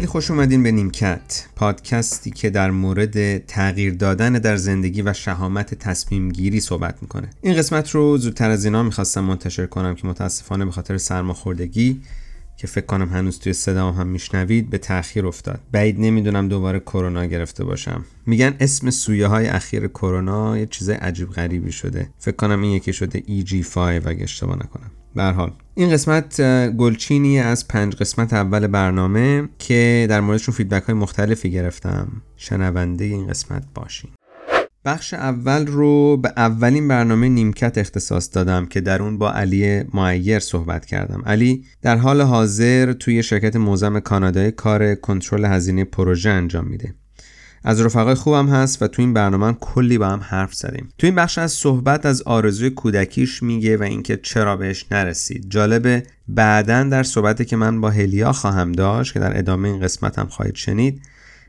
خیلی خوش اومدین به نیمکت پادکستی که در مورد تغییر دادن در زندگی و شهامت تصمیم گیری صحبت می‌کنه. این قسمت رو زودتر از اینا می‌خواستم منتشر کنم که متاسفانه به خاطر سرماخوردگی که فکر کنم هنوز توی صدا هم میشنوید به تاخیر افتاد. بعید نمی‌دونم دوباره کرونا گرفته باشم. میگن اسم سویه های اخیر کرونا یه چیز عجیب غریبی شده. فکر کنم این یکی شده EG5 اگه اشتباه نکنم. به حال. این قسمت گلچینی از پنج قسمت اول برنامه که در موردشون فیدبک های مختلفی گرفتم. شنونده این قسمت باشین. بخش اول رو به اولین برنامه نیمکت اختصاص دادم که در اون با علی معیر صحبت کردم. علی در حال حاضر توی شرکت موزم کانادای کار کنترل هزینه پروژه انجام میده. از رفقای خوبم هست و تو این برنامه کلی با هم حرف زدیم. تو این بخش از صحبت از آرزوی کودکیش میگه و اینکه چرا بهش نرسید. جالبه بعدا در صحبتی که من با هلیا خواهم داشت که در ادامه این قسمت هم خواهید شنید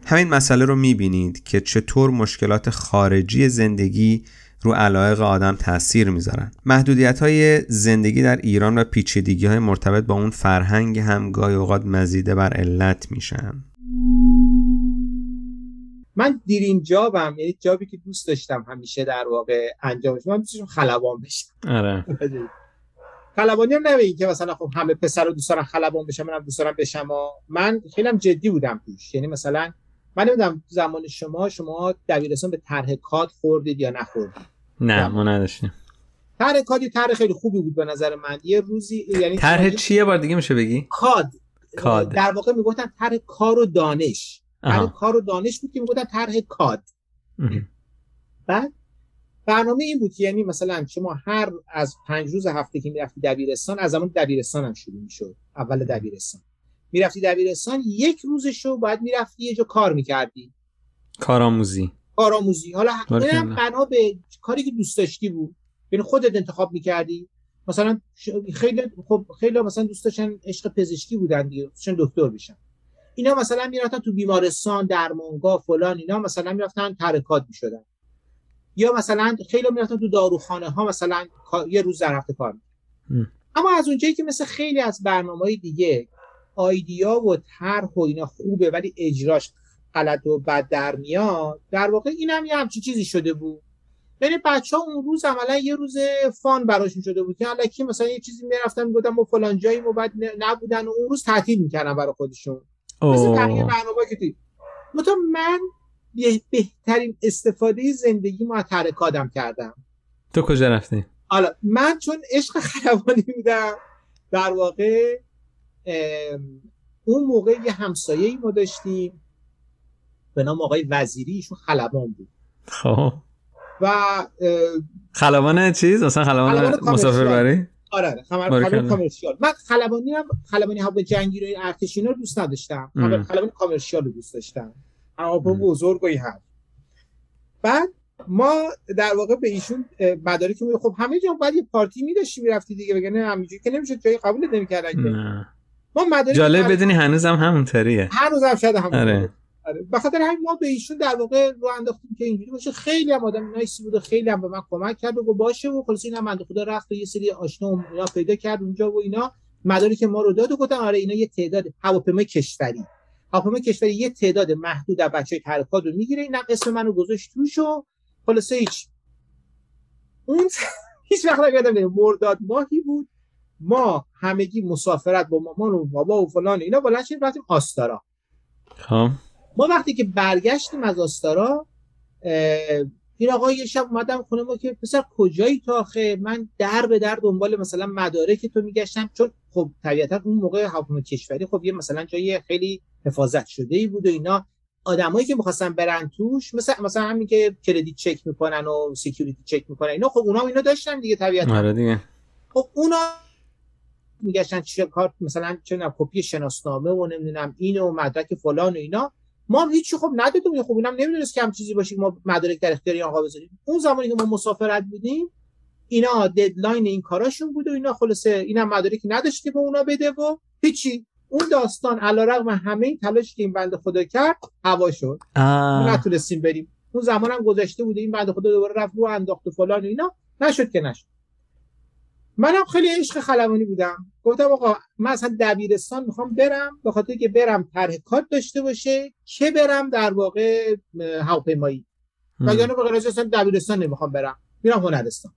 همین مسئله رو می‌بینید که چطور مشکلات خارجی زندگی رو علایق آدم تاثیر می‌ذارن. محدودیت های زندگی در ایران و پیچیدگی های مرتبط با اون فرهنگ هم گاهی اوقات مزیده بر علت میشن. من دیرین جابم یعنی جابی که دوست داشتم همیشه در واقع انجامش من دوست خلبان بشم. آره. خلبانی هم نمیگی که مثلا خب همه پسر رو دوست دارن خلبان بشم منم دوست دارم بشم. و من خیلی جدی بودم توش. یعنی مثلا من نمی‌دونم زمان شما شما دبیرستان به طرح کاد خوردید یا نخوردید؟ نه ما نداشتیم. طرح کاد طرح خیلی خوبی بود به نظر من. یه روزی یعنی طرح چیه بار دیگه میشه بگی؟ کاد. کاد. در واقع می‌گفتن طرح کار و دانش. طرح کار و دانش بود که می‌گفتن طرح کاد. بعد برنامه این بود یعنی مثلا شما هر از پنج روز هفته که می‌رفتی دبیرستان از زمان دبیرستان هم شروع می‌شد اول دبیرستان. می‌رفتی دبیرستان یک روزش رو باید می‌رفتی یه جا کار می‌کردی. کارآموزی. کارآموزی. حالا اینم بنا به کاری که دوست داشتی بود. یعنی خودت انتخاب می‌کردی. مثلا خیلی خب خیلی مثلا دوست داشتن عشق پزشکی بودن دیگه دکتر بشن. اینا مثلا می‌رفتن تو بیمارستان درمانگاه فلان اینا مثلا می‌رفتن ترکات می‌شدن. یا مثلا خیلی می‌رفتن تو داروخانه ها مثلا یه روز در هفته کار اما از اونجایی که مثل خیلی از برنامه دیگه آیدیا و طرح و اینا خوبه ولی اجراش غلط و بد در میاد در واقع این هم یه همچین چیزی شده بود. یعنی بچه ها اون روز عملا یه روز فان براشون شده بود که الکی مثلا یه چیزی می‌رفتن می‌گفتن ما فلان جایی ما بعد نبودن و اون روز تعطیل می‌کردن برای خودشون. مثل برنامه که من بهترین استفاده زندگی ما ترکادم کردم. تو کجا رفتی؟ حالا من چون عشق خلبانی بودم در واقع اون موقع یه همسایه ای ما داشتیم به نام آقای وزیری ایشون خلبان بود. خب. و خلبان چیز؟ اصلا خلبان مسافر بری آره خلبان کامرشیال. من خلبانی هم خلبانی هوا جنگی رو ارتشینا رو دوست نداشتم. خلبان کامرشیال رو دوست داشتم. هواپیما بزرگ و این بعد ما در واقع به ایشون مدارک که خب همه جا باید یه پارتی می داشتی می‌رفتی دیگه بگن همینجوری که نمی‌شد جایی قبول نمی‌کردن که. ما مدارک جالب بدونی هنوزم همونطوریه. هنوزم شاید همون آره. آره. به خاطر همین ما به ایشون در واقع رو انداختیم که اینجوری باشه. خیلی هم آدم نایسی بود و خیلی هم به من کمک کرد. و باشه و خلاص این هم بنده خدا رفت و یه سری آشنا اینا پیدا کرد اونجا و اینا. مدارک ما رو داد و گفتن آره اینا یه تعداد هواپیمای کشوری. هواپیما کشوری یه تعداد محدود از بچهای ترکات رو می‌گیره. این اسم منو گذاشت توش و خلاصه هیچ. اون هیچ وقت نگردم مرداد ماهی بود. ما همگی مسافرت با مامان و بابا و فلان اینا. بلند شدیم رفتیم آستارا. خب. ما وقتی که برگشتیم از آستارا این آقا یه شب اومدم خونه ما که پسر کجایی تا آخه؟ من در به در دنبال مثلا مدارک تو میگشتم چون خب طبیعتا اون موقع حکومت کشوری خب یه مثلا جای خیلی حفاظت شده ای بود و اینا. آدمایی که می‌خواستن برن توش مثلا مثلا همین که credit چک می‌کنن و security چک می‌کنن اینا خب اونا اینا داشتن دیگه طبیعتا. آره دیگه. خب اونا میگشتن چه کارت مثلا چه کپی شناسنامه و نمی‌دونم اینو مدرک فلان و اینا. ما هم هیچی خب ندادیم خب اینم نمی‌دونست که هم چیزی باشه ما مدارک در اختیار آقا بذاریم اون زمانی که ما مسافرت بودیم اینا deadline این کاراشون بود و اینا خلاصه اینا مدارکی نداشت که به اونا بده و هیچی. اون داستان علیرغم همه این تلاش که این بنده خدا کرد هوا شد. نتونستیم بریم. اون زمان هم گذشته بوده این بنده خدا دوباره رفت رو انداخت و فلان و اینا. نشد که نشد. منم خیلی عشق خلبانی بودم. گفتم آقا من اصلا دبیرستان می‌خوام برم به خاطر که برم طرح کات داشته باشه که برم در واقع هواپیمایی. وگرنه به غیر اصلا دبیرستان نمی‌خوام برم. میرم هنرستان.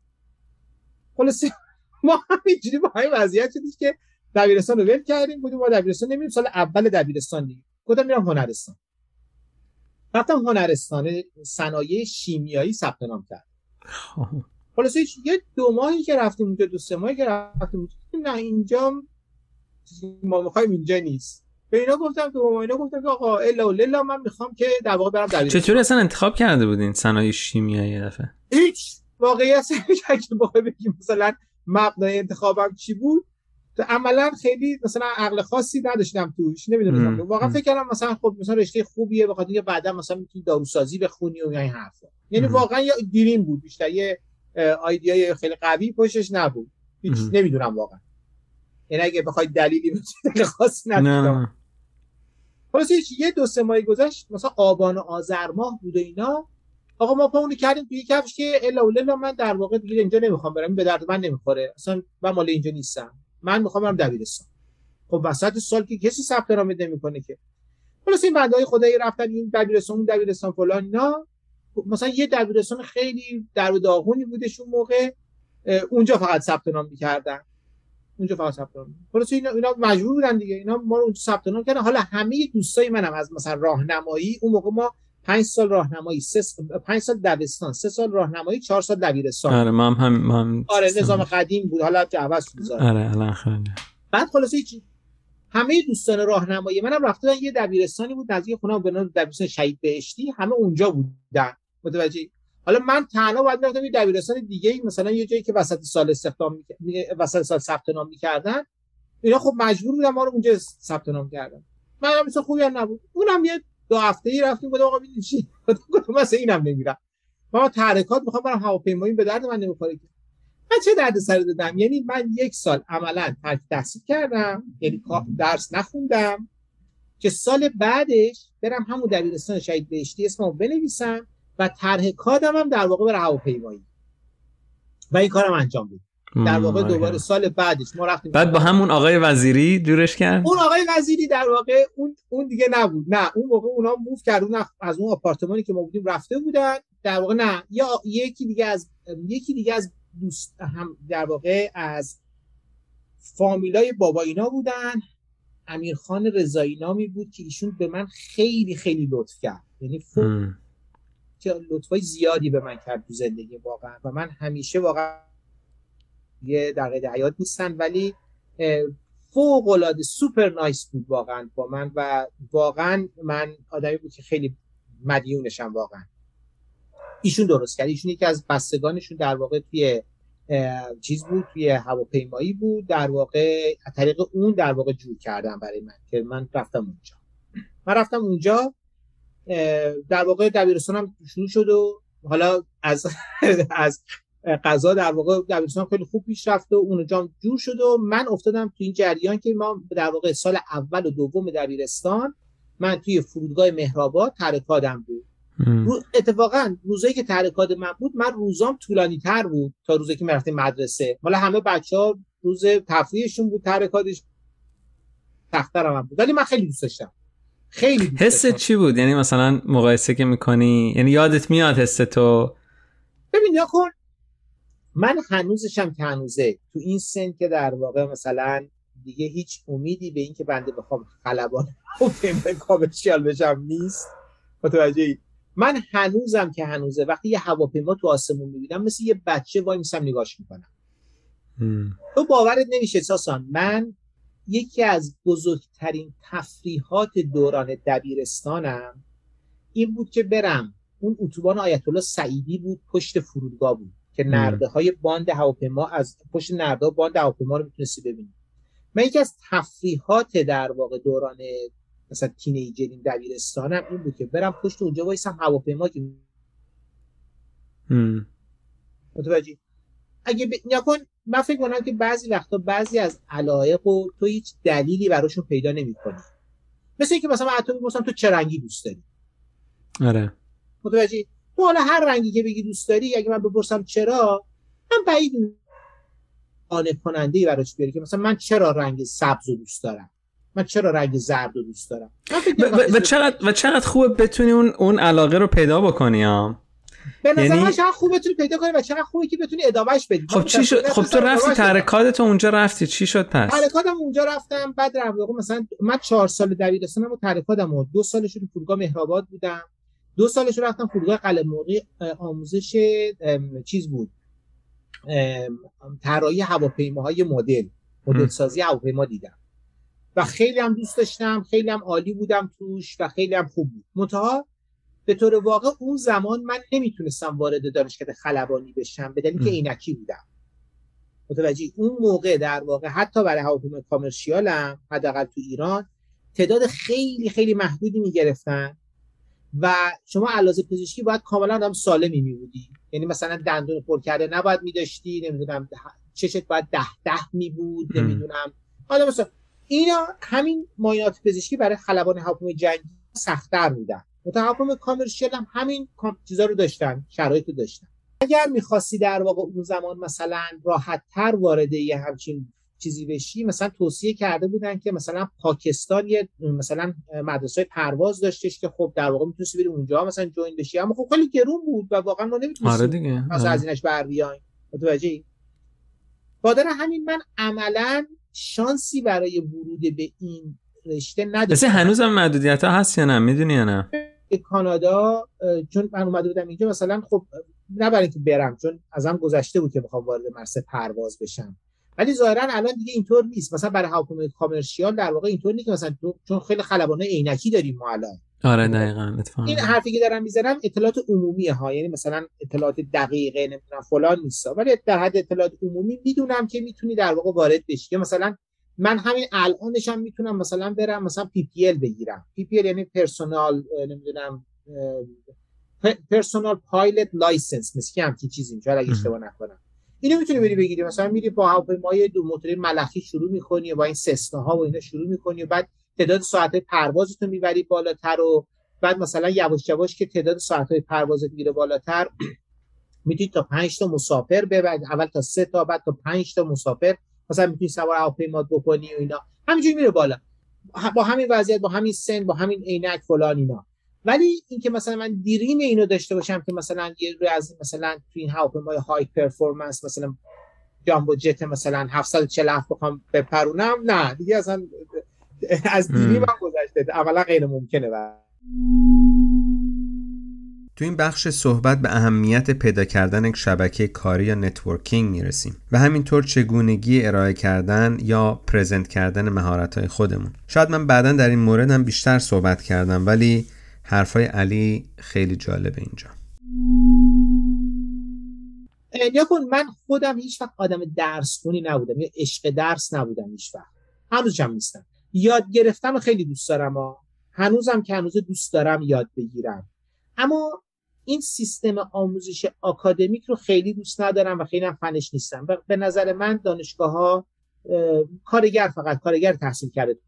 خلاص ما همینجوری با همین وضعیت شدیم که دبیرستان رو ول کردیم. بودیم ما دبیرستان نمیریم سال اول دبیرستان دیگه. گفتم میرم هنرستان. رفتم هنرستان صنایع شیمیایی ثبت نام کرد خب. خلاص یه دو ماهی که رفتیم اونجا دو سه ماهی که رفتیم نه اینجا ما می‌خوایم اینجا نیست. به اینا گفتم تو ما اینا گفتم که آقا الا و للا من می‌خوام که در واقع برم دبیرستان چطوری اصلا انتخاب کرده بودین صنایع شیمیایی یه دفعه؟ هیچ واقعیت که بخوای بگیم مثلا مبنای انتخابم چی بود عملا خیلی مثلا عقل خاصی نداشتم توش نمی‌دونم واقعا فکر کردم مثلا خب مثلا رشته خوبیه بخاطر اینکه بعدا مثلا می‌تونی داروسازی بخونی و این حرفا. یعنی واقعا یه دیرین بود بیشتر یه آیدیای خیلی قوی پشتش نبود. هیچ نمی‌دونم واقعا. یعنی اگه بخوای دلیلی خیلی خاصی نداشتم خلاص یه دو سه ماه گذشت مثلا آبان و آذر ماه بود اینا. آقا ما پامونو کردیم توی کفش که الا الا من در واقع دیگه اینجا نمی‌خوام برم به درد من نمی‌خوره. اصلا من مال اینجا نیستم. من می‌خوام برم دبیرستان. خب وسط سال که کسی ثبت نمی‌کنه که. خلاص این بنده های خدایی رفتن این دبیرستان اون دبیرستان فلان اینا. مثلا یه دبیرستان خیلی در داغونی بودش اون موقع اونجا فقط ثبت نام می‌کردن. اونجا فقط ثبت نام خلاص اینا اینا مجبور بودن دیگه. اینا ما رو اونجا ثبت نام کردن. حالا همه دوستای منم از مثلا راهنمایی اون موقع ما پنج سال راهنمایی سه پنج سال دبستان سه سال راهنمایی چهار سال دبیرستان. آره من هم من آره نظام قدیم بود. حالا عوض شد. آره الان خیلی. بعد خلاصه چی همه دوستان راهنمایی منم رفتن یه دبیرستانی بود نزدیک خونه به نام دبیرستان شهید بهشتی. همه اونجا بودن. متوجه حالا من تنها باید رفتم یه دبیرستان دیگه مثلا یه جایی که وسط سال استخدام می... وسط سال ثبت نام می‌کردن اینا خب مجبور بودن ما رو اونجا ثبت نام کردن. من هم خوبی هم نبود. اونم یه دو هفته ای رفتیم بود آقا ببین چی؟ گفتم مثلا اینم نمیرم. ما تحرکات می‌خوام برم هواپیمایی به درد من نمی‌خوره که. من چه درد سر دادم؟ یعنی من یک سال عملا ترک تحصیل کردم یعنی درس نخوندم که سال بعدش برم همون دبیرستان شهید بهشتی اسممو بنویسم. و طرح کادم هم در واقع بر هواپیمایی. و این کارم انجام بود. در واقع دوباره سال بعدش ما رفتیم بعد با همون آقای وزیری دورش کرد؟ اون آقای وزیری در واقع اون اون دیگه نبود. نه اون موقع اونا موو کرد. از اون آپارتمانی که ما بودیم رفته بودن. در واقع نه یا یکی دیگه از یکی دیگه از دوست هم در واقع از فامیلای بابا اینا بودن. امیرخان رضایی نامی بود که ایشون به من خیلی خیلی لطف کرد. یعنی لطفای زیادی به من کرد تو زندگی واقعا و من همیشه واقعا یه در قید حیات نیستن ولی فوق العاده سوپر نایس بود واقعا با من و واقعا من آدمی بود که خیلی مدیونشم واقعا. ایشون درست کرد. ایشون یکی از بستگانشون در واقع توی چیز بود توی هواپیمایی بود در واقع طریق اون در واقع جور کردم برای من که من رفتم اونجا. من رفتم اونجا در واقع دبیرستانم شروع شد و حالا از از قضا در واقع دبیرستان خیلی خوب پیش رفت و اونجا جور شد و من افتادم تو این جریان که ما در واقع سال اول و دوم دبیرستان من توی فرودگاه مهرآباد ترکادم بود. رو اتفاقا روزایی که ترکاد من بود من روزام طولانی تر بود تا روزی که می‌رفتیم مدرسه. حالا همه بچه ها روز تفریحشون بود ترکادش تختر هم بود. ولی من خیلی دوست داشتم. خیلی حست چی بود؟ یعنی مثلا مقایسه که می‌کنی؟ یعنی یادت میاد حس تو؟ ببین یا کن من هنوزشم که هنوزه تو این سن که در واقع مثلا دیگه هیچ امیدی به اینکه بنده بخوام خلبان فیلم کامرشیال بشم نیست. متوجه من هنوزم که هنوزه. وقتی یه هواپیما تو آسمون می‌بینم مثل یه بچه وای میسم نگاش می‌کنم. تو باورت نمیشه ساسان من یکی از بزرگترین تفریحات دوران دبیرستانم این بود که برم. اون اتوبان آیت الله سعیدی بود پشت فرودگاه بود که نرده های باند هواپیما از پشت نرده باند هواپیما رو می‌تونستی ببینی. من یکی از تفریحات در واقع دوران مثلا تینیجرین دبیرستانم این بود که برم پشت اونجا وایسم هواپیما که متوجه. اگه ب... نکن من فکر کنم که بعضی وقتا بعضی از علایق و تو هیچ دلیلی براشون پیدا نمی‌کنی. مثل اینکه مثلا تو میگم تو چه رنگی دوست داری؟ آره. متوجه تو حالا هر رنگی که بگی دوست داری اگه من بپرسم چرا من بعید قانع کننده ای براش بیاری که مثلا من چرا رنگ سبز رو دوست دارم؟ من چرا رنگ زرد رو دوست دارم؟ و, و, چقدر و چقدر خوبه بتونی اون اون علاقه رو پیدا بکنی ها به نظر یعنی... من چقدر خوب بتونی پیدا کنی و چقدر خوبه که بتونی ادامهش بدی. خب چی شد؟ خب تو رفتی ترکات اونجا رفتی. چی شد پس؟ ترکاتم اونجا رفتم. بعد رفتم مثلا من چهار سال دبیرستانم و ترکاتم و دو سالش رو فرودگاه مهرآباد بودم. دو سالش رفتم فرودگاه قلعه مرغی آموزش چیز بود. طراحی هواپیماهای مدل مدل سازی هواپیما دیدم. و خیلی هم دوست داشتم خیلی هم عالی بودم توش و خیلی هم خوب بود. منتها به طور واقع اون زمان من نمی‌تونستم وارد دانشکده خلبانی بشم به دلیل که عینکی بودم. متوجه اون موقع در واقع حتی برای هواپیمای کامرشیالم حداقل تو ایران تعداد خیلی خیلی محدودی می‌گرفتن و شما علاوه پزشکی باید کاملا هم سالمی می بودی یعنی مثلا دندون پر کرده نباید می داشتی نمی‌دونم چشت باید ده ده می بود نمی‌دونم. حالا مثلا اینا همین ماینات پزشکی برای خلبان هواپیمای جنگی سختتر بودن. متهاپم کامرشیال هم همین چیزا رو داشتن شرایط رو داشتن. اگر می‌خواستی در واقع اون زمان مثلا راحت تر وارد یه همچین چیزی بشی مثلا توصیه کرده بودن که مثلا پاکستان یه مثلا مدرسه پرواز داشتش که خب در واقع می‌تونستی بری اونجا مثلا جوین بشی. اما خب خیلی گرون بود و واقعا ما نمی‌تونستیم آره دیگه از هزینه‌اش بر بیایم. متوجه بادر همین من عملا شانسی برای ورود به این رشته نداشتم هنوزم محدودیت ها هست یا نه؟ می‌دونی یا نه؟ کانادا چون من اومده بودم اینجا مثلا خب نه برای اینکه برم چون ازم گذشته بود که بخوام وارد مرسه پرواز بشم. ولی ظاهرا الان دیگه اینطور نیست. مثلا برای هواپیمای کامرشیال در واقع اینطور نیست که مثلا چون خیلی خلبانای عینکی داریم ما الان. آره دقیقاً این حرفی که دارم می‌زنم اطلاعات عمومی ها یعنی مثلا اطلاعات دقیقه نمی‌دونم فلان نیست. ولی در حد اطلاعات عمومی می‌دونم که می‌تونی در واقع وارد بشی. مثلا من همین الانش هم می‌تونم مثلا برم مثلا پی پی ال بگیرم. پی پی ال یعنی پرسونال نمی‌دونم personal pilot license مثل که همچین چیزی میشه اگه اشتباه نکنم. اینو می‌تونی بری بگیری. مثلا میری با هواپیمای دو موتوری ملخی شروع می‌کنی و با این Cessna ها و اینا شروع می‌کنی و بعد تعداد ساعت پروازتون می‌بری بالاتر و بعد مثلا یواش یواش که تعداد ساعت های پروازت میره بالاتر می‌تونی تا 5 تا مسافر ببرد اول تا سه تا بعد تا 5 تا مسافر. مثلا می‌تونی سوار هواپیما بکنی و اینا. همینجوری میره بالا. با همین وضعیت با همین سن با همین عینک فلان اینا. ولی اینکه مثلا من dream اینو داشته باشم که مثلا یه روزی مثلا تو این هواپیمای high performance مثلا jumbo jet مثلا 747 بخوام بپرونم نه. دیگه اصلا از dream هم گذشته. اولا غیر ممکنه و تو این بخش صحبت به اهمیت پیدا کردن یک شبکه کاری یا networking می‌رسیم و همینطور چگونگی ارائه کردن یا present کردن مهارت خودمون. شاید من بعدا در این مورد هم بیشتر صحبت کردم ولی حرفای علی خیلی جالبه اینجا. نیا من خودم هیچ وقت آدم درس خونی نبودم یا عشق درس نبودم هیچ وقت. هنوزم نیستم. یاد گرفتم خیلی دوست دارم ها هنوزم که هنوز دوست دارم یاد بگیرم. اما این سیستم آموزش آکادمیک رو خیلی دوست ندارم و خیلی هم فنش نیستم. به نظر من دانشگاه ها کارگر فقط کارگر تحصیل کرده.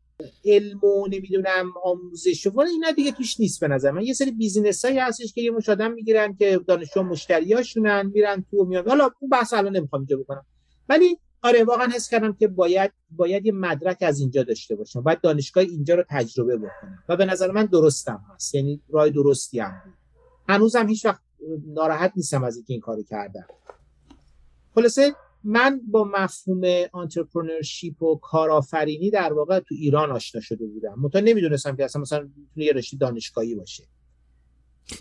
علم و نمی‌دونم آموزش و اینا دیگه توش نیست به نظر من. یه سری بیزینس هایی هستش که یه مش آدم می‌گیرن که دانشجو مشتریاشونن میرن تو و میان. حالا اون بحث الان نمی‌خوام اینجا بکنم. ولی آره واقعا حس کردم که باید باید یه مدرک از اینجا داشته باشم. باید دانشگاه اینجا رو تجربه بکنم. و به نظر من درستم هست. یعنی راه درستی هم بود. هنوزم هیچ وقت ناراحت نیستم از اینکه این کارو کردم. خلاصه من با مفهوم entrepreneurship و کارآفرینی در واقع تو ایران آشنا شده بودم. منتها نمی‌دونستم که اصلا مثلا یه رشته دانشگاهی باشه.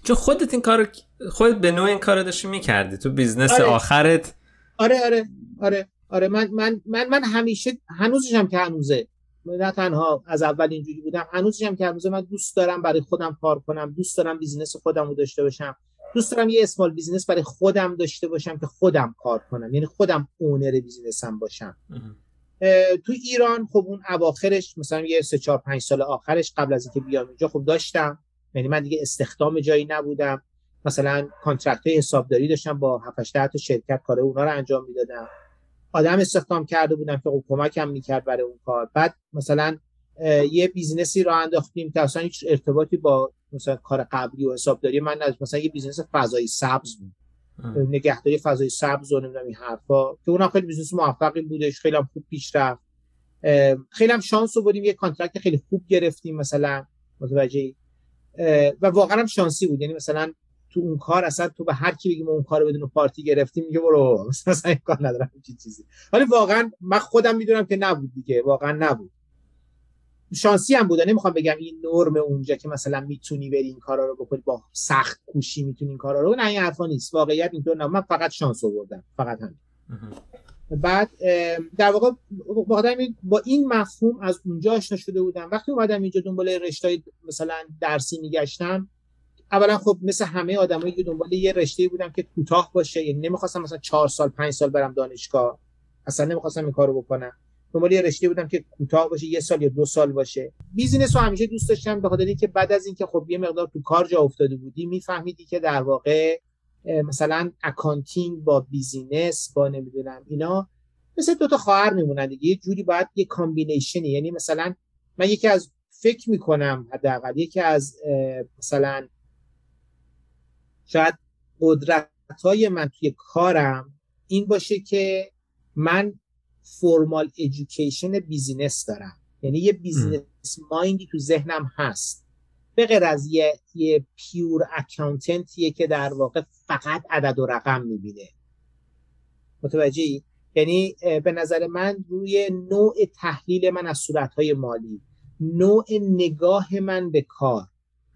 چون خودت این کار خودت به نوع این کار داشتی می‌کردی. تو business آره. آخرت. آره آره آره. آره من من من, من همیشه هنوزشم که هنوزه. نه تنها از اول اینجوری بودم هنوزشم که هنوز من دوست دارم برای خودم کار کنم دوست دارم business خودم رو داشته باشم. دوست دارم یه small business برای خودم داشته باشم که خودم کار کنم یعنی خودم owner business م باشم. تو ایران خب اون اواخرش مثلا یه سه چهار پنج سال آخرش قبل از اینکه بیام اینجا خب داشتم. یعنی من دیگه استخدام جایی نبودم. مثلا contract حسابداری داشتم با 7 تا شرکت کار اونا رو انجام می‌دادم. آدم استخدام کرده بودم که خب کمکم می‌کرد برای اون کار. بعد مثلا یه business ی رو انداختیم که اصلا هیچ ارتباطی با مثلا کار قبلی و حسابداری من نداشت. مثلا یه business فضای سبز بود. نگهداری فضای سبز و نمی‌دونم این حرفا که اونم خیلی business موفقی بودش خیلی هم خوب پیش رفت. خیلی خوش شانس بودیم یه contract خیلی خوب گرفتیم مثلا متوجه و واقعا هم شانسی بود. یعنی مثلا تو اون کار اصلا تو به هر کی بگیم اون کارو بدون پارتی گرفتیم میگه برو مثلا این کار ندارم چیزی. ولی واقعا من خودم می‌دونم که نبود دیگه واقعا نبود. شانسی هم بوده نمی‌خوام بگم این نرم اونجا که مثلا می‌تونی بری این کارا رو بکنی با سخت کوشی می‌تونی این کارا رو. نه این حرفا نیست. واقعیت اینطور نه من فقط شانس آوردم. فقط همین. بعد در واقع با این مفهوم از اونجا آشنا شده بودم. وقتی اومدم اینجا دنبال رشته مثلا درسی میگشتم اولا خب مثل همه آدمایی که دنبال یه رشته بودم که کوتاه باشه یعنی نمی‌خواستم مثلا چهار سال پنج سال برم دانشگاه. اصلا نمی‌خواستم این کارو بکنم. دنبال یه رشته بودم که کوتاه باشه یه سال یا دو سال باشه. بیزینس رو همیشه دوست داشتم به خاطر اینکه بعد از اینکه خب یه مقدار تو کار جا افتاده بودی میفهمیدی که در واقع مثلا accounting با business با نمی‌دونم اینا مثل دو تا خواهر میمونن دیگه. یه جوری باید یه combination ی یعنی مثلا من یکی از فکر می‌کنم حداقل یکی از مثلا شاید قدرت های من توی کارم این باشه که من formal education business دارم. یعنی یه business mind ی تو ذهنم هست. به غیر از یه, یه pure accountant یه که در واقع فقط عدد و رقم می‌بینه. متوجهی؟ یعنی به نظر من روی نوع تحلیل من از صورتهای مالی نوع نگاه من به کار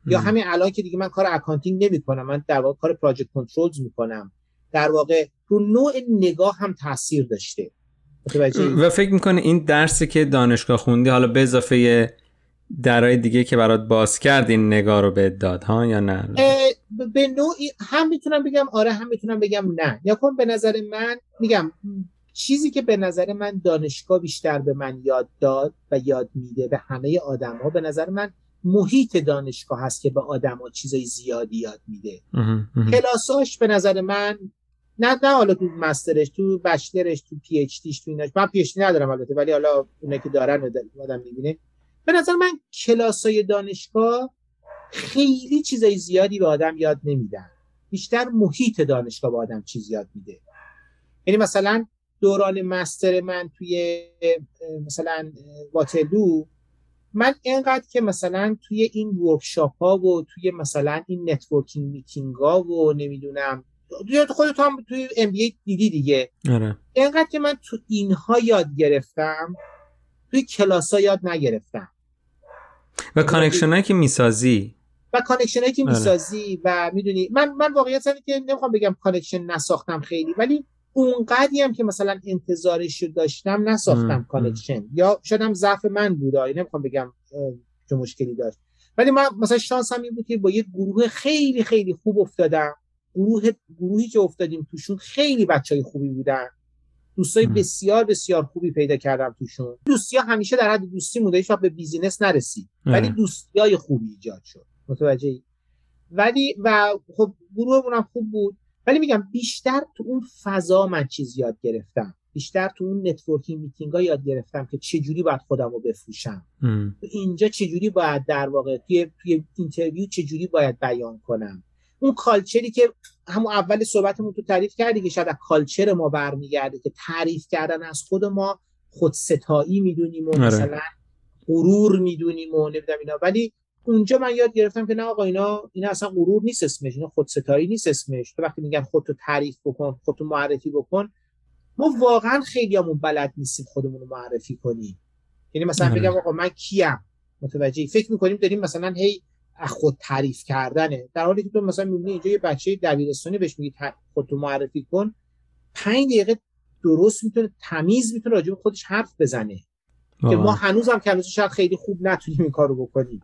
یا همین الان که دیگه من کار accounting نمی کنم من در واقع کار project controls می کنم در واقع رو نوع نگاه هم تاثیر داشته. و فکر می‌کنه این درسی که دانشگاه خوندی حالا به اضافه درای دیگه که برات باز کرد این نگاه رو به داد ها یا نه؟ به نوعی هم می‌تونم بگم آره هم می‌تونم بگم نه. یا کن به نظر من میگم چیزی که به نظر من دانشگاه بیشتر به من یاد داد و یاد میده به همه آدم ها به نظر من محیط دانشگاه هست که به آدم ها چیزای زیادی یاد میده. کلاساش به نظر من نه نه حالا تو مسترش تو بشلرش تو پی اچ دیش تو ایناش. من پی اچ ندارم البته ولی حالا اونایی که دارن آدم می‌بینه. به نظر من کلاسای دانشگاه خیلی چیزای زیادی به آدم یاد نمیدن. بیشتر محیط دانشگاه به آدم چیز یاد میده. یعنی مثلا دوران master من توی مثلا واترلو من اینقدر که مثلا توی این workshop ها و توی مثلا این networking meeting ها و نمی‌دونم خودت هم توی MBA دیدی دیگه آره. اینقدر که من تو اینها یاد گرفتم توی کلاس ها یاد نگرفتم و connection هایی که می‌سازی و connection هایی که آره. می‌سازی و می‌دونی من من واقعیت که نمی‌خوام بگم connection نساختم خیلی ولی اونقدی هم که مثلا انتظارش رو داشتم نساختم connection. یا شاید هم ضعف من بود. نمی‌خوام بگم چه مشکلی داشت. ولی من مثلا شانس هم این بود که با یه گروه خیلی خیلی خوب افتادم. گروه گروهی که افتادیم توشون خیلی بچه های خوبی بودن. دوستای بسیار بسیار خوبی پیدا کردم توشون. دوستی ها همیشه در حد دوستی مونده. هیچ به business نرسید. ولی دوستی های خوبی ایجاد شد. متوجه ولی و خب گروهمون هم خوب بود. ولی میگم بیشتر تو اون فضا من چیز یاد گرفتم. بیشتر تو اون networking meeting ها یاد گرفتم که چجوری باید خودم رو بفروشم اینجا چجوری باید در واقع توی, توی interview چجوری باید بیان کنم. اون culture ی که همون اول صحبتمون تو تعریف کردی که شاید کالچر ما برمیگرده که تعریف کردن از خود ما خود ستایی می‌دونیم و آره. مثلا غرور می‌دونیم و نمی‌دونم اینا. ولی اونجا من یاد گرفتم که نه آقا اینا اینا اصلا غرور نیست اسمش اینا خودستایی نیست اسمش. تو وقتی میگن خودتو تعریف بکن خودتو معرفی بکن ما واقعا خیلیامون بلد نیستیم خودمون رو معرفی کنیم. یعنی مثلا آره. بگم آقا من کیم؟ متوجه فکر می‌کنیم داریم مثلا هی خود تعریف کردنه. در حالی که تو مثلا می‌بینی اینجا یه بچه دبیرستانی بهش میگی خودتو معرفی کن. پنج دقیقه درست می‌تونه تمیز می‌تونه راجع به خودش حرف بزنه. که ما هنوز هم که شاید خیلی خوب نتونیم این کارو بکنیم.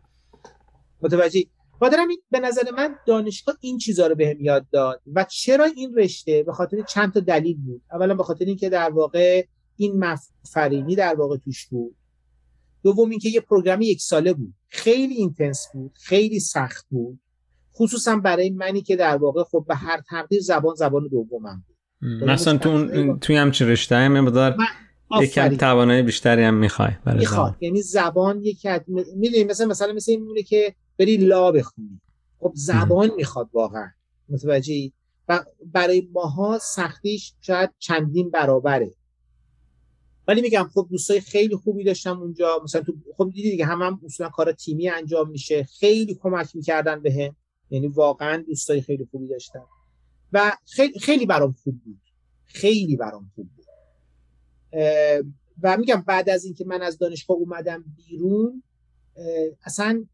متوجه. دارم این به نظر من دانشگاه این چیزها رو بهم یاد داد و چرا این رشته به خاطر چند تا دلیل بود؟ اولا به خاطر اینکه در واقع این مفرینی در واقع توش بود. دوم اینکه یه پروگرام یک ساله بود. خیلی اینتنس بود خیلی سخت بود. خصوصا برای منی که در واقع خب به هر تقدیر زبان زبان دومم بود. مثلا تو توی همچین رشته هم مقدار یکم توانایی بیشتری هم می‌خوای برای می‌خواد یعنی زبان یکی می‌دونی مثلا مثلا مثل این که بری لا بخونی. خب زبان می‌خواد واقعا. متوجهی؟ و برای ماها سختیش شاید چندین برابره. ولی میگم خب دوستای خیلی خوبی داشتم اونجا. مثلا تو خب دیدی دیگه هم, هم اصولا کار تیمی انجام میشه. خیلی کمک می‌کردن بهم. یعنی واقعا دوستای خیلی خوبی داشتم. و خیلی خیلی برام خوب بود. خیلی برام خوب بود. و میگم بعد از اینکه من از دانشگاه اومدم بیرون اصلا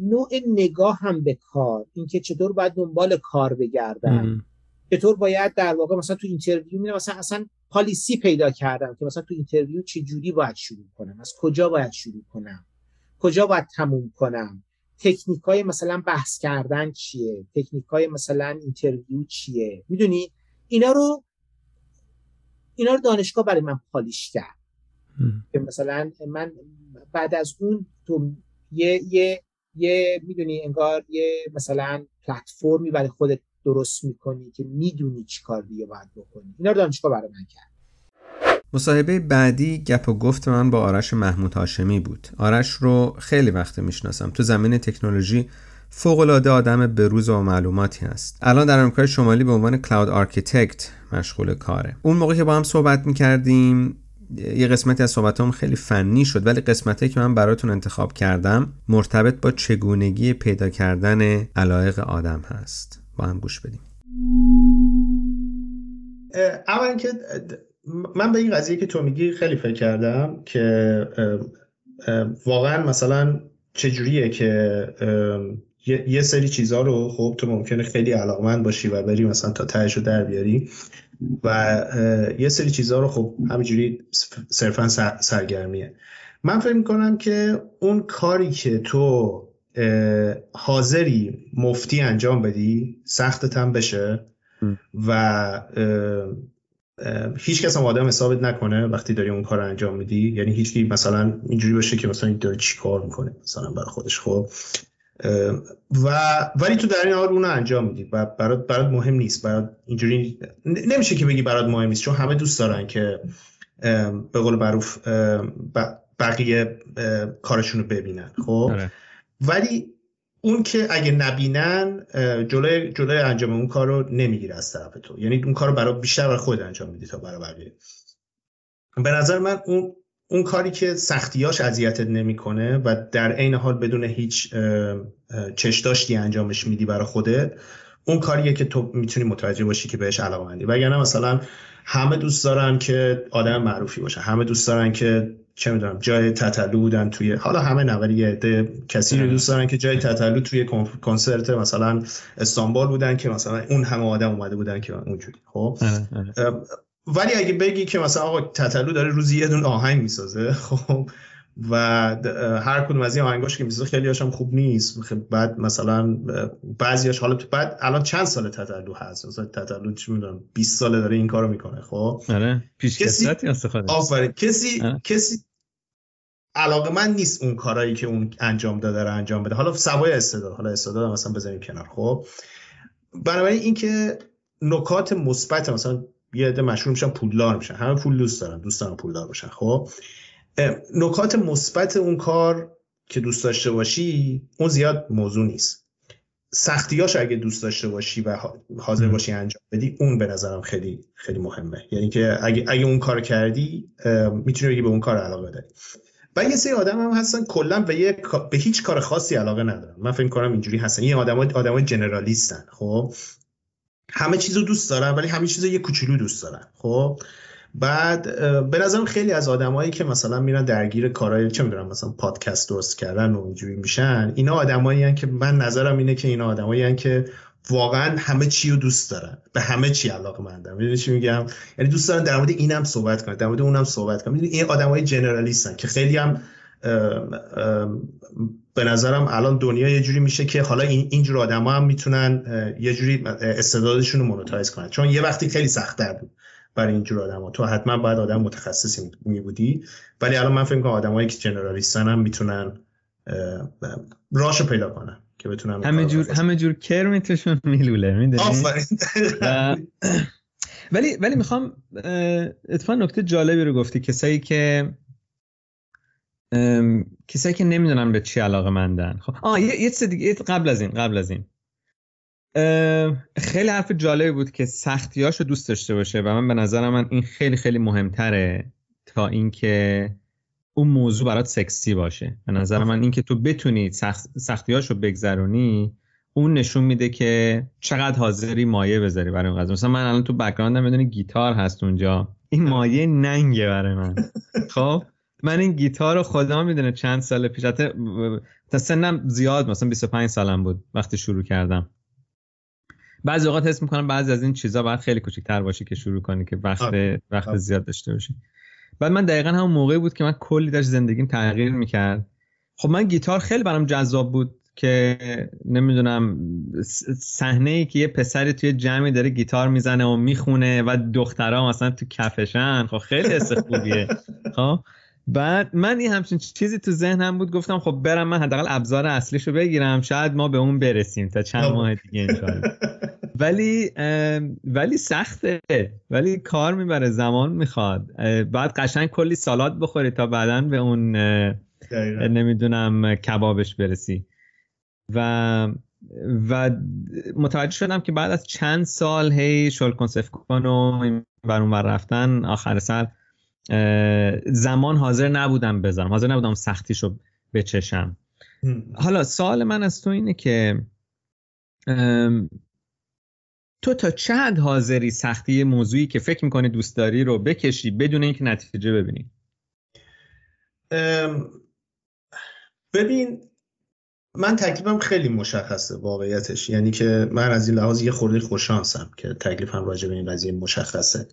نوع نگاه هم به کار اینکه چطور باید دنبال کار بگردم. چطور باید در واقع مثلا تو interview میرم مثلا اصلا policy پیدا کردم که مثلا تو interview چه جوری باید شروع کنم از کجا باید شروع کنم کجا باید تموم کنم تکنیک های مثلا بحث کردن چیه تکنیک های مثلا interview چیه؟ می‌دونی؟ اینا رو اینا رو دانشگاه برای من polish کرد. که مثلا من بعد از اون تو یه یه یه می‌دونی انگار یه مثلا پلتفرمی برای خودت درست می‌کنی که می‌دونی چی کار دیگه باید بکنی. اینا رو دانشگاه برای من کرد مصاحبه بعدی گپ و گفت من با آرش محمود هاشمی بود. آرش رو خیلی وقت می‌شناسم. تو زمینه تکنولوژی فوقالعاده آدم بروز و با معلوماتی هست. الان در آمریکای شمالی به عنوان cloud architect مشغول کاره. اون موقع که با هم صحبت می‌کردیم یه قسمتی از صحبتامون خیلی فنی شد ولی قسمتی که من براتون انتخاب کردم مرتبط با چگونگی پیدا کردن علایق آدم هست. با هم گوش بدیم. اول که من به این قضیه که تو میگی خیلی فکر کردم که واقعا مثلا چجوریه که یه سری چیزها رو خب تو ممکنه خیلی علاقمند باشی و بری مثلا تا تهش رو در بیاری. و یه سری چیزها رو خب همینجوری صرفا سرگرمیه. من فکر می‌کنم که اون کاری که تو حاضری مفتی انجام بدی سختت هم بشه و هیچ کس هم آدم حسابت نکنه وقتی داری اون کار انجام میدی. یعنی هیچ مثلا اینجوری باشه که مثلا داره چی کار می‌کنه مثلا برای خودش. خب و ولی تو در این حال اون انجام میدی و برات برات مهم نیست. برات اینجوری نمیشه که بگی برات مهم نیست چون همه دوست دارن که به قول معروف بقیه کارشون رو ببینن خب؟ آره. ولی اون که اگه نبینن جلوی جلوی انجام اون کار رو نمی‌گیره از طرف تو. یعنی اون کار رو برای بیشتر برای خود انجام میدی تا برای بقیه به نظر من اون اون کاری که سختیاش اذیتت نمی‌کنه و در عین حال بدون هیچ چشداشتی انجامش میدی برای خودت اون کاریه که تو می‌تونی متوجه باشی که بهش علاقه مندی. وگرنه مثلا همه دوست دارن که آدم معروفی باشن همه دوست دارن که چه می‌دونم جای تتلو بودن توی حالا همه نوری یه کسی رو دوست دارن که جای تتلو توی کنسرت مثلا استانبول بودن که مثلا اون همه آدم اومده بودن که اونجوری خب؟ آره، آره. ولی اگه بگی که مثلا آقا تتلو داره روزی یه دون آهنگ می‌سازه خب و هر کدوم از این آهنگاش که می‌سازه خیلی هاشم خوب نیست. خب بعد مثلا بعضیاش حالا بعد الان چند سال تتلو هست؟ مثلا تتلو چی می‌دونم 20 ساله داره این کارو می‌کنه خب؟ آره پیش کسی آفرین. کسی آره. کسی علاقه من نیست اون کارهایی که اون انجام داده رو انجام بده. حالا سوای استعداد حالا استعداد مثلا بذاریم کنار خب؟ بنابراین اینکه نکات مثبت مثلا یه عده مشهور میشن پولدار میشن. همه پول دوست دارن دوست دارن پولدار باشن. خب؟ نکات مثبت اون کار که دوست داشته باشی اون زیاد موضوع نیست. سختیاش اگه دوست داشته باشی و حاضر باشی انجام بدی اون به نظرم خیلی خیلی مهمه. یعنی که اگه اگه اون کار کردی می‌تونی بگی به اون کار علاقه داری. و یه سری آدم هم هستن کلا به, به هیچ کار خاصی علاقه ندارن. من فکر کنم اینجوری هستن. این آدمای آدمای جنرالیستن خب؟ همه چیز رو دوست دارن ولی همه چیز رو یه کوچولو دوست دارن. خب؟ بعد به نظرم خیلی از آدمایی که مثلا میرن درگیر کارهای چه می‌دونم مثلا پادکست درست کردن و اینجوری میشن اینا آدمایی که من نظرم اینه که اینا آدمایی که واقعا همه چی رو دوست دارن. به همه چی علاقه مندن. می‌دونی چی میگم؟ یعنی دوست دارن در مورد اینم صحبت کنن در مورد اونم صحبت کنن. این آدمای جنرالیستن که خیلی هم به نظرم الان دنیا یه جوری میشه که حالا این اینجور آدما هم می‌تونن یه جوری استعدادشون رو مونوتایز کنن. چون یه وقتی خیلی سختتر بود برای اینجور آدما تو حتما باید آدم متخصصی می بودی ولی الان من فکر می‌کنم آدمایی که جنرالیستن هم می‌تونن راشو پیدا کنن که بتونن همه جور همه جور کرمیتشون میلوله می‌دونی؟ ولی ولی می‌خوام اتفاقا نکته جالبی رو گفتی کسایی که کسایی که نمی‌دونن به چی علاقه مندن. خب آه یه, یه دیگه قبل از این قبل از این. خیلی حرف جالبی بود که سختیاشو دوست داشته باشه و من به نظر من این خیلی خیلی مهمتره تا اینکه اون موضوع برات سکسی باشه. به نظر من اینکه تو بتونی سخت، سختیاشو بگذرونی اون نشون میده که چقدر حاضری مایه بذاری برای اون قضیه مثلا من الان تو بک‌گراندم می‌دونی گیتار هست اونجا. این مایه ننگه برای من. خب؟ من این گیتار رو خدا می‌دونه چند سال پیش تا سنم زیاد مثلا 25 سالم بود وقتی شروع کردم. بعضی اوقات حس می‌کنم بعضی از این چیزا باید خیلی کوچیک‌تر باشه که شروع کنی که وقت آره. وقت آره. زیاد داشته باشی. بعد من دقیقا همون موقعی بود که من کلی داشت زندگیم تغییر می‌کرد. خب من گیتار خیلی برام جذاب بود که نمی‌دونم صحنه ای که یه پسری توی جمعی داره گیتار می‌زنه و می‌خونه و دخترها مثلا تو کفشن. خب خیلی حس خوبیه. خب؟ بعد من این همچین چیزی تو ذهنم بود گفتم خب برم من حداقل ابزار اصلیشو بگیرم شاید ما به اون برسیم تا چند خب. ماه دیگه انشالله ولی ولی سخته. ولی کار می‌بره زمان می‌خواد. بعد قشنگ کلی سالات بخوری تا بعدا به اون نمی‌دونم کبابش برسی. و و متوجه شدم که بعد از چند سال هی شل کنسف کن و بر اون رفتن آخر سر زمان حاضر نبودم بذارم. حاضر نبودم سختیشو بچشم. حالا سوال من از تو اینه که تو تا چه حد حاضری سختی موضوعی که فکر می‌کنی دوست داری رو بکشی بدون اینکه نتیجه ببینی؟ ببین من تکلیفم خیلی مشخصه واقعیتش. یعنی که من از این لحاظ یه خورده خوششانسم که تکلیفم راجع به این قضیه مشخصه.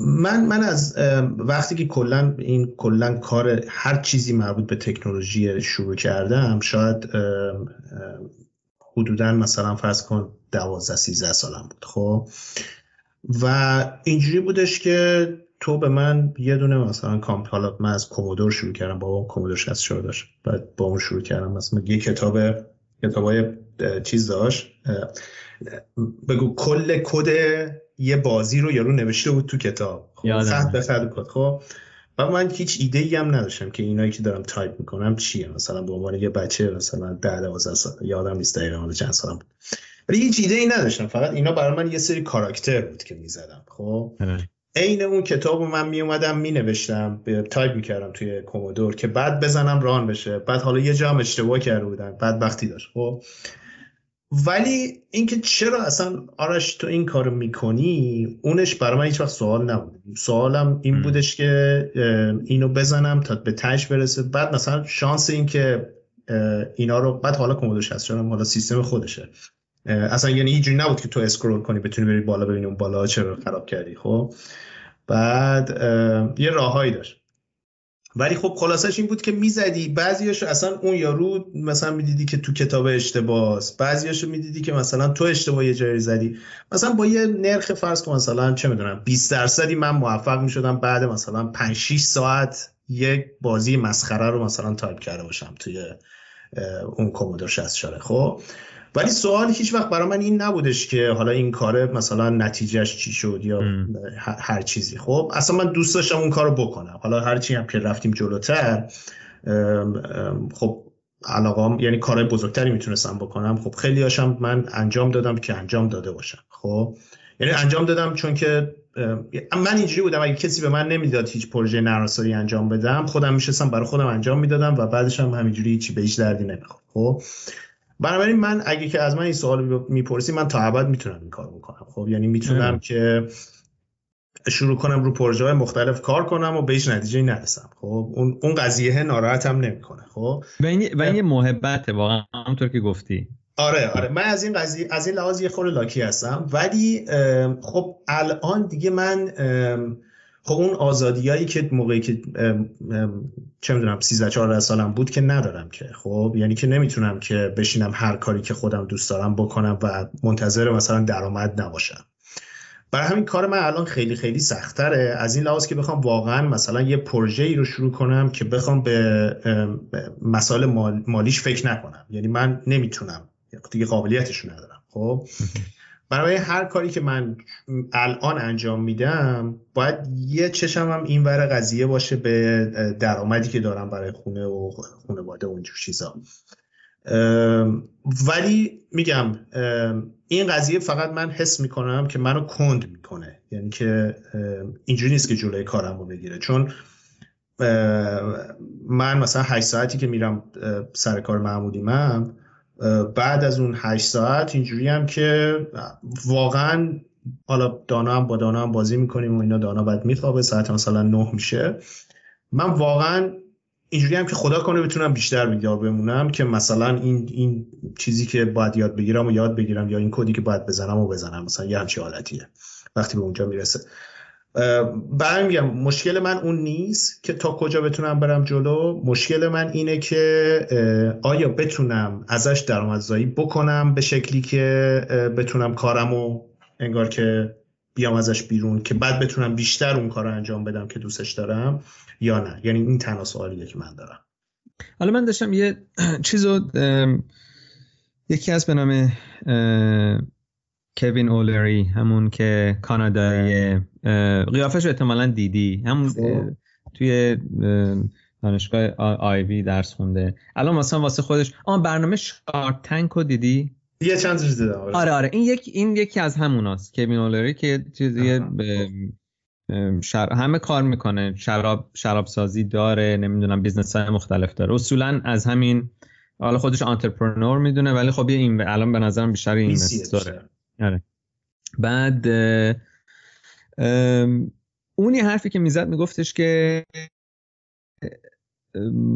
من من از وقتی که کلا این کلا کار هر چیزی مربوط به تکنولوژی شروع کردم شاید حدودا مثلا فرض کن 12 13 سالم بود خب؟ و اینجوری بودش که تو به من یه دونه مثلا کامپ حالا من از کومودور شروع کردم با کومودور 64 داشت؟ بعد با اون شروع کردم مثلا یه کتاب کتابای چیز داشت بگو کل کد یه بازی رو یارو نوشته بود تو کتاب. خب به کد. خب و من هیچ ایده ای هم نداشتم که اینایی که دارم تایپ می‌کنم چیه. مثلا به عنوان یه بچه مثلا 10 12 سال یادم نیست دقیقاً چند سالم بود. ولی هیچ ایده ای نداشتم. فقط اینا برای من یه سری کاراکتر بود که می‌زدم. خب آره. عین اون کتاب من می اومدم می نوشتم تایپ می‌کردم توی کومودور که بعد بزنم run بشه. بعد حالا یه جام اشتباه کرده بودم. بعد وقتی داشت. خب ولی اینکه چرا اصلا آرش تو این کارو می‌کنی اونش برای من هیچ وقت سوال نبود. سوالم این بودش که اینو بزنم تا به تهش برسه. بعد مثلا شانس این که اینا رو بعد حالا کومودور 64 حالا سیستم خودشه. اصلا یعنی اینجوری نبود که تو scroll کنی بتونی بری بالا ببینی اون بالا چرا خراب کردی خب؟ بعد یه راههایی داشت. ولی خب خلاصش این بود که می‌زدی. بعضیاشو اصلا اون یارو مثلا می‌دیدی که تو کتاب اشتباهه بعضیاشو می‌دیدی که مثلا تو اشتباه یه جایی زدی. مثلا با یه نرخ فرض کن مثلا چه می‌دونم 20 درصدی من موفق می‌شدم بعد مثلا 5 6 ساعت یک بازی مسخره رو مثلا تایپ کرده باشم توی اون کومودور 64 خب ولی سوال هیچ وقت برای من این نبودش که حالا این کاره مثلا نتیجهش چی شد یا هر چیزی. خب اصلا من دوست داشتم اون کارو بکنم. حالا هر چی هم که رفتیم جلوتر خب علاقام یعنی کارهای بزرگتری می‌تونستم بکنم. خب خیلی هاشم من انجام دادم که انجام داده باشم. خب یعنی انجام دادم چون که من اینجوری بودم اگه کسی به من نمی‌داد هیچ پروژه نراسایی انجام بدم خودم میشستم برای خودم انجام می‌دادم و بعدش هم همینجوری هیچی به هیچ دردی نمی‌خورد. خب بنابراین من اگه که از من این سوال می‌پرسی من تا ابد می‌تونم این کار بکنم. خب یعنی می‌تونم که شروع کنم رو پروژه های مختلف کار کنم و به هیچ نتیجه نرسم. خب اون اون قضیه ناراحتم نمی‌کنه. خب؟ و این و این محبت واقعا همونطور که گفتی. آره آره. من از این قضیه از این لحاظ یه خورده لاکی هستم. ولی خب الان دیگه من خب اون آزادیایی که موقعی که چه می‌دونم 13 14 سالم بود که ندارم که. خب یعنی که نمی‌تونم که بشینم هر کاری که خودم دوست دارم بکنم و منتظر مثلا درآمد نباشم. برای همین کار من الان خیلی خیلی سختره. از این لحاظ که بخوام واقعا مثلا یه پروژه ای رو شروع کنم که بخوام به مسائل مالیش فکر نکنم. یعنی من نمی‌تونم دیگه قابلیتش ندارم. خب؟ برای هر کاری که من الان انجام میدم باید یه چشم هم این ور قضیه باشه به درآمدی که دارم برای خونه و خانواده و اینجور چیزا. ولی میگم این قضیه فقط من حس می‌کنم که منو کند می‌کنه. یعنی که اینجوری نیست که جلوی کارم رو بگیره. چون من مثلا 8 ساعتی که میرم سر کار معمولی من بعد از اون 8 ساعت اینجوری هم که واقعا حالا دانا هم با دانا هم بازی می‌کنیم و اینا دانا بعد میخوابه ساعت مثلا 9 میشه. من واقعا اینجوری هم که خدا کنه بتونم بیشتر بیدار بمونم که مثلا این این چیزی که باید یاد بگیرم و یاد بگیرم یا این کدی که باید بزنم و بزنم مثلا یه همچی حالتیه. وقتی به اونجا می‌رسه. برای میگم مشکل من اون نیست که تا کجا بتونم برم جلو. مشکل من اینه که آیا بتونم ازش درآمدزایی بکنم به شکلی که بتونم کارمو انگار که بیام ازش بیرون که بعد بتونم بیشتر اون کار رو انجام بدم که دوستش دارم یا نه؟ یعنی این تنها سوالیه که من دارم. حالا من داشتم یه چیزو یکی از به نام کوین اولری همون که کانادایی قیافش احتمالا دیدی. همون. توی دانشگاه آیوی درس خونده. الان مثلا واسه خودش. آن برنامه شارک تنک رو دیدی؟ یه چند چیز دیدم آره. آره این یک این یکی از هموناست. کوین اولری که چیزی شر... همه کار می‌کنه. شراب شراب سازی داره نمی‌دونم business های مختلف داره. اصولا از همین حالا خودش entrepreneur می‌دونه ولی خب یه این الان به نظرم بیشتر این داره. آره. بعد اونی حرفی که می‌زد میگفتش که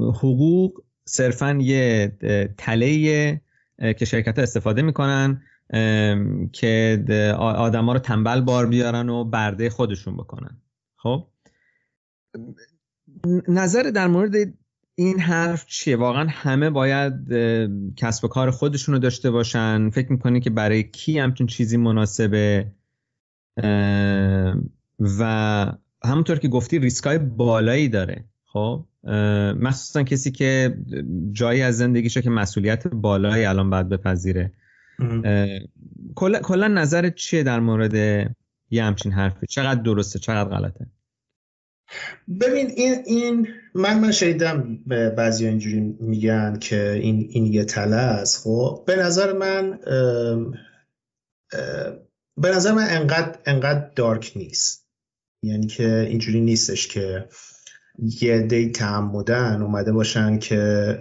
حقوق صرفا یه تله که شرکت استفاده می‌کنن که آدما رو تنبل بار بیارن و برده خودشون بکنن. خب؟ نظر در مورد این حرف چیه؟ واقعا همه باید کسب و کار خودشون رو داشته باشن. فکر می‌کنی که برای کی همچین چیزی مناسبه؟ و همونطور که گفتی ریسکای بالایی داره. خب؟ مخصوصا کسی که جایی از زندگیشه که مسئولیت بالایی الان باید بپذیره. کلا نظر چیه در مورد یه همچین حرفی؟ چقدر درسته چقدر غلطه؟ ببین این این من من شنیدم بعضی اینجوری میگن که این این یه تله است خب؟ به نظر من به نظر من انقدر انقدر dark نیست. یعنی که اینجوری نیستش که یه دی تعمدن اومده باشن که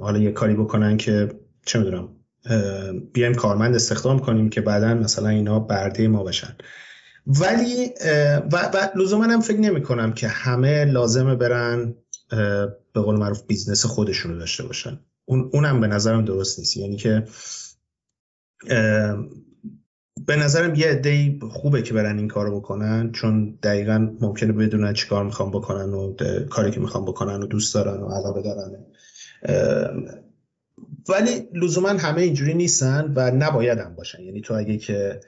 حالا یه کاری بکنن که چه می‌دونم بیایم کارمند استخدام کنیم که بعدا مثلا اینا برده ما بشن. ولی و, و لزوما هم فکر نمی کنم که همه لازمه برن به قول معروف business خودشونو داشته باشن. اون اونم به نظرم درست نیست. یعنی که به نظرم یه عده خوبه که برن این کارو بکنن چون دقیقا ممکنه بدونن چی کار می‌خوام بکنن و کاری که می‌خوام بکنن و دوست دارن و علاقه دارن. ولی لزوما همه اینجوری نیستن و نباید هم باشن. یعنی تو اگه که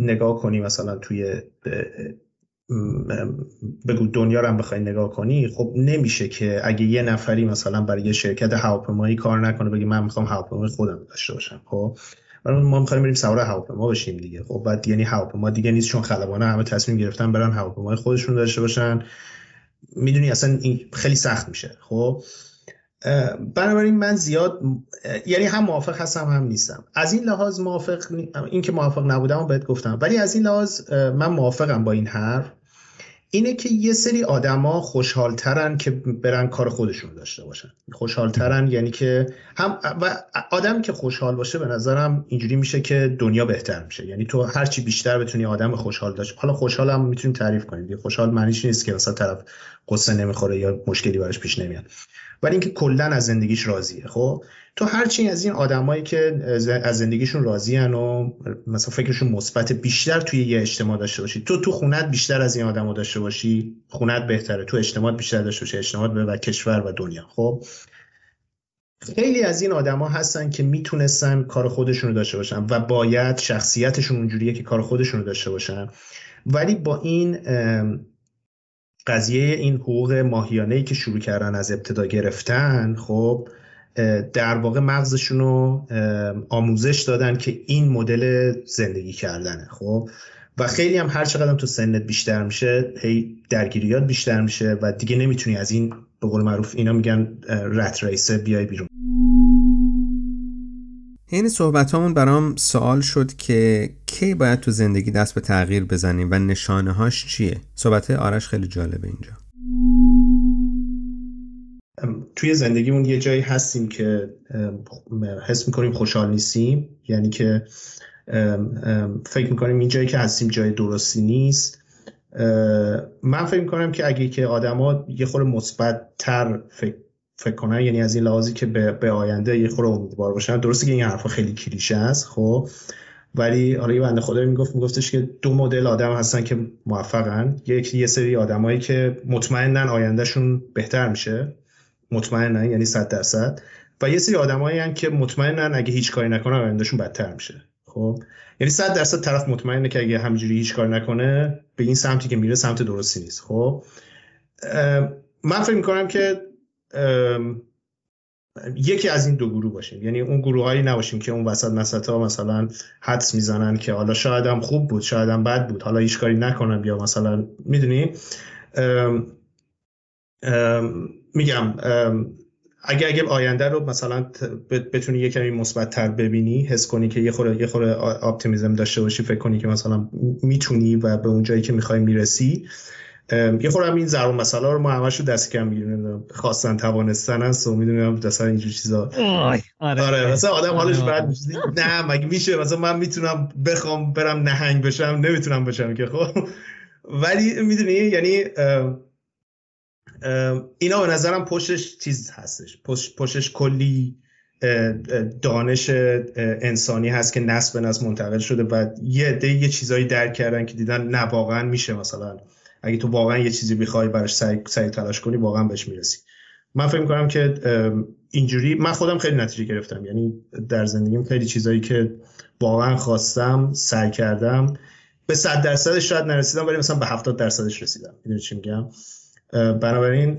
نگاه کنی مثلا توی بگو دنیا رو هم بخوای نگاه کنی خب نمیشه که اگه یه نفری مثلا برای یه شرکت هواپیمایی کار نکنه بگی من می‌خوام هواپیمای خودم داشته باشم خب؟ ما می‌خوایم بریم سوار هواپیما بشیم دیگه خب؟ بعد یعنی هواپیما دیگه نیست چون خلبانه همه تصمیم گرفتن برن هواپیمای خودشون داشته باشن. می‌دونی اصلا این خیلی سخت میشه خب؟ بنابراین من زیاد یعنی هم موافق هستم هم نیستم. از این لحاظ موافق این که موافق نبودم بهت گفتم. ولی از این لحاظ من موافقم با این حرف. اینه که یه سری آدما خوشحالترن که برن کار خودشون داشته باشن. خوشحالترن یعنی که هم و آدم که خوشحال باشه به نظرم اینجوری میشه که دنیا بهتر میشه. یعنی تو هرچی بیشتر بتونی آدم خوشحال داشت. حالا خوشحال هم می‌تونیم تعریف کنیم خوشحال معنیش نیست که مثلا طرف قصه نمی‌خوره یا مشکلی براش پیش نمیاد. ولی اینکه کلا از زندگیش راضیه. خب؟ تو هرچی از این آدمایی که از زندگیشون راضیان و مثلا فکرشون مثبت بیشتر توی یه اجتماع داشته باشی تو تو خونت بیشتر از این آدما داشته باشی خونت بهتره. تو اجتماع بیشتر داشته باشی اجتماع به و کشور و دنیا. خب؟ خیلی از این آدما هستن که می‌تونستن کار خودشون رو داشته باشن و باید شخصیتشون اونجوریه که کار خودشون رو داشته باشن. ولی با این قضیه این حقوق ماهیانه ای که شروع کردن از ابتدا گرفتن خب در واقع مغزشون رو آموزش دادن که این مدل زندگی کردنه خب. و خیلی هم هر چقدر تو سنت بیشتر میشه هی درگیریات بیشتر میشه و دیگه نمی‌تونی از این به قول معروف اینا میگن رت ریسه بیای بیرون. این صحبت همون برام سوال شد که کی باید تو زندگی دست به تغییر بزنیم و نشانه هاش چیه؟ صحبت آرش خیلی جالبه اینجا. توی زندگیمون یه جایی هستیم که حس می‌کنیم خوشحال نیستیم. یعنی که فکر می‌کنیم این جایی که هستیم جای درستی نیست. من فکر می‌کنم که اگه که آدما یه خور مثبت تر فکر فکر کنن یعنی از این لحاظی که به, به آینده یه خورده امیدوار باشن. درسته که این حرفا خیلی کلیشه است خب. ولی حالا یه بنده خدا می‌گفت میگفتش که دو مدل آدم هستن که موفقن. یک یه سری آدمایی که مطمئنن آیندهشون بهتر میشه. مطمئنن یعنی 100 درصد. و یه سری آدمایی که مطمئنن اگه هیچ کاری نکنن آیندهشون بدتر میشه. خب. یعنی 100 درصد طرف مطمئنه که اگه همینجوری هیچ کار نکنه به این سمتی که میره سمت درستی نیست. خب. من فکر می‌کنم که یکی از این دو گروه باشیم. یعنی اون گروه هایی نباشیم که اون وسط مسط مثلا حدس می‌زنن که حالا شاید هم خوب بود شاید هم بد بود. حالا هیچ کاری نکنم یا مثلا می‌دونی؟ میگم اگه اگه آینده رو مثلا بتونی یه کمی مثبت تر ببینی حس کنی که یه خورده یه خورده داشته باشی فکر کنی که مثلا می‌تونی و به اون جایی که می‌خوای می‌رسی یه خورم این ضرب مسئله رو ما همش رو دست کم می‌گیریم. خواستن توانستن هست و می‌دونم مثلا اینجور چیزا. آره. آره مثلا آدم حالش بعد نه مگه میشه؟ مثلا من می‌تونم بخوام برم نهنگ بشم؟ نمی‌تونم بشم که خب. ولی می‌دونی یعنی اینا به نظرم پشتش چیز هستش. پشتش کلی دانش انسانی هست که نسل به نسل منتقل شده و یه عده یه چیزایی درک کردن که دیدن نه واقعا میشه مثلا. اگه تو واقعا یه چیزی بخوای براش سعی, سعی تلاش کنی واقعا بهش می‌رسی. من فکر می‌کنم که اینجوری من خودم خیلی نتیجه گرفتم. یعنی در زندگیم خیلی چیزایی که واقعا خواستم سعی کردم. به صد درصدش شاید نرسیدم ولی مثلا به 70 درصدش رسیدم. می‌دونی چی میگم؟ بنابراین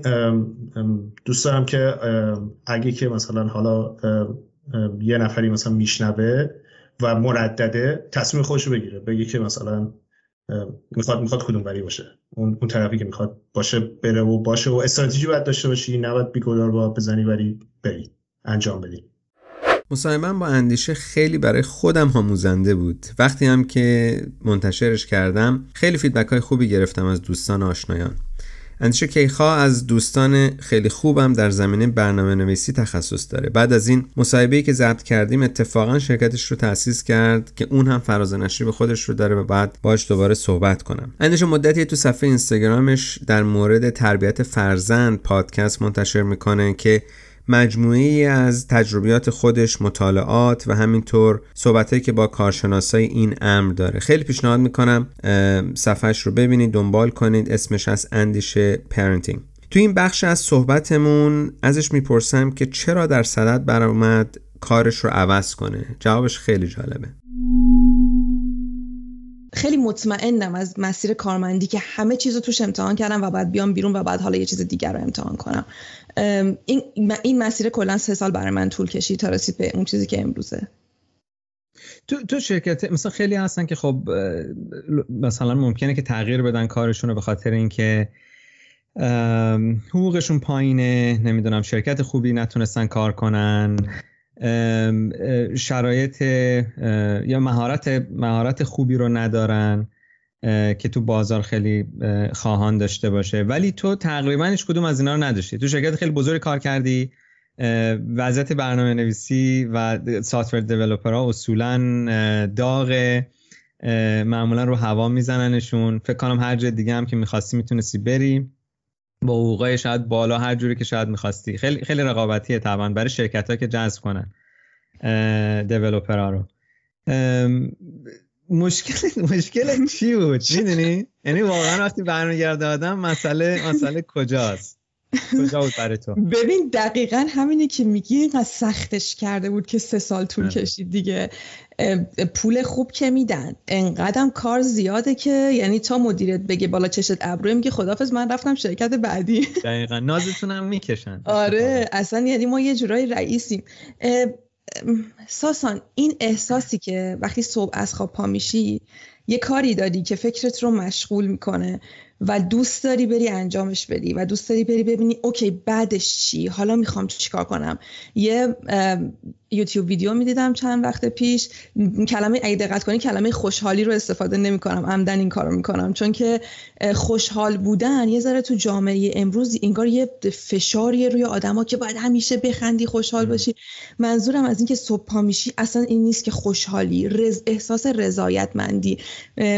دوست دارم که اگه که مثلا حالا یه نفری مثلا میشنوه و مردده تصمیم خودش بگیره. بگه که مثلا می‌خواد می‌خواد کدوم بری باشه. اون اون طرفی که می‌خواد باشه بره و باشه و استراتژی باید داشته باشی. نباید بیگدار با بزنی ولی بری. انجام بدی. مصاحبه با اندیشه خیلی برای خودم آموزنده بود. وقتی هم که منتشرش کردم خیلی فیدبک های خوبی گرفتم از دوستان آشنایان. اندیشه کیخا از دوستان خیلی خوبم در زمینه برنامه نویسی تخصص داره. بعد از این مصاحبه که ضبط کردیم اتفاقا شرکتش رو تأسیس کرد که اون هم فراز به خودش رو داره و بعد باش دوباره صحبت کنم. اندیشه مدتی تو صفحه اینستاگرامش در مورد تربیت فرزند پادکست منتشر می‌کنه که مجموعی از تجربیات خودش مطالعات و همینطور صحبتهایی که با کارشناسای این امر داره. خیلی پیشنهاد می‌کنم صفحش رو ببینید دنبال کنید. اسمش از اندیشه پرنتینگ. تو این بخش از صحبتمون ازش می‌پرسم که چرا در صدد برآمد کارش رو عوض کنه؟ جوابش خیلی جالبه. خیلی مطمئنم از مسیر کارمندی که همه چیز رو توش امتحان کردم و بعد بیام بیرون و بعد حالا یه چیز دیگر رو امتحان کنم. این, این مسیر کلا سه سال برای من طول کشید تا رسید به اون چیزی که امروزه. تو تو شرکت مثلا خیلی هستن که خب مثلا ممکنه که تغییر بدن کارشون رو به خاطر اینکه حقوقشون پایینه نمی‌دونم شرکت خوبی نتونستن کار کنن. شرایط یا مهارت مهارت خوبی رو ندارن که تو بازار خیلی خواهان داشته باشه. ولی تو تقریبا هیچ کدوم از اینا رو نداشتی. تو شرکت خیلی بزرگ کار کردی وضعیت برنامه نویسی و سافتور دیولپرها اصولا داغ معمولا رو هوا میزننشون. فکر کنم هر جای دیگه هم که می‌خواستی می‌تونستی بری. با حقوقای شاید بالا هر جوری که شاید می‌خواستی. خیلی خیلی رقابتیه طبعا برای شرکت ها که جذب کنن دیولپرها رو. مشکل مشکل چی بود؟ می‌دونی؟ یعنی واقعا وقتی برمیگرده آدم مسئله مسئله کجاست؟ کجا بود برای تو. ببین دقیقا همینه که میگی اینقدر سختش کرده بود که سه سال طول کشید دیگه. پول خوب که میدن. انقدرم کار زیاده که یعنی تا مدیرت بگه بالا چشت ابروی میگه خدافظ من رفتم شرکت بعدی. دقیقا. نازتون هم می‌کشن. آره اصلا یعنی ما یه جورایی رئیسیم. ساسان این احساسی که وقتی صبح از خواب پا میشی یه کاری داری که فکرت رو مشغول می‌کنه. و دوست داری بری انجامش بدی و دوست داری بری ببینی اوکی بعدش چی؟ حالا می‌خوام چیکار کنم؟ یه یوتیوب ویدیو می‌دیدم چند وقت پیش. کلمه اگه دقت کنی کلمه خوشحالی رو استفاده نمی کنم عمدن این کارو می‌کنم. چون که خوشحال بودن یه ذره تو جامعه امروز انگار یه فشاری روی آدما که باید همیشه بخندی خوشحال باشی. منظورم از اینکه صبح پا میشی اصلا این نیست که خوشحالی. رز احساس رضایتمندی.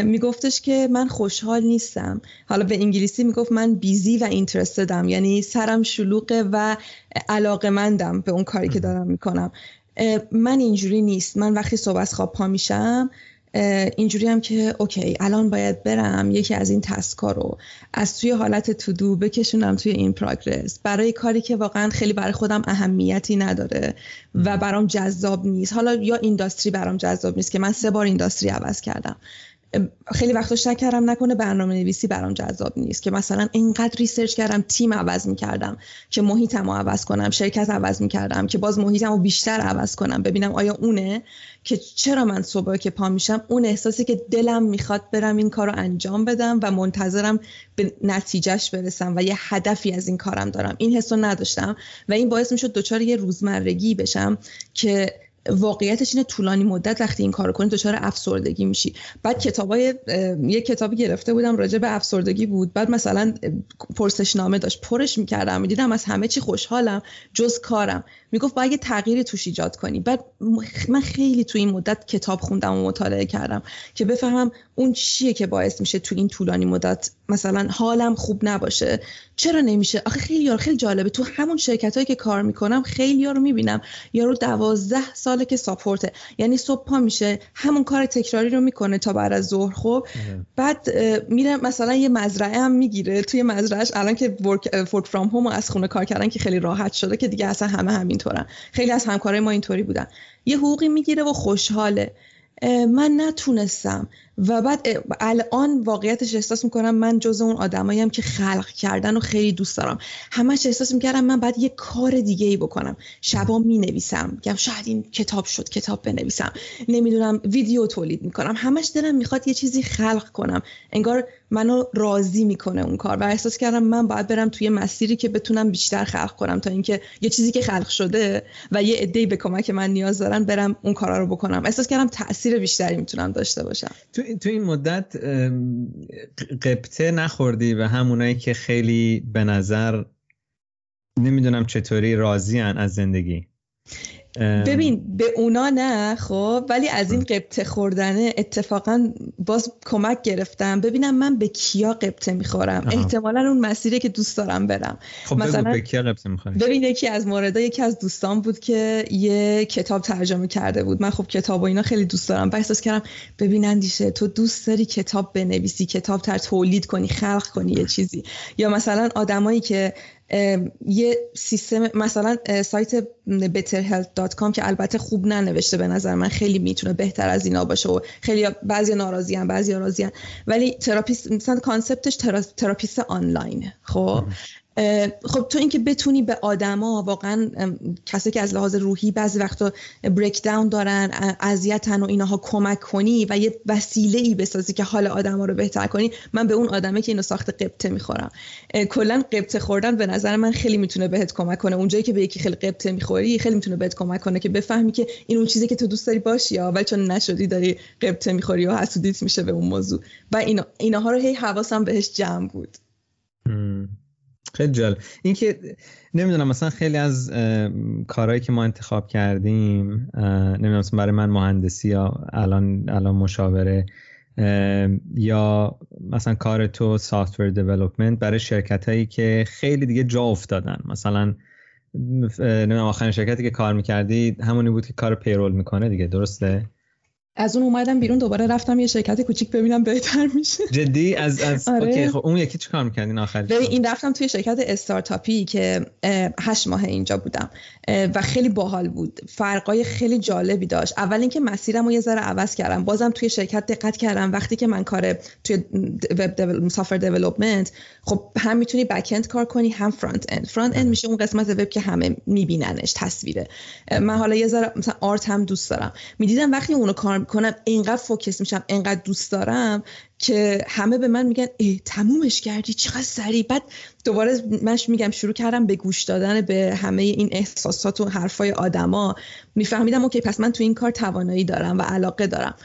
میگفتش که من خوشحال نیستم. حالا به انگلیسی می‌گفت من بیزی و اینترستدم. یعنی سرم شلوغه و علاقمندم به اون کاری که دارم می‌کنم. من اینجوری نیست. من وقتی صبح از خواب پا میشم اینجوری هم که اوکی الان باید برم یکی از این تسکا رو از توی حالت تودو بکشونم توی این پراگرس. برای کاری که واقعا خیلی برای خودم اهمیتی نداره و برام جذاب نیست. حالا یا اینداستری برام جذاب نیست که من سه بار اینداستری عوض کردم. خیلی وقتا شک کردم نکنه برنامه نویسی برام جذاب نیست که مثلا اینقدر research کردم تیم عوض می‌کردم که محیطم رو عوض کنم شرکت عوض می‌کردم که باز محیطم رو بیشتر عوض کنم. ببینم آیا اونه که چرا من صبح که پا میشم اون احساسی که دلم می‌خواد برم این کار رو انجام بدم و منتظرم به نتیجهش برسم و یه هدفی از این کارم دارم. این حس نداشتم و این باعث می‌شد دچار یه روزمرگی بشم که واقعیتش اینه طولانی مدت وقتی این کارو کنی دچار افسردگی میشی. بعد کتابای یه کتابی گرفته بودم راجع به افسردگی بود. بعد مثلا پرسشنامه داشت. پرش می‌کردم. می‌دیدم از همه چی خوشحالم. جز کارم. می‌گفت باید یه تغییری توش ایجاد کنی. بعد من خیلی تو این مدت کتاب خوندم و مطالعه کردم که بفهمم اون چیه که باعث میشه تو این طولانی مدت مثلا حالم خوب نباشه. چرا نمیشه؟ آخه خیلی یار خیلی جالبه. تو همون شرکت هایی که کار می‌کنم خیلی یارو می‌بینم. یارو دوازده ساله که ساپورته. یعنی صبح پا میشه همون کار تکراری رو می‌کنه تا بعد از ظهر خب؟ بعد میره مثلا یه مزرعه هم می‌گیره. توی مزرعهش الان که ورک فرام هوم از خونه کار کردن که خیلی راحت شده که دیگه اصلا همه همینطورن. خیلی از همکارای ما اینطوری بودن. یه حقوقی می‌گیره و خوشحاله. من نتونستم. و بعد الان واقعیتش احساس می‌کنم من جز اون آدماییم که خلق کردن و خیلی دوست دارم. همش احساس می‌کردم من بعد یه کار دیگه ای بکنم. شبا می نویسم گم شاید این کتاب شد کتاب بنویسم. نمی‌دونم ویدیو تولید می‌کنم. همش دلم می‌خواد یه چیزی خلق کنم. انگار منو راضی می‌کنه اون کار. و احساس کردم من باید برم توی مسیری که بتونم بیشتر خلق کنم تا اینکه یه چیزی که خلق شده و یه عده‌ای به کمک من نیاز دارن برم اون کارا رو بکنم. احساس کردم تاثیر بیشتری می‌تونم داشته باشم. تو, تو این مدت قبطه نخوردی و همونایی که خیلی به نظر نمی‌دونم چطوری راضیان از زندگی. ببین به اونا نه خب؟ ولی از این قبطه خوردنه اتفاقا باز کمک گرفتم. ببینم من به کیا قبطه می‌خورم. احتمالا اون مسیری که دوست دارم برم. خب مثلا به کیا قبطه می‌خوری. ببین یکی از موردا یکی از دوستان بود که یه کتاب ترجمه کرده بود. من خب کتاب و اینا خیلی دوست دارم. و احساس کردم ببین اندیشه تو دوست داری کتاب بنویسی کتاب تر تولید کنی خلق کنی یه چیزی. یا مثلا آدمایی که یه سیستم مثلا سایت betterhelp.com که البته خوب ننوشته به نظر من خیلی می‌تونه بهتر از اینا باشه و خیلی بعضی ناراضی هم بعضی راضی ولی therapist مثلا concept ش therapist آنلاین خب؟ خب تو اینکه بتونی به آدما واقعا کسی که از لحاظ روحی بعضی وقتا بریک داون دارن اذیتن و اینها کمک کنی و یه وسیله ای بسازی که حال آدما رو بهتر کنی من به اون آدمه که اینو ساخت قبطه می‌خورم. کلا قبطه خوردن به نظر من خیلی می‌تونه بهت کمک کنه. اونجایی که به یکی خیلی قبطه می‌خوری خیلی می‌تونه بهت کمک کنه که بفهمی که این اون چیزی که تو دوست داری باشی یا ولی چون نشدی داری قبطه می‌خوری و حسودیت میشه به اون موضوع. و اینا اینها رو هی حواسم بهش جمع بود. خیلی جالب. این که نمی‌دونم مثلا خیلی از کارهایی که ما انتخاب کردیم نمی‌دونم مثلا برای من مهندسی یا الان الان مشاوره یا مثلا کار تو سافتور دیولپمنت برای شرکت هایی که خیلی دیگه جا افتادن. مثلا نمی‌دونم آخرین شرکتی که کار می‌کردی همونی بود که کار پیرول می‌کنه دیگه درسته؟ از اون اومدم بیرون دوباره رفتم یه شرکت کوچیک ببینم بهتر میشه. جدی؟ از از آره. okay خب اون یکی چیکار می‌کردین آخر این رفتم توی شرکت استارتاپی که هشت ماه اینجا بودم. و خیلی باحال بود. فرقای خیلی جالبی داشت. اول اینکه مسیرم رو یه ذره عوض کردم. بازم توی شرکت دقت کردم. وقتی که من کار توی web software development خب هم می‌تونی back end کار کنی هم front end front end میشه اون قسمت وب که همه میبیننش تصویره. من حالا یه ذره مثلا art هم دوست دارم. می‌دیدم وقتی اونو کار می‌کنم اینقدر focus میشم اینقدر دوست دارم که همه به من میگن ای تمومش کردی چقدر سریع. بعد دوباره منش میگم شروع کردم به گوش دادن به همه این احساسات و حرفای آدما. میفهمیدم okay پس من تو این کار توانایی دارم و علاقه دارم.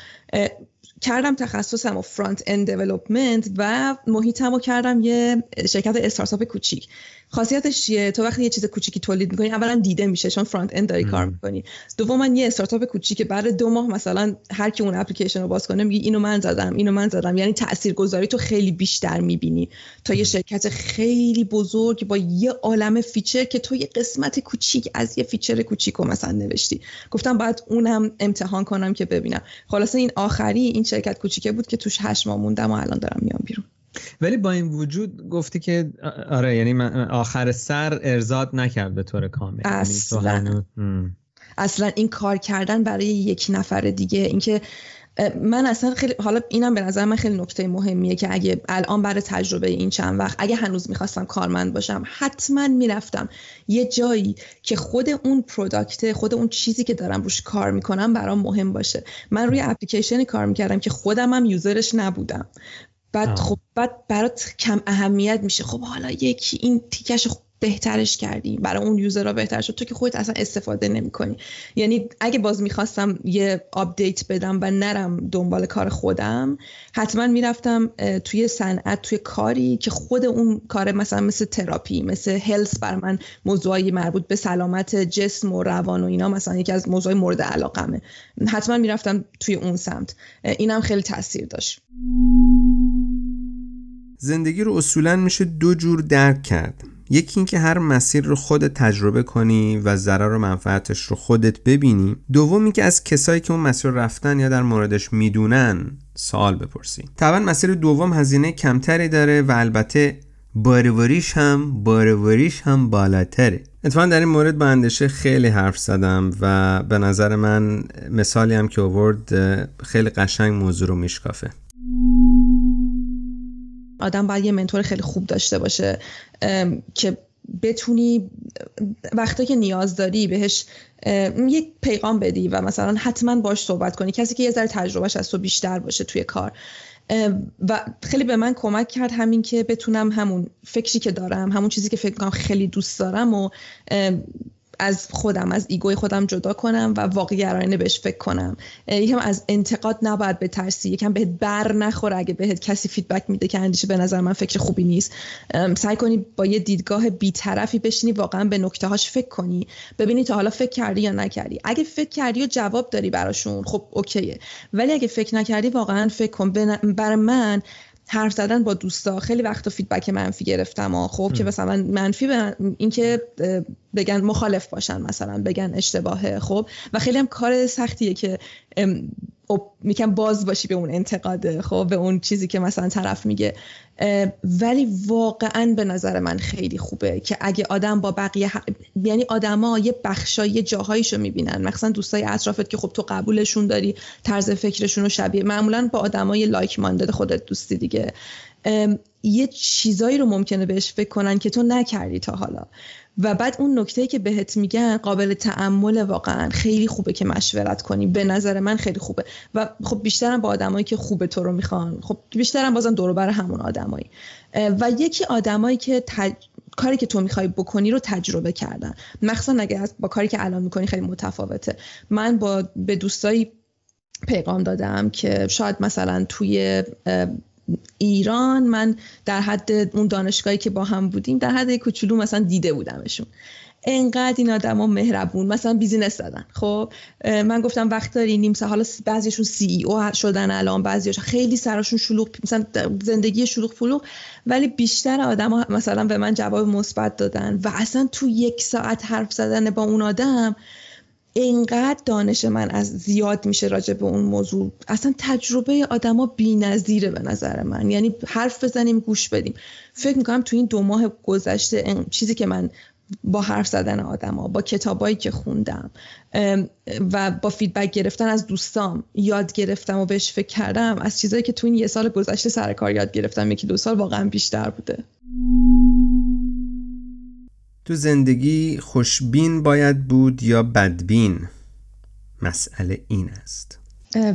کردم تخصصم و front end development و محیطم کردم یه شرکت استارتاپ کوچیک. خاصیتش چیه؟ تو وقتی یه چیز کوچیکی تولید می‌کنی اولا دیده میشه چون front end داری کار می‌کنی. دوما یه استارتاپ کوچیک بعد دو ماه مثلا هر کی اون اپلیکیشن رو باز کنه میگه اینو من زدم اینو من زدم. یعنی تاثیرگذاری تو خیلی بیشتر می‌بینی. تا یه شرکت خیلی بزرگ با یه عالم feature که تو یه قسمت کوچیک از یه feature کوچیک رو مثلا نوشتی. گفتم باید اونم امتحان کنم که ببینم. خلاصه این آخری این شرکت کوچیکه بود که توش هشت ماه موندم و الان دارم میام بیرون. ولی با این وجود گفتی که آره یعنی من آخر سر ارضات نکرد به طور کامل. یعنی اصلا. اصلا این کار کردن برای یک نفر دیگه اینکه من اصلا خیلی حالا اینم به نظر من خیلی نکته مهمیه که اگه الان برای تجربه این چند وقت اگه هنوز می‌خواستم کارمند باشم حتما می‌رفتم یه جایی که خود اون product خود اون چیزی که دارم روش کار می‌کنم برام مهم باشه. من روی اپلیکیشنی کار می‌کردم که خودم هم user ش نبودم. بعد خب بعد برات کم اهمیت میشه. خب حالا یکی این تیکش بهترش کردی برای اون user ها بهتر شد. تو که خودت اصلا استفاده نمی‌کنی. یعنی اگه باز می‌خواستم ادامه بدم و نرم دنبال کار خودم حتما می‌رفتم توی صنعت توی کاری که خود اون کار مثلا مثل تراپی مثل health برای من موضوعی مربوط به سلامت جسم و روان و اینا مثلا یکی از موضوع مورد علاقمه. حتما می‌رفتم توی اون سمت. اینم خیلی تاثیر داشت. زندگی رو اصولا میشه دو جور درک کرد. یکی اینکه هر مسیر رو خودت تجربه کنی و ضرر و منفعتش رو خودت ببینی. دوم اینکه از کسایی که اون مسیر رفتن یا در موردش می‌دونن سوال بپرسی. طبعا مسیر دوم هزینه کمتری داره و البته باروریش هم باروریش هم بالاتره. اتفاقا در این مورد با اندشه خیلی حرف زدم و به نظر من مثالی هم که آورد خیلی قشنگ موضوع رو میشکافه. آدم باید یه منتور خیلی خوب داشته باشه که بتونی وقتی که نیاز داری بهش یک پیغام بدی و مثلا حتما باش صحبت کنی. کسی که یه ذره تجربهش از تو بیشتر باشه توی کار. و خیلی به من کمک کرد همین که بتونم همون فکری که دارم همون چیزی که فکر کنم خیلی دوست دارم و از خودم از ایگوی خودم جدا کنم و واقعی بهش فکر کنم. یکم از انتقاد نباید بترسی یکم بهت بر نخوره اگه بهت کسی feedback میده که اندیشه به نظر من فکر خوبی نیست. سعی کنی با یه دیدگاه بیطرفی بشینی واقعا به نکته هاش فکر کنی. ببینی تا حالا فکر کردی یا نکردی. اگه فکر کردی و جواب داری براشون خب okay ه. ولی اگه فکر نکردی واقعا فکر کن. برای من حرف زدن با دوستا. خیلی وقت feedback منفی گرفتم و خب که مثلا منفی به اینکه بگن مخالف باشن مثلا بگن اشتباهه. خب؟ و خیلی هم کار سختیه که میگم باز باشی به اون انتقاد خب به اون چیزی که مثلا طرف میگه. ولی واقعا به نظر من خیلی خوبه که اگه آدم با بقیه یعنی آدما یه بخشای یه جاهایشو می‌بینن. مثلا دوستای اطرافت که خب تو قبولشون داری طرز فکرشون رو شبیه. معمولا با آدمای لایک ماندد خودت دوستی دیگه. یه چیزایی رو ممکنه بهش فکر کنن که تو نکردی تا حالا. و بعد اون نکته که بهت میگن قابل تعمل واقعا. خیلی خوبه که مشورت کنی. به نظر من خیلی خوبه. و خب بیشترم با آدمایی که خوبه تو رو می‌خوان. خب بیشترم بازم دور بر همون آدمایی. و یکی آدمایی که کاری که تو می‌خوای بکنی رو تجربه کردن. مخصوصا اگه با کاری که الان می‌کنی خیلی متفاوته. من با به دوستایی پیغام دادم که شاید مثلا توی ایران من در حد اون دانشگاهی که با هم بودیم در حد کوچولو مثلا دیده بودمشون. انقدر این آدما مهربون مثلا business دادن. خب من گفتم وقت داری نیم حالا بعضیشون CEO شدن الان بعضیش خیلی سراشون شلوغ مثلا زندگی شلوغ پلوغ ولی بیشتر آدما مثلا به من جواب مثبت دادن و اصلا تو یک ساعت حرف زدن با اون آدم اینقدر دانش من از زیاد میشه راجع به اون موضوع. اصلا تجربه آدما بی‌نظیره به نظر من. یعنی حرف بزنیم گوش بدیم. فکر می‌کنم تو این دو ماه گذشته چیزی که من با حرف زدن آدما با کتابایی که خوندم و با فیدبک گرفتن از دوستام یاد گرفتم و بهش فکر کردم از چیزایی که تو این یه سال گذشته سر کار یاد گرفتم یکی دو سال واقعا بیشتر بوده. تو زندگی خوشبین باید بود یا بدبین؟ مسئله این است.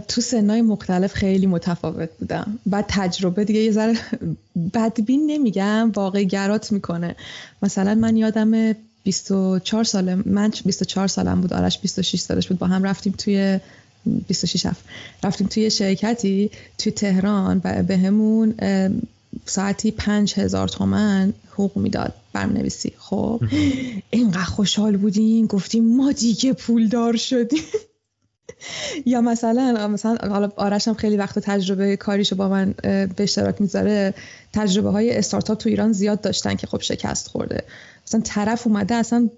تو سنهای مختلف خیلی متفاوت بودم. بعد تجربه دیگه یه ذره بدبین نمیگم واقع گرات می‌کنه. مثلا من یادم 24 سالم من 24 سالم بود آرش 26 سالش بود. با هم رفتیم توی 26 هفت. رفتیم توی شرکتی توی تهران و به همون ساعتی پنج هزار تومن حقوق می‌داد برنویسی. خب اینقدر خوشحال بودیم گفتیم ما دیگه پولدار شدیم. یا مثلا مثلا حالا آرش هم خیلی وقت تجربه کاریشو با من به اشتراک می‌ذاره. تجربه های استارتاپ تو ایران زیاد داشتن که خب شکست خورده. مثلا طرف اومده اصلا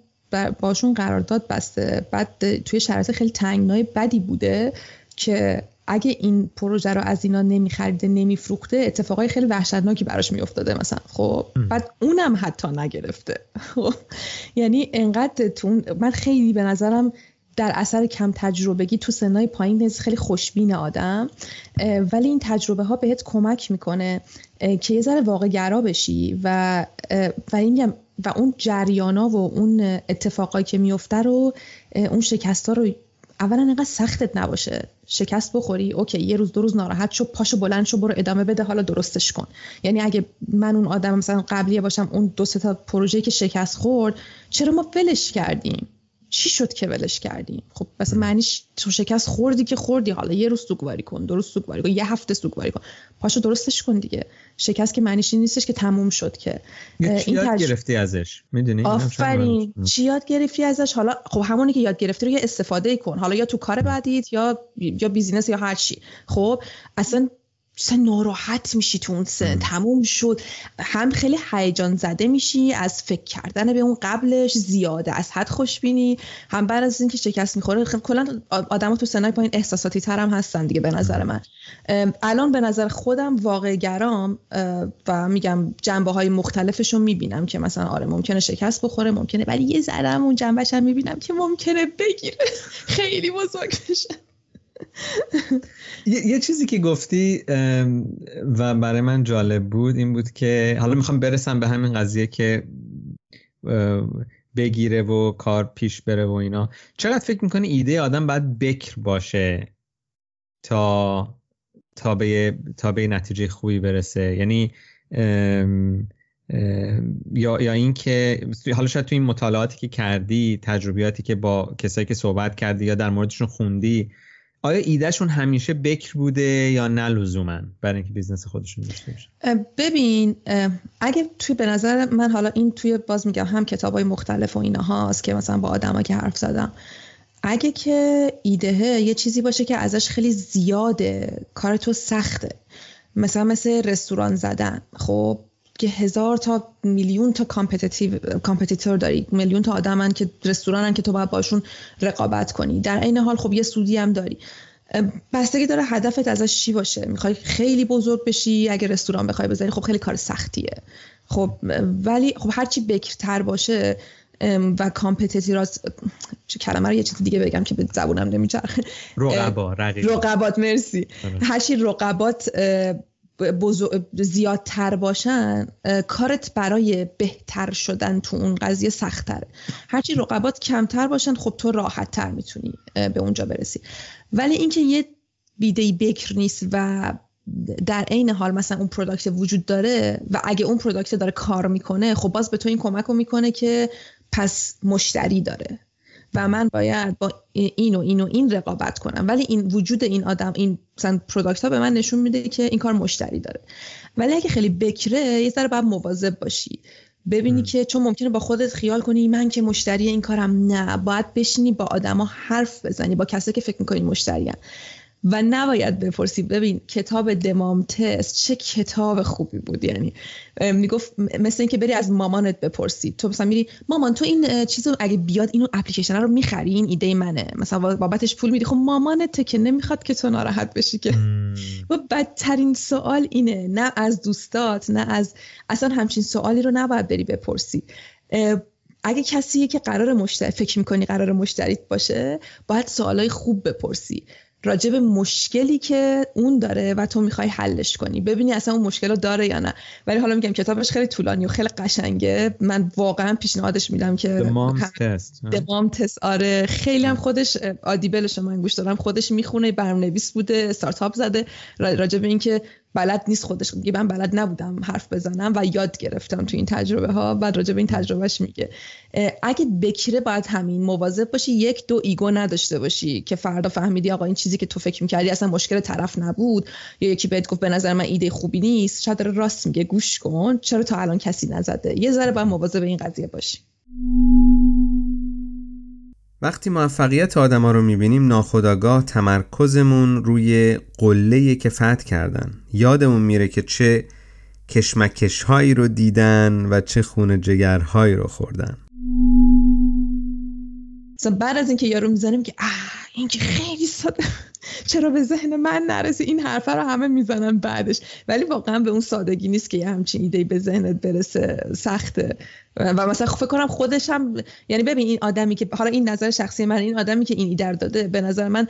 باشون قرارداد بسته. بعد توی شرایط خیلی تنگنای بدی بوده که اگه این پروژه رو از اینا نمیخریده نمیفروخته اتفاقای خیلی وحشتناکی براش میافتاده مثلا خب؟ بعد اونم حتی نگرفته خب؟ یعنی انقدر تو من خیلی به نظرم در اثر کم تجربگی تو سنای پایین خیلی خوشبین آدم ولی این تجربه ها بهت کمک می‌کنه که یه ذره واقع گرا بشی و و این و اون جریانا و اون اتفاقایی که میفته رو اون شکست ها رو اولا انقدر سختت نباشه. شکست بخوری اوکی یه روز دو روز ناراحت شو پاشو بلند شو برو ادامه بده حالا درستش کن. یعنی اگه من اون آدم مثلا قبلیه باشم اون دو سه تا پروژه که شکست خورد چرا ما ولش کردیم؟ چی شد که ولش کردیم خب مثلا معنیش تو شکست خوردی که خوردی. حالا یه روز سوگواری کن درست سوگواری کن یه هفته سوگواری کن. پاشو درستش کن دیگه. شکست که معنیش این نیستش که تموم شد که. این یاد گرفتی ازش؟ می‌دونی؟ آفرین. چی یاد گرفتی ازش؟ حالا خب همونی که یاد گرفتی رو یه استفاده کن. حالا یا تو کار بعدیت یا یا بیزینس یا هر چی. خب اصلا سن ناراحت میشی تو اون سن تموم شد. هم خیلی هیجان زده میشی از فکر کردن به اون قبلش زیاده از حد خوشبینی. هم بعد از اینکه شکست می‌خوره خب کلا آدما تو سنای پایین احساساتی تر هم هستن دیگه به نظر من. الان به نظر خودم واقع گرام و میگم جنبه های مختلفش رو می‌بینم که مثلا آره ممکنه شکست بخوره ممکنه ولی یه ذره اون جنبهش هم می‌بینم که ممکنه بگیره. خیلی بزرگ بشه یه،, چیزی که گفتی و برای من جالب بود این بود که حالا می‌خوام برسم به همین قضیه که بگیره و کار پیش بره و اینا. چقدر فکر می‌کنی ایده آدم باید بکر باشه تا تا به تا به نتیجه خوبی برسه؟ یعنی یا یا اینکه حالا شاید تو این مطالعاتی که کردی تجربیاتی که با کسایی که صحبت کردی یا در موردشون خوندی آیا ایدهشون همیشه بکر بوده یا نه لزوما برای اینکه business خودشون داشته باشه؟ ببین اگه توی به نظر من حالا این توی باز میگم هم کتاب های مختلف و اینا هاست که مثلا با آدما که حرف زدم. اگه که ایدهه یه چیزی باشه که ازش خیلی زیاده کار تو سخته. مثلا مثل رستوران زدن. خب که هزار تا میلیون تا competitor داری. میلیون تا آدمن که رستورانن که تو باید باشون رقابت کنی. در این حال خب یه سودی هم داری. بستگی داره هدفت ازش چی باشه؟ می‌خوای خیلی بزرگ بشی اگه رستوران بخوای بزنی خب خیلی کار سختیه. خب ولی خب هرچی بکرتر باشه و competitors کلمه رو یه چیز دیگه بگم که به زبونم نمیچرخه. رقبا رقبات مرسی. هرچی رقبات زیادتر باشن کارت برای بهتر شدن تو اون قضیه سختتره هرچی رقبات کمتر باشن خب تو راحت تر می‌تونی به اونجا برسی. ولی اینکه یه ایده بکر نیست و در عین حال مثلا اون product وجود داره و اگه اون product داره کار می‌کنه خب باز به تو این کمک رو می‌کنه که پس مشتری داره. و من باید با این و این و این رقابت کنم. ولی این وجود این آدم این مثلا پروداکت ها به من نشون میده که این کار مشتری داره. ولی اگه خیلی بکره یه ذره باید مواظب باشی. ببینی که چون ممکنه با خودت خیال کنی من که مشتری این کارم نه. باید بشینی با آدما حرف بزنی با کسایی که فکر می‌کنی مشتریان و نباید بپرسی ببین کتاب دمام تست چه کتاب خوبی بود. یعنی می‌گفت مثل اینکه بری از مامانت بپرسی تو مثلا میری مامان تو این چیزو اگه بیاد اینو اپلیکیشن رو می‌خری این ایده منه. مثلا بابتش پول میدی. خب مامانت که نمی‌خواد که تو ناراحت بشی که. و بدترین سوال اینه. نه از دوستات نه از اصلا همچین سوالی رو نباید بری بپرسی. اگه کسی که قرار مشتری فکر می‌کنی قرار مشتریت باشه باید سوالای خوب بپرسی. راجع به مشکلی که اون داره و تو می‌خوای حلش کنی. ببینی اصلا اون مشکل رو داره یا نه. ولی حالا میگم کتابش خیلی طولانی و خیلی قشنگه. من واقعا پیشنهادش میدم که The Mom Test The Mom Test آره. خیلی هم خودش Audible ش من گوش دارم خودش می‌خونه برنامه‌نویس بوده استارتاپ زده. راجع به اینکه بلد نیست خودش میگه من بلد نبودم حرف بزنم و یاد گرفتم تو این تجربه ها بعد راجع به این تجربهش میگه. اگه بکره باید همین مواظب باشی یک دو ego نداشته باشی که فردا فهمیدی آقا این چیزی که تو فکر می‌کردی اصلا مشکل طرف نبود یا یکی بهت گفت به نظر من ایده خوبی نیست شاید راست میگه گوش کن. چرا تا الان کسی نزده؟ یه ذره باید مواظب این قضیه باشی. وقتی موفقیت آدما رو می‌بینیم ناخداگاه تمرکزمون روی قله که فتح کردن. یادمون میره که چه کشمکش هایی رو دیدن و چه خون جگرهایی رو خوردن. بعد از اینکه یارو می‌زنیم که آه این که خیلی ساده. چرا به ذهن من نرسه؟ این حرفه رو همه می‌زنن بعدش. ولی واقعا به اون سادگی نیست که یه همچین ایده به ذهنت برسه. سخته. و مثلا فکر کنم خودش هم یعنی ببین این آدمی که حالا این نظر شخصی من این آدمی که این ایده داده به نظر من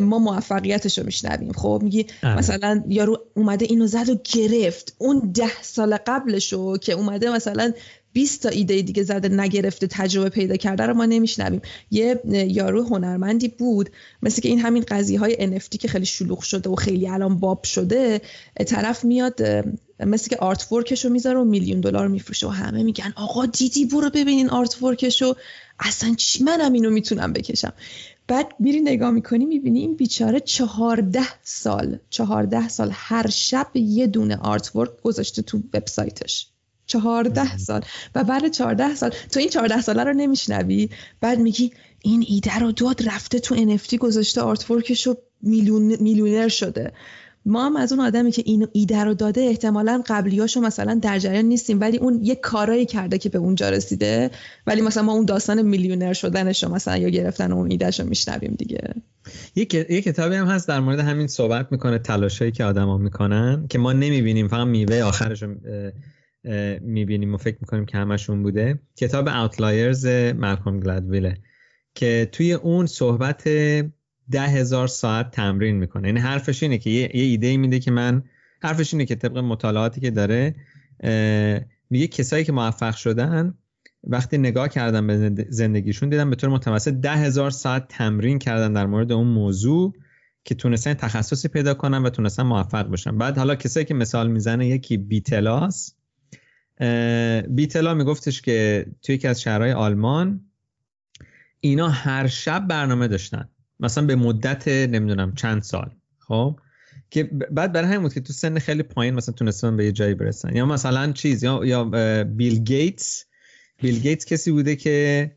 ما موفقیتش رو میشنویم. خب میگی آره. مثلا یارو اومده اینو زد و گرفت. اون ده سال قبلشو که اومده مثلا 20 تا ایده دیگه زده نگرفته تجربه پیدا کرده رو ما نمیشنویم. یه یارو هنرمندی بود مثل که این همین قضیه های NFT که خیلی شلوغ شده و خیلی الان باب شده طرف میاد مثل که آرت ورکش رو می‌ذاره و میلیون دلار میفروشه و همه میگن آقا دیدی برو ببینین آرت ورکش رو. اصلا چی؟ منم اینو می‌تونم بکشم. بعد میری نگاه می‌کنی می‌بینی این بیچاره چهارده سال چهارده سال هر شب یه دونه آرت ورک گذاشته تو وبسایتش چهارده سال. و بعد چهارده سال تو این چهارده ساله رو نمیشنوی؟ بعد میگی این ایده رو داد رفته تو NFT گذاشته آرتورکش رو میلیون میلیونر شده. ما هم از اون آدمی که این ایده رو داده احتمالا قبلیاشو مثلا در جریان نیستیم ولی اون یه کارایی کرده که به اونجا رسیده ولی مثلا ما اون داستان میلیونر شدنش رو مثلا یا گرفتن اون ایدهش رو میشنویم دیگه. یه کتابی هم هست در مورد همین صحبت می‌کنه تلاشایی که آدما می‌کنن که ما نمی‌بینیم فقط میوه آخرش رو می‌بینیم و فکر می‌کنیم که همشون بوده. کتاب اوتلایرز مالکوم گلدویله که توی اون صحبت ده هزار ساعت تمرین می‌کنه. یعنی حرفش اینه که یه, ایده میده که من حرفش اینه که طبق مطالعاتی که داره میگه کسایی که موفق شدن وقتی نگاه کردن به زندگیشون دیدن به طور متوسط ده هزار ساعت تمرین کردن در مورد اون موضوع که تونستن تخصصی پیدا کنن و تونستن موفق بشن. بعد حالا کسایی که مثال می‌زنه یکی بیتلاس بیتلا میگفتش که توی یکی از شهرهای آلمان اینا هر شب برنامه داشتن. مثلا به مدت نمی‌دونم چند سال. خب؟ که بعد برای همین بود که تو سن خیلی پایین مثلا تونستن به یه جایی برسن. یا مثلا چیز یا یا بیل گیتس. بیل گیتس کسی بوده که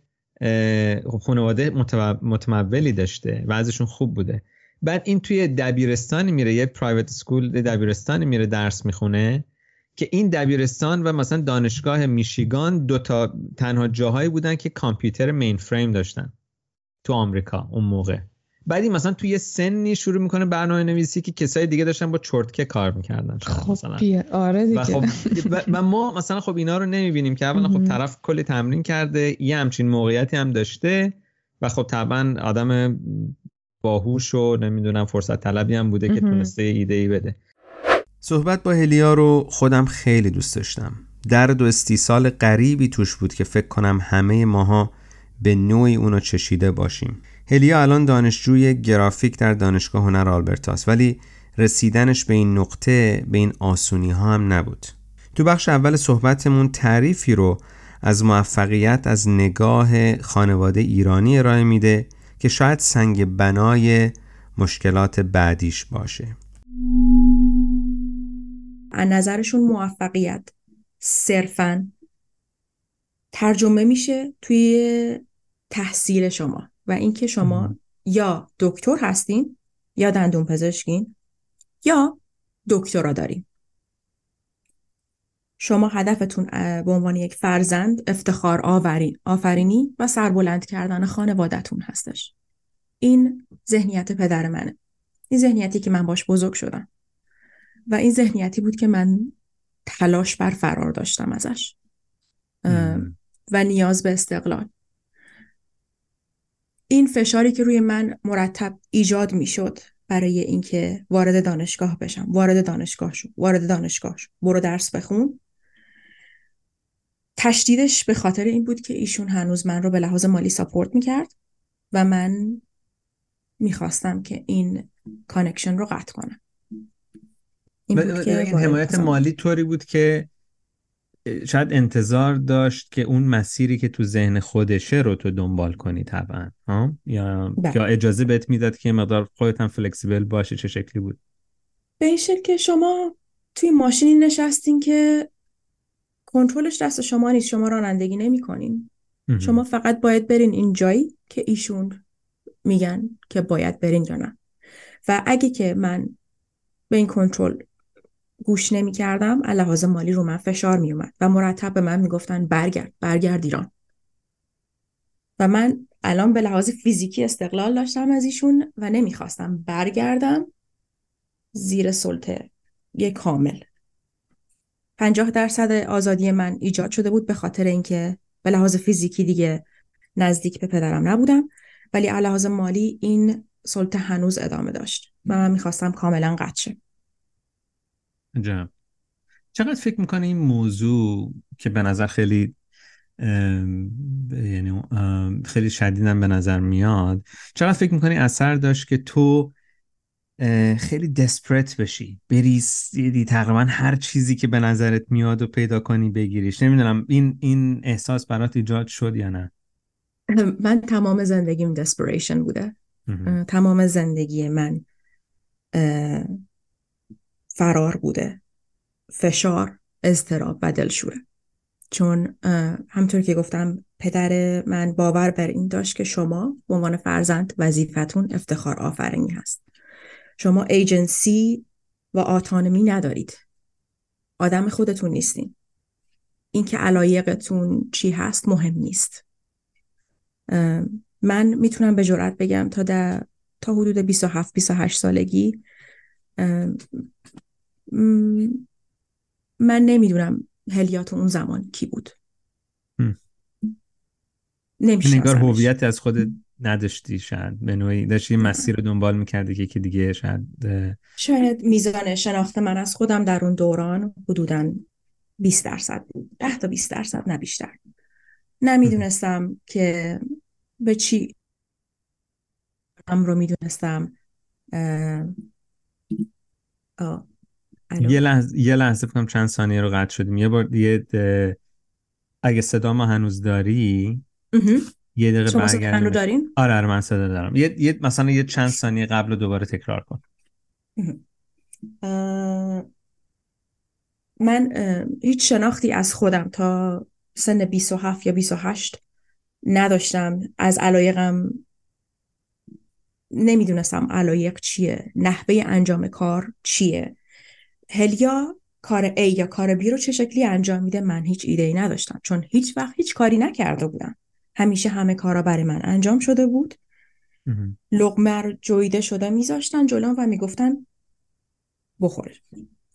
خب خانواده متمولی داشته و ازشون خوب بوده. بعد این توی دبیرستانی میره یه پرایوت سکول دبیرستانی میره درس می‌خونه. که این دبیرستان و مثلا دانشگاه میشیگان دو تا تنها جاهایی بودن که کامپیوتر مین فریم داشتن تو آمریکا اون موقع. بعدی مثلا توی یه سنی شروع می‌کنه برنامه نویسی که کسای دیگه داشتن با چرتکه کار می‌کردن خب مثلا. آره دیگه. و, خب و ما مثلا خب اینا رو نمی‌بینیم که اولا خب طرف کلی تمرین کرده یه همچین موقعیتی هم داشته و خب طبعا آدم باهوش و نمی‌دونم فرصت طلبی هم بوده که تونسته ایده ای بده. صحبت با هلیا رو خودم خیلی دوست داشتم. درد و استیصال غریبی توش بود که فکر کنم همه ماها به نوعی اونو چشیده باشیم. هلیا الان دانشجوی گرافیک در دانشگاه هنر آلبرتاس ولی رسیدنش به این نقطه به این آسونی ها هم نبود. تو بخش اول صحبتمون تعریفی رو از موفقیت از نگاه خانواده ایرانی ارائه میده که شاید سنگ بنای مشکلات بعدیش باشه. از نظرشون موفقیت. صرفا ترجمه میشه توی تحصیل شما و اینکه شما یا دکتر هستین یا دندون پزشکین یا دکترا دارین. شما هدفتون به عنوان یک فرزند افتخار آورین آفرینی و سربلند کردن خانوادهتون هستش. این ذهنیت پدر منه. این ذهنیتی که من باش بزرگ شدم. و این ذهنیتی بود که من تلاش بر فرار داشتم ازش. و نیاز به استقلال. این فشاری که روی من مرتب ایجاد می شد برای اینکه وارد دانشگاه بشم وارد دانشگاه شو وارد دانشگاه شو برو درس بخون. تشدیدش به خاطر این بود که ایشون هنوز من رو به لحاظ مالی ساپورت می‌کرد و من می‌خواستم که این connection رو قطع کنم. این, بود که این حمایت مالی طوری بود که شاید انتظار داشت که اون مسیری که تو ذهن خودشه رو تو دنبال کنی طبعا ها؟ یا بله. یا اجازه بهت می‌داد که مقدار خودت هم flexible باشه چه شکلی بود؟ به این شکل که شما توی ماشینی نشستین که کنترلش دست شما نیست شما رانندگی نمی‌کنین. شما فقط باید برین این جایی که ایشون میگن که باید برین یا نه. و اگه که من به این کنترل گوش نمی کردم لحاظ مالی رو من فشار می اومد و مرتب به من می‌گفتن برگرد برگرد ایران. و من الان به لحاظ فیزیکی استقلال داشتم از ایشون و نمی‌خواستم برگردم زیر سلطه یک کامل پنجاه درصد آزادی من ایجاد شده بود به خاطر اینکه به لحاظ فیزیکی دیگه نزدیک به پدرم نبودم. ولی لحاظ مالی این سلطه هنوز ادامه داشت. من می‌خواستم کاملا قطع شه. چقدر فکر می‌کنه این موضوع که به نظر خیلی یعنی خیلی شدیدم به نظر میاد چقدر فکر می‌کنی اثر داشت که تو خیلی دسپرت بشی؟ بری تقریبا هر چیزی که به نظرت میاد و پیدا کنی بگیریش. نمی‌دونم این این احساس برات ایجاد شد یا نه. من تمام زندگیم دسپریشن بوده. تمام زندگی من فرار بوده. فشار اضطراب و دلشوره. چون همطور که گفتم پدر من باور بر این داشت که شما به عنوان فرزند وظیفتون افتخار آفرینی هست. شما ایجنسی و آتانمی ندارید. آدم خودتون نیستین. اینکه علایقتون چی هست مهم نیست. من می‌تونم به جرات بگم تا در تا حدود 27 28 سالگی من نمی‌دونم هلیات اون زمان کی بود. نمیشه نگار هویت از خودت نداشتی شاید به نوعی داشتی مسیر رو دنبال می‌کردی که دیگه شاید شاید میزان شناخت من از خودم در اون دوران حدودا 20 درصد بود. 10 تا 20 درصد نه بیشتر. نمی‌دونستم که به چی هم رو می‌دونستم. یه لحظه یه لحظه فکرم چند ثانیه رو قطع شدیم. یه بار دیگه اگه صدا ما هنوز داری یه دقیقه شما صدا رو دارین؟ آره آره من صدا دارم. یه, یه مثلا یه چند ثانیه قبل دوباره تکرار کن. من هیچ شناختی از خودم تا سن 27 یا 28 نداشتم. از علایقم نمی‌دونستم علایق چیه. نحوه انجام کار چیه. هلیا کار A یا کار B رو چه شکلی انجام میده من هیچ ایده ای نداشتم. چون هیچ وقت هیچ کاری نکرده بودم. همیشه همه کارا برای من انجام شده بود. لغمه رو جویده شده میذاشتن جلوم و می‌گفتن بخور.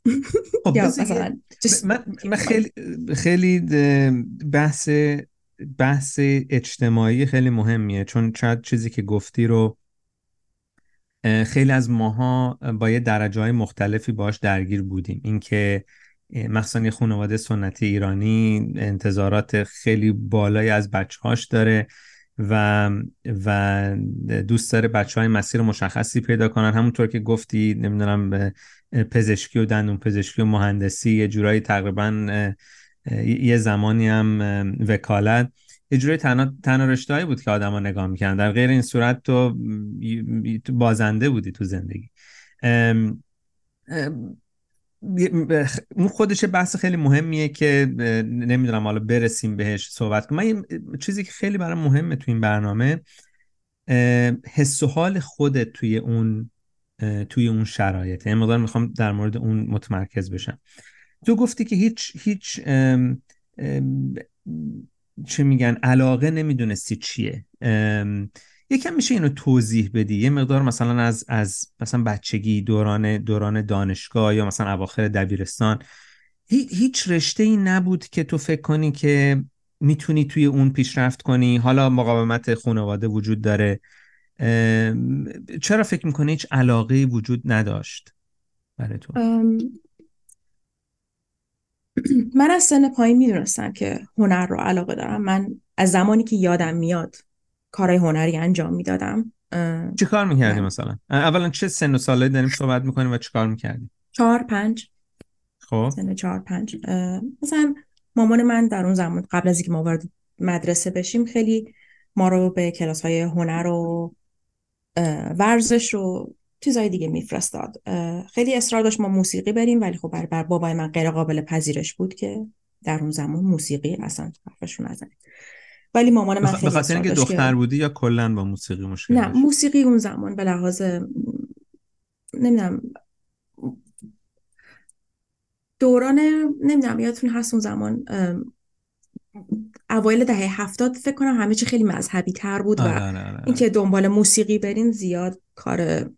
خب من, خیلی خیلی بحث بحث اجتماعی خیلی مهمیه. چون شاید چیزی که گفتی رو خیلی از ماها با یه درجه های مختلفی باش درگیر بودیم. اینکه مخصوصا یه خانواده سنتی ایرانی انتظارات خیلی بالایی از بچه هاش داره و و دوست داره بچه های مسیر مشخصی پیدا کنن. همونطور که گفتی نمی‌دونم پزشکی و دندون پزشکی و مهندسی یه جورایی تقریبا یه زمانی هم وکالت. یه جوری تنها, تنها بود که آدما نگاه می‌کنن در غیر این صورت تو بازنده بودی تو زندگی. اون خودش بحث خیلی مهمیه که نمی‌دونم حالا برسیم بهش صحبت کنم. من چیزی که خیلی برای مهمه تو این برنامه حس و حال خودت توی اون توی اون شرایط. یعنی مقدار می‌خوام در مورد اون متمرکز بشم. تو گفتی که هیچ هیچ چه میگن علاقه نمی‌دونستی چیه. یکم میشه اینو توضیح بدی. یه مقدار مثلا از از مثلا بچگی دوران دوران دانشگاه یا مثلا اواخر دبیرستان هیچ رشته ای نبود که تو فکر کنی که می‌تونی توی اون پیشرفت کنی. حالا مقاومت خانواده وجود داره. چرا فکر می‌کنه هیچ علاقه وجود نداشت برای تو؟ من از سن پایین می‌دونستم که هنر رو علاقه دارم. من از زمانی که یادم میاد کارهای هنری انجام می‌دادم. چه کار می‌کردی مثلا؟ اولا چه سن و ساله داریم صحبت می‌کنیم و چه کار می‌کردی؟ چهار پنج. خب. سن چهار پنج. مثلا مامان من در اون زمان قبل از اینکه ما وارد مدرسه بشیم خیلی ما رو به کلاس های هنر و ورزش و چیزای دیگه میفرستاد. خیلی اصرار داشت ما موسیقی بریم ولی خب برای بر بابای من غیر قابل پذیرش بود که در اون زمان موسیقی اصلا حرفشون نزنید ولی مامان من خیلی بخاطر اینکه دختر بودی یا کلا با موسیقی مشکل نه موسیقی اون زمان به لحاظ نمی‌دونم دوران نمی‌دونم یادتون هست اون زمان اوایل دهه هفتاد فکر کنم همه چی خیلی مذهبی تر بود و آره، آره، آره، اینکه دنبال موسیقی برین زیاد کار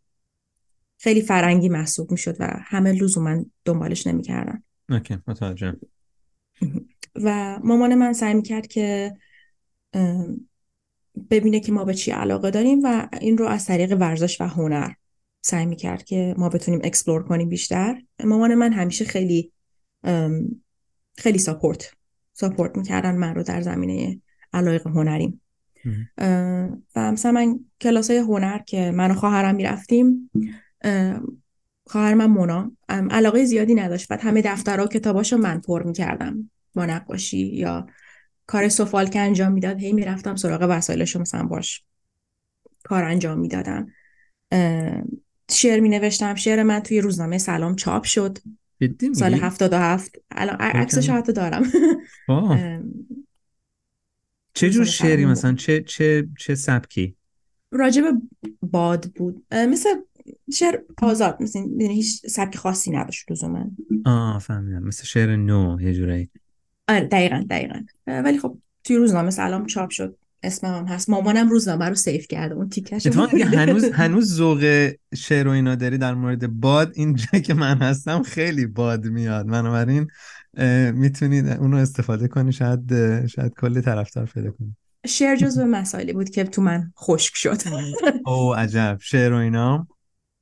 خیلی فرنگی محسوب می‌شد و همه لزوما دنبالش نمی‌کردن. okay متوجه. و مامان من سعی می‌کرد که ببینه که ما به چی علاقه داریم و این رو از طریق ورزش و هنر سعی می‌کرد که ما بتونیم explore کنیم بیشتر. مامان من همیشه خیلی خیلی support support می‌کردن من رو در زمینه علایق هنریم و مثلا من کلاس های هنر که من و خواهرم می‌رفتیم خواهر من مونا علاقه زیادی نداشت. و همه دفترها و کتاباشو من پر می‌کردم. با نقاشی یا کار سفال که انجام می‌داد هی می‌رفتم سراغ وسایلشو مثلا باش کار انجام می‌دادم. شعر می نوشتم شعر من توی روزنامه سلام چاپ شد. سال 77 الان عکسش حتی دارم. چه جور شعری مثلا؟ چه چه چه سبکی؟ راجب باد بود. مثل شعر آزاد مثل هیچ سبک خاصی نداشت لزوما. آه فهمیدم. مثل شعر نو یه جورایی. آره دقیقا دقیقا. ولی خب توی روزنامه سلام چاپ شد. اسمم هست. مامانم روزنامه رو سیف کرده. اون تیکش هنوز هنوز ذوق شعر و اینا داری در مورد باد اینجا که من هستم خیلی باد میاد. بنابراین می‌تونید اونو استفاده کنی. شاید شاید کلی طرفدار پیدا کنی. شعر جزو مسائلی بود که تو من خشک شد. او عجب. شعر و اینا.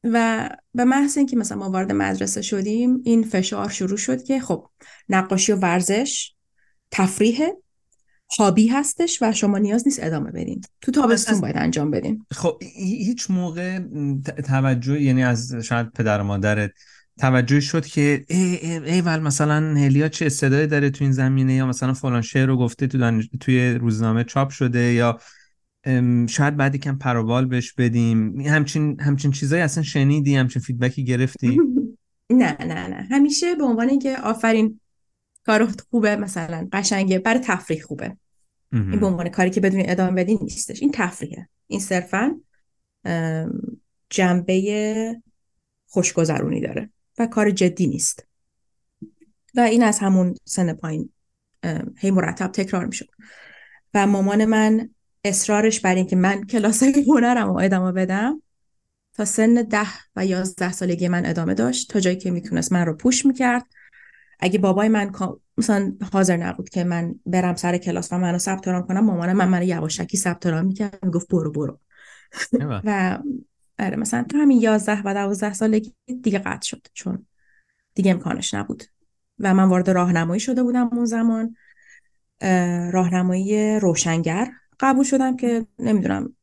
و به محض اینکه مثلا ما وارد مدرسه شدیم این فشار شروع شد که خب نقاشی و ورزش تفریحه. هابی هستش و شما نیاز نیست ادامه بدین. تو تابستون باید انجام بدین. خب هیچ موقع توجه یعنی از شاید پدر و مادرت توجه شد که ای, ای, ای مثلا هلیا چه استعدادی داره تو این زمینه یا مثلا فلان شعر رو گفته تو توی روزنامه چاپ شده یا شاید بعدی کم پروبال بهش بدیم. همچین همچین چیزایی اصلا شنیدی؟ همچین فیدبکی گرفتی؟ نه نه نه. همیشه به عنوان اینکه آفرین کار خوبه مثلا قشنگه برای تفریح خوبه. این به عنوان کاری که بدون ادامه بدین نیستش. این تفریحه. این صرفا جنبه خوشگذرونی داره و کار جدی نیست. و این از همون سن پایین هی مرتب تکرار می‌شد و مامان من اصرارش بر اینکه من کلاس هنرم رو ادامه بدم تا سن ده و یازده سالگی من ادامه داشت. تا جایی که می‌تونست من رو پوش می‌کرد. اگه بابای من مثلا حاضر نبود که من برم سر کلاس و منو ثبت نام کنم مامان من منو یواشکی ثبت نام می‌کرد می‌گفت برو برو. و آره مثلا تو همین 11 و 12 سالگی دیگه قطع شد چون دیگه امکانش نبود. و من وارد راهنمایی شده بودم اون زمان. راهنمایی روشنگر قبول شدم که نمی‌دونم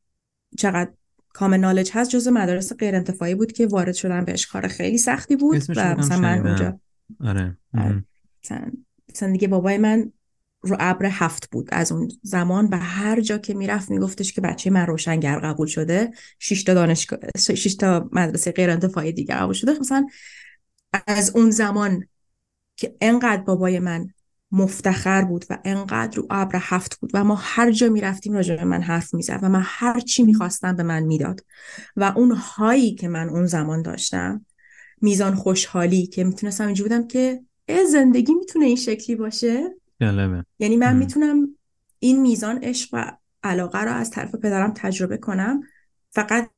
چقدر کامل نالج هست جز مدارس غیر انتفاعی بود که وارد شدم بهش کار خیلی سختی بود و مثلا من اونجا آره, آره. مثلا دیگه بابای من رو ابر هفت بود. از اون زمان و هر جا که می‌رفت میگفتش که بچه من روشنگر قبول شده شش تا دانشگاه شش تا مدرسه غیر انتفاعی دیگه قبول شده. مثلا از اون زمان که انقدر بابای من مفتخر بود و انقدر رو ابر هفت بود و ما هر جا می‌رفتیم راجع به من حرف می‌زد و من هر چی می‌خواستم به من می‌داد. و اون هایی که من اون زمان داشتم میزان خوشحالی که می‌تونستم اینجا بودم که زندگی می‌تونه این شکلی باشه؟ یعنی من می‌تونم این میزان عشق و علاقه رو از طرف پدرم تجربه کنم. فقط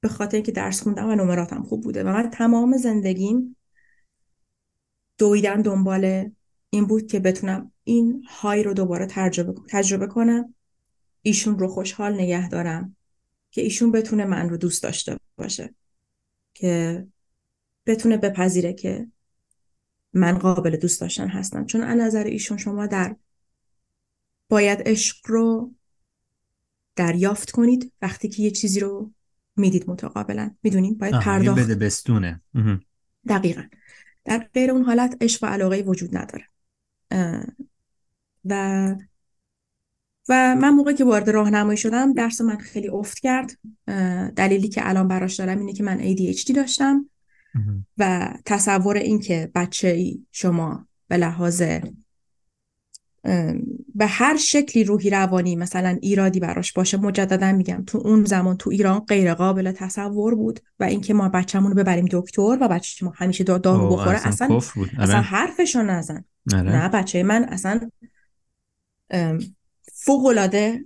به خاطر اینکه درس خوندم و نمراتم خوب بوده. و من تمام زندگیم دویدن دنبال این بود که بتونم این های رو دوباره تجربه, تجربه کنم. ایشون رو خوشحال نگه دارم که ایشون بتونه من رو دوست داشته باشه. که بتونه بپذیره که من قابل دوست داشتن هستم. چون از نظر ایشون شما در باید عشق رو دریافت کنید وقتی که یه چیزی رو می‌دید متقابلا. می‌دونیم؟ باید پرداخت بده بستونه. دقیقا. در غیر اون حالت عشق و علاقه وجود نداره. و و من موقعی که وارد راهنمایی شدم درس من خیلی افت کرد. دلیلی که الان براش دارم اینه که من ADHD داشتم. و تصور این که بچه ای شما به لحاظ به هر شکلی روحی روانی مثلا ایرادی براش باشه مجددا میگم تو اون زمان تو ایران غیر قابل تصور بود و اینکه ما بچه‌مون رو ببریم دکتر و بچه ما همیشه دارو بخوره اصلا بود. اصلا آره. حرفشو نزن آره. نه بچه من اصلا فوق العاده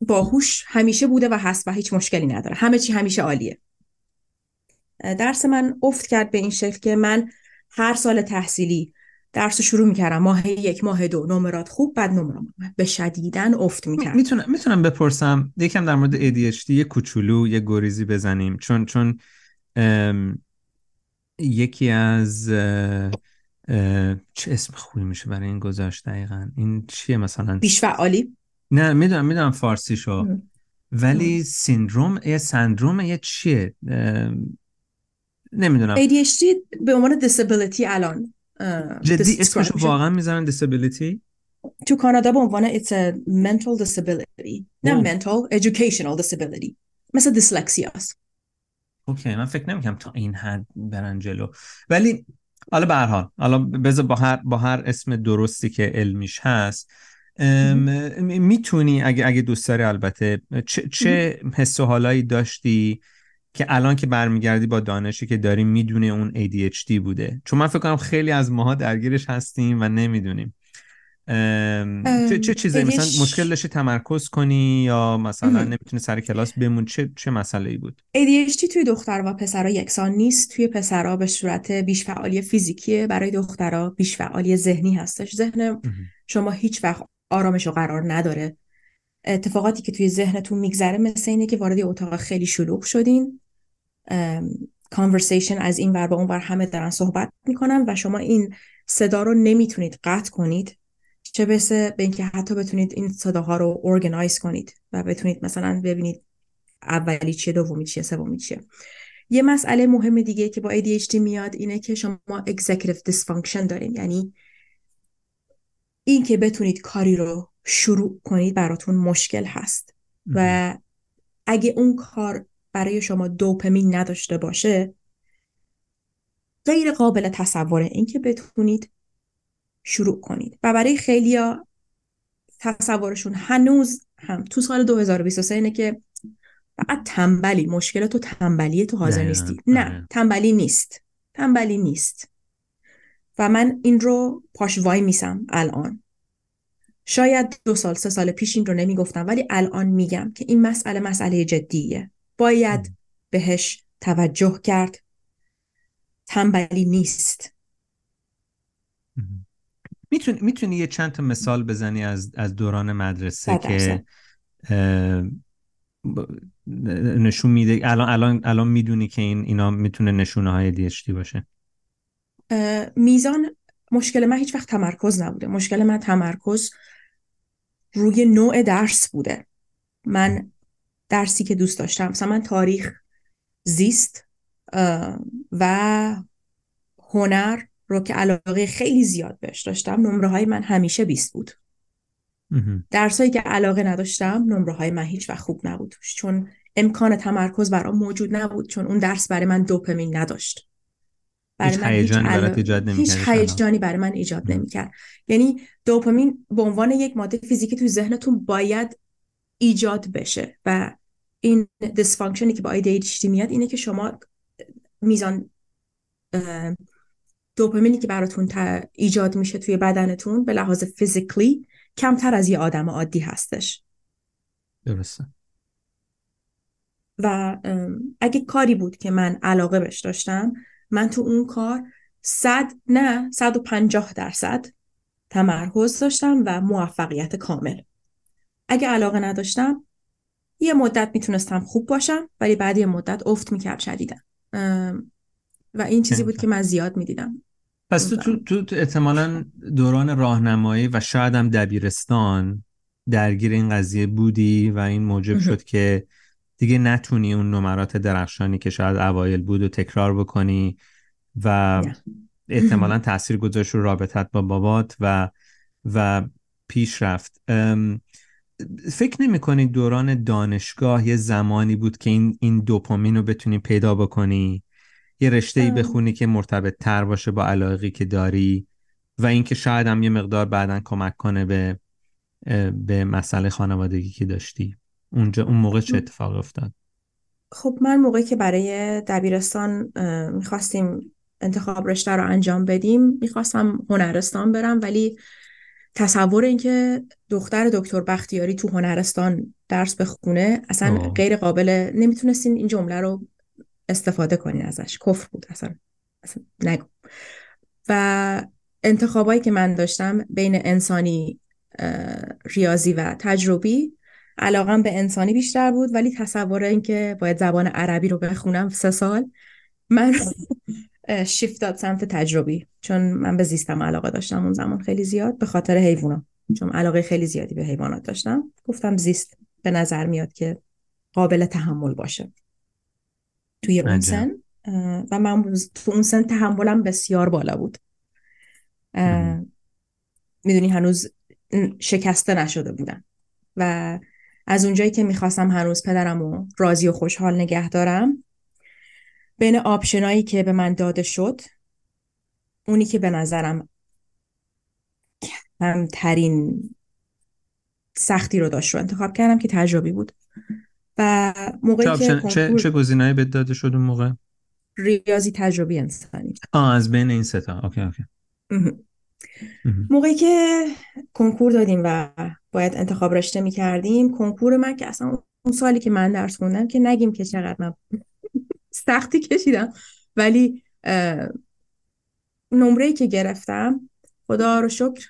باهوش همیشه بوده و هست و هیچ مشکلی نداره همه چی همیشه عالیه درس من افت کرد به این شکل که من هر سال تحصیلی درس شروع می‌کردم. ماه یک ماه دو نمرات خوب بعد نمرات به شدیدن افت می‌کرد می‌تونم می‌تونم بپرسم یکم در مورد ADHD یه کوچولو یه گریزی بزنیم. چون چون یکی از چه اسم خوبی میشه برای این گذاشت دقیقا؟ این چیه مثلا؟ بیش فعالی نه می‌دونم می‌دونم فارسی شو ولی سیندروم یه سندروم یه چیه؟ نمی‌دونم. ADHD به عنوان disability الان جدی اسمش واقعا می‌ذارن disability تو کانادا به عنوان it's a mental disability نه mental educational disability. مثل دیسلکسی است. اوکی من فکر نمی‌کنم تا این حد برن جلو. ولی حالا به هر حال حالا بذار با هر با هر اسم درستی که علمیش هست می‌تونی اگه اگه دوست داری البته چه, چه حس و حالایی داشتی؟ که الان که برمیگردی با دانشی که داریم می‌دونه اون ADHD بوده. چون من فکر کنم خیلی از ماها درگیرش هستیم و نمی‌دونیم. چه, چه چیزایی؟ مثلا مشکل داشتی تمرکز کنی یا مثلا نمی‌تونی سر کلاس بمون چه چه مسئله ای بود ADHD توی دختر و پسرها یکسان نیست. توی پسرها به صورت بیش فعالی فیزیکیه. برای دخترها بیش فعالی ذهنی هستش. ذهن شما هیچ وقت آرامش و قرار نداره. اتفاقاتی که توی ذهنتون میگذره مثل اینه که وارد اتاق خیلی شلوغ شدین. کانورسیشن از این ور به اون ور همه دارن صحبت می‌کنن و شما این صدا رو نمی‌تونید قطع کنید چه بسه به اینکه حتی بتونید این صداها رو ارگنایز کنید و بتونید مثلا ببینید اولی چیه دومی چیه سومی چیه. یه مسئله مهم دیگه که با ADHD میاد اینه که شما executive dysfunction دارین. یعنی این که بتونید کاری رو شروع کنید براتون مشکل هست. و اگه اون کار برای شما دوپمین نداشته باشه غیر قابل تصوره این که بتونید شروع کنید. و برای خیلیا تصورشون هنوز هم تو سال 2023 اینه که فقط تنبلی مشکل تو تنبلیه تو حاضر نیستی. نه تنبلی نیست. تنبلی نیست. و من این رو پاش وای میسم الان. شاید دو سال سه سال پیش این رو نمی‌گفتم ولی الان میگم که این مسئله مسئله جدیه. باید بهش توجه کرد. تنبلی نیست. می‌تونی می‌تونی یه چند تا مثال بزنی از از دوران مدرسه که نشون میده الان الان الان می‌دونی که این اینا می‌تونه نشونه های دیشتی باشه. میزان مشکل من هیچ وقت تمرکز نبوده. مشکل من تمرکز روی نوع درس بوده. من درسی که دوست داشتم. مثلا من تاریخ زیست و هنر رو که علاقه خیلی زیاد بهش داشتم نمره های من همیشه 20 بود. درسایی که علاقه نداشتم نمره های من هیچ وقت خوب نبود چون امکان تمرکز برام موجود نبود چون اون درس برای من دوپمین نداشت. برای من هیچ ایجاد هیچ هیجانی برای من ایجاد نمی‌کرد. یعنی دوپامین به عنوان یک ماده فیزیکی تو ذهنتون باید ایجاد بشه و این دیسفانکشنی که با ADHD میاد اینه که شما میزان دوپامینی که براتون ایجاد میشه توی بدنتون به لحاظ فیزیکلی کمتر از یه آدم عادی هستش. درسته. و اگه کاری بود که من علاقه بهش داشتم من تو اون کار صد نه صد و پنجاه درصد تمرکز داشتم و موفقیت کامل. اگه علاقه نداشتم یه مدت می‌تونستم خوب باشم ولی بعد یه مدت افت می‌کرد شدیدن و این چیزی بود که من زیاد می‌دیدم. پس تو, تو, تو, تو احتمالا دوران راهنمایی و شاید هم دبیرستان درگیر این قضیه بودی و این موجب شد که دیگه نتونی اون نمرات درخشانی که شاید اوایل بود و تکرار بکنی و احتمالا تاثیر گذاشت رو رابطت با بابات و و پیش رفت. فکر نمی کنی دوران دانشگاه یه زمانی بود که این, این دوپامین رو بتونی پیدا بکنی؟ یه رشته ای بخونی که مرتبط تر باشه با علاقی که داری و اینکه شاید هم یه مقدار بعدا کمک کنه به به مسئله خانوادگی که داشتی. اونجا اون موقع چه اتفاق افتاد؟ خب من موقعی که برای دبیرستان می‌خواستیم انتخاب رشته رو انجام بدیم می‌خواستم هنرستان برم ولی تصور اینکه دختر دکتر بختیاری تو هنرستان درس بخونه اصلا غیر قابل نمی‌تونستین این جمله رو استفاده کنین ازش. کفر بود اصلا, اصلا نگو. و انتخابایی که من داشتم بین انسانی ریاضی و تجربی علاقم به انسانی بیشتر بود ولی تصور اینکه باید زبان عربی رو بخونم سه سال من شیفت داد سمت تجربی. چون من به زیستم علاقه داشتم اون زمان خیلی زیاد به خاطر حیوانا چون علاقه خیلی زیادی به حیوانات داشتم. گفتم زیست به نظر میاد که قابل تحمل باشه. توی اون سن و من تو اون سن تحملم بسیار بالا بود. می‌دونی هنوز شکسته نشده بودم. و از اونجایی که می‌خواستم هنوز پدرم و راضی و خوشحال نگه دارم بین آپشنایی که به من داده شد اونی که به نظرم کمترین سختی رو داشت رو انتخاب کردم که تجربی بود. و موقعی که چه, چه گزینه‌ای به داده شد اون موقع؟ ریاضی تجربی انسانی. آه از بین این ستا اوکی اوکی. موقعی که کنکور دادیم و باید انتخاب رشته می کردیم کنکور من که اصلا اون سالی که من درس خوندم که نگیم که چقدر من سختی کشیدم. ولی نمره که گرفتم خدا رو شکر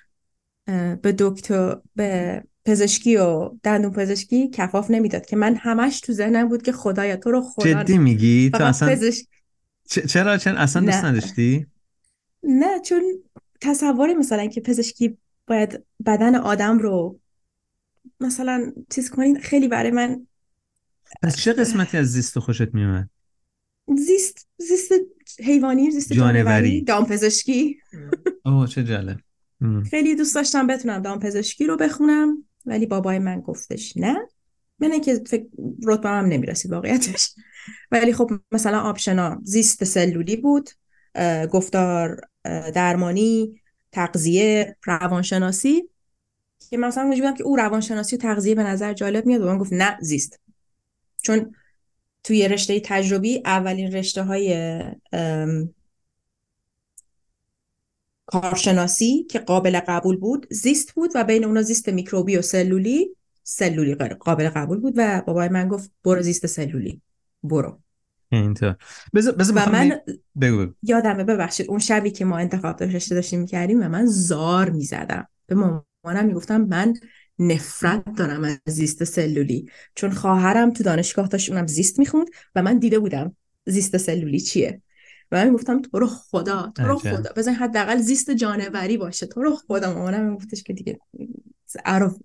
به دکتر به پزشکی و دندون پزشکی کفاف نمی‌داد که من همش تو ذهنم بود که خدایا تو رو خدا جدی میگی؟ تو اصلا چرا؟ چرا؟ اصلا دوست نداشتی؟ نه چون تصوری مثلا که پزشکی باید بدن آدم رو مثلا چیز کنین خیلی برای من از چه قسمتی از زیست خوشت میومد زیست زیست حیوانی زیست جانوری دامپزشکی. اوه چه جالب. خیلی دوست داشتم بتونم دامپزشکی رو بخونم ولی بابای من گفتش نه. من که فکر رتبه هم نمی‌رسید واقعیتش. ولی خب مثلا آپشنا زیست سلولی بود گفتار درمانی تغذیه روانشناسی. که مثلا بودم که او روانشناسی و تغذیه به نظر جالب میاد و من گفت نه زیست. چون توی رشته تجربی اولین رشته های کارشناسی که قابل قبول بود زیست بود و بین اونا زیست میکروبی و سلولی سلولی قابل قبول بود و بابای من گفت برو زیست سلولی. برو. اینطور. و من بگو یادمه ببخشید اون شبی که ما انتخاب رشته داشتیم می‌کردیم و من زار می‌زدم. به مامانم می‌گفتم من نفرت دارم از زیست سلولی. چون خواهرم تو دانشگاه داشت اونم زیست می‌خوند و من دیده بودم زیست سلولی چیه. و من می‌گفتم تو رو خدا تو رو خدا. بزن حداقل زیست جانوری باشه. تو رو خدا. مامانم میگفتش که دیگه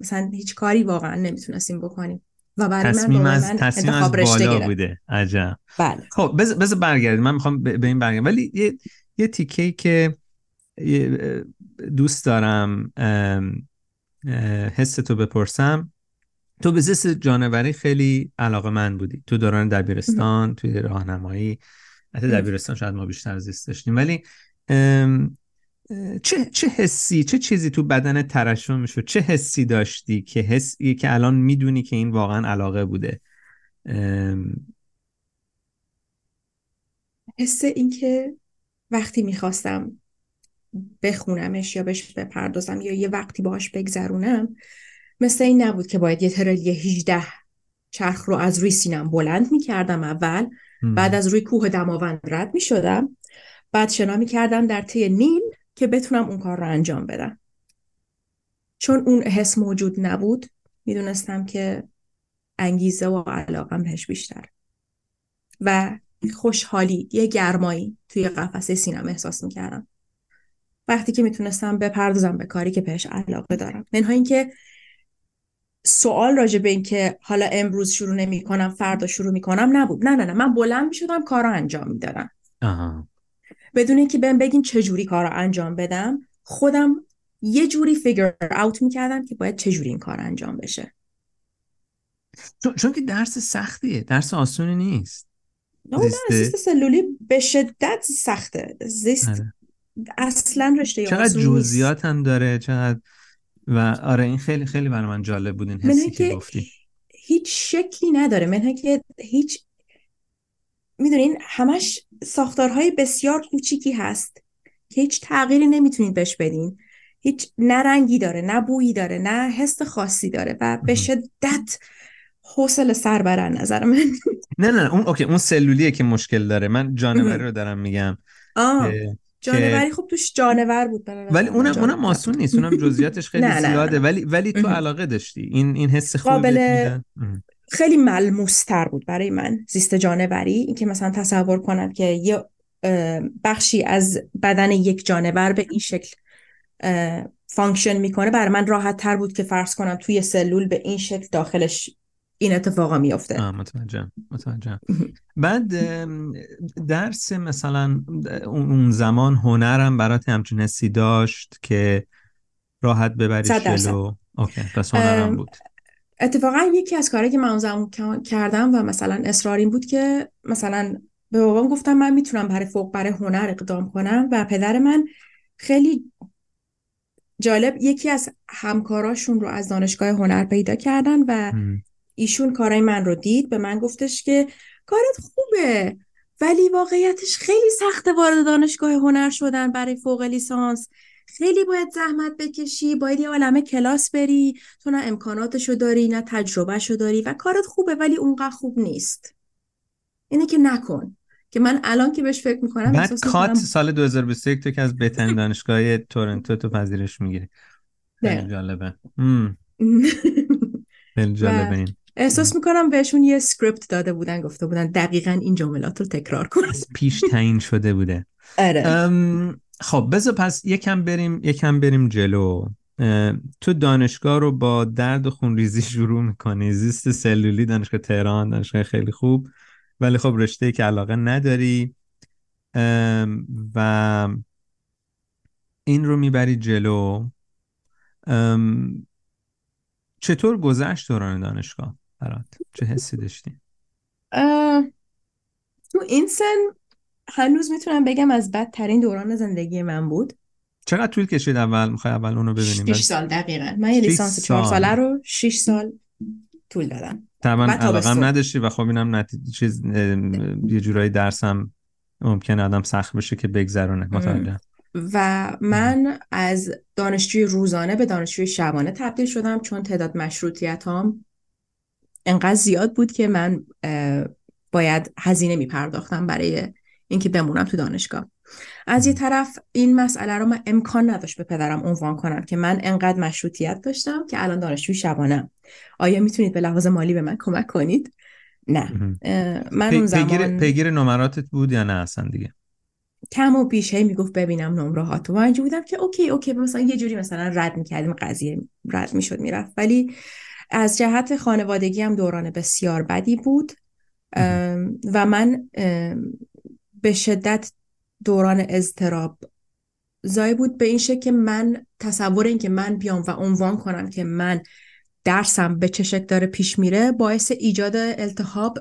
مثلا هیچ کاری واقعا نمی‌تونستیم بکنیم. و برای تصمیم من از تصمیم از بالا بوده. عجب. بله. خب بذار برگردیم. من می‌خوام به این برگردیم ولی یه یه تیکه که دوست دارم تو بپرسم. تو به زیست جانوری خیلی علاقه من بودی. تو دوران دبیرستان توی راهنمایی. حتی دبیرستان شاید ما بیشتر زیست داشتیم. ولی چه چه حسی چه چیزی تو بدن ترشح می‌شد چه حسی داشتی که حسی که الان می‌دونی که این واقعا علاقه بوده؟ حس اینکه وقتی می‌خواستم بخونمش یا بهش بپردازم یا یه وقتی باهاش بگذرونم مثل این نبود که باید یه ترلی 18 چرخ رو از روی سینم بلند می‌کردم اول بعد از روی کوه دماوند رد می‌شدم. بعد شنا می‌کردم در طی نیل که بتونم اون کار رو انجام بدم. چون اون حس موجود نبود می‌دونستم که انگیزه و علاقم بهش بیشتر. و خوشحالی یه گرمایی توی قفسه سینم احساس می‌کردم. وقتی که می‌تونستم بپردازم به کاری که بهش علاقه دارم. منها اینکه سوال راجع به این که حالا امروز شروع نمی کنم فردا شروع می کنم نبود. نه نه نه. من بلند می شدم کارا انجام می دادم بدون اینکه بهم بگین چه جوری کارا انجام بدم خودم یه جوری فیگر اوت می کردم که باید چه جوری این کار انجام بشه. چون, چون که درس سختیه. درس آسونی نیست. نه زیست سلولی به شدت سخته. زیست آره. اصلا رشته چقدر جزئیات هم داره چقدر و آره این خیلی خیلی برای من جالب بود این حسی که گفتی. هیچ شکلی نداره. من که هیچ می‌دونین همش ساختارهای بسیار کوچیکی هست که هیچ تغییری نمی‌تونید بهش بدین. هیچ نه رنگی داره نه بویی داره نه حس خاصی داره و به شدت حوصله سر برن نظر من. نه نه اون اوکی اون سلولیه که مشکل داره. من جانوری رو دارم میگم آه. جانوری خب توش جانور بود ولی اونم اونم آسون نیست اونم جزئیاتش خیلی زیاده. ولی ولی تو علاقه داشتی. این این حس خوبی قابل... خیلی ملموستر بود برای من زیست جانوری. اینکه مثلا تصور کنم که یه بخشی از بدن یک جانور به این شکل function می‌کنه برای من راحت تر بود که فرض کنم توی سلول به این شکل داخلش این اتفاقا میافته. متوجهم متوجهم. بعد درس مثلا اون زمان هنرم برات همچین حسی داشت که راحت ببری جلو؟ okay پس هنرم بود. اتفاقا یکی از کاری که من اون زمان کردم و مثلا اصرار این بود که مثلا به بابام گفتم من می‌تونم برای فوق برای هنر اقدام کنم و پدر من خیلی جالب یکی از همکاراشون رو از دانشگاه هنر پیدا کردن و ایشون کارای من رو دید به من گفتش که کارت خوبه ولی واقعیتش خیلی سخته وارد دانشگاه هنر شدن برای فوق لیسانس. خیلی باید زحمت بکشی باید یه عالمه کلاس بری تو نه امکاناتشو داری نه تجربهشو داری و کارت خوبه ولی اونقدر خوب نیست. اینه که نکن. که من الان که بهش فکر می‌کنم بعد کات سال 2021 تو که از بهترین دانشگاه تورنتو تو پذیرش می‌گیری. خیلی جالبه. خیلی جالبه این. احساس می‌کنم بهشون یه سکریپت داده بودن گفته بودن دقیقا این جملات رو تکرار کن. پیش تعیین شده بوده. آره. خب بذار پس یکم بریم یکم بریم جلو. تو دانشگاه رو با درد و خونریزی شروع می‌کنی. زیست سلولی دانشگاه تهران دانشگاه خیلی خوب. ولی خب رشته که علاقه نداری. و این رو می‌بری جلو. چطور گذشت دوران دانشگاه؟ برات. چه حسی داشتی؟ تو این سن هنوز می‌تونم بگم از بدترین دوران زندگی من بود. چقدر طول کشید اول؟ می‌خوای اول اونو ببینیم. 6 سال دقیقا. من یه لیسانس 4 ساله رو 6 سال طول دادم. طبعا علاقم نداشتی و خب اینم نتیجه چیز یه جورایی درسم ممکنه آدم سخت بشه که بگذرونه. متوجه و من از دانشجوی روزانه به دانشجوی شبانه تبدیل شدم چون تعداد مشروطیت هم انقدر زیاد بود که من باید هزینه می پرداختم برای اینکه بمونم تو دانشگاه. از یه طرف این مسئله رو من امکان نداشت به پدرم عنوان کنم که من انقدر مشروطیت داشتم که الان دانشجوی شبانم آیا می‌تونید به لحاظ مالی به من کمک کنید؟ نه. من اون زمان پیگیر نمراتت بود یا نه اصلا دیگه؟ کم و بیش هی می‌گفت ببینم نمره ها تو بودم که okay okay مثلا یه جوری مثلا رد می‌کردیم قضیه رد می‌شد می‌رفت. ولی از جهت خانوادگی هم دوران بسیار بدی بود و من به شدت دوران اضطراب زای بود. به این شکل که من تصور این که من بیام و عنوان کنم که من درسم به چه شکل داره پیش میره باعث ایجاد التحاب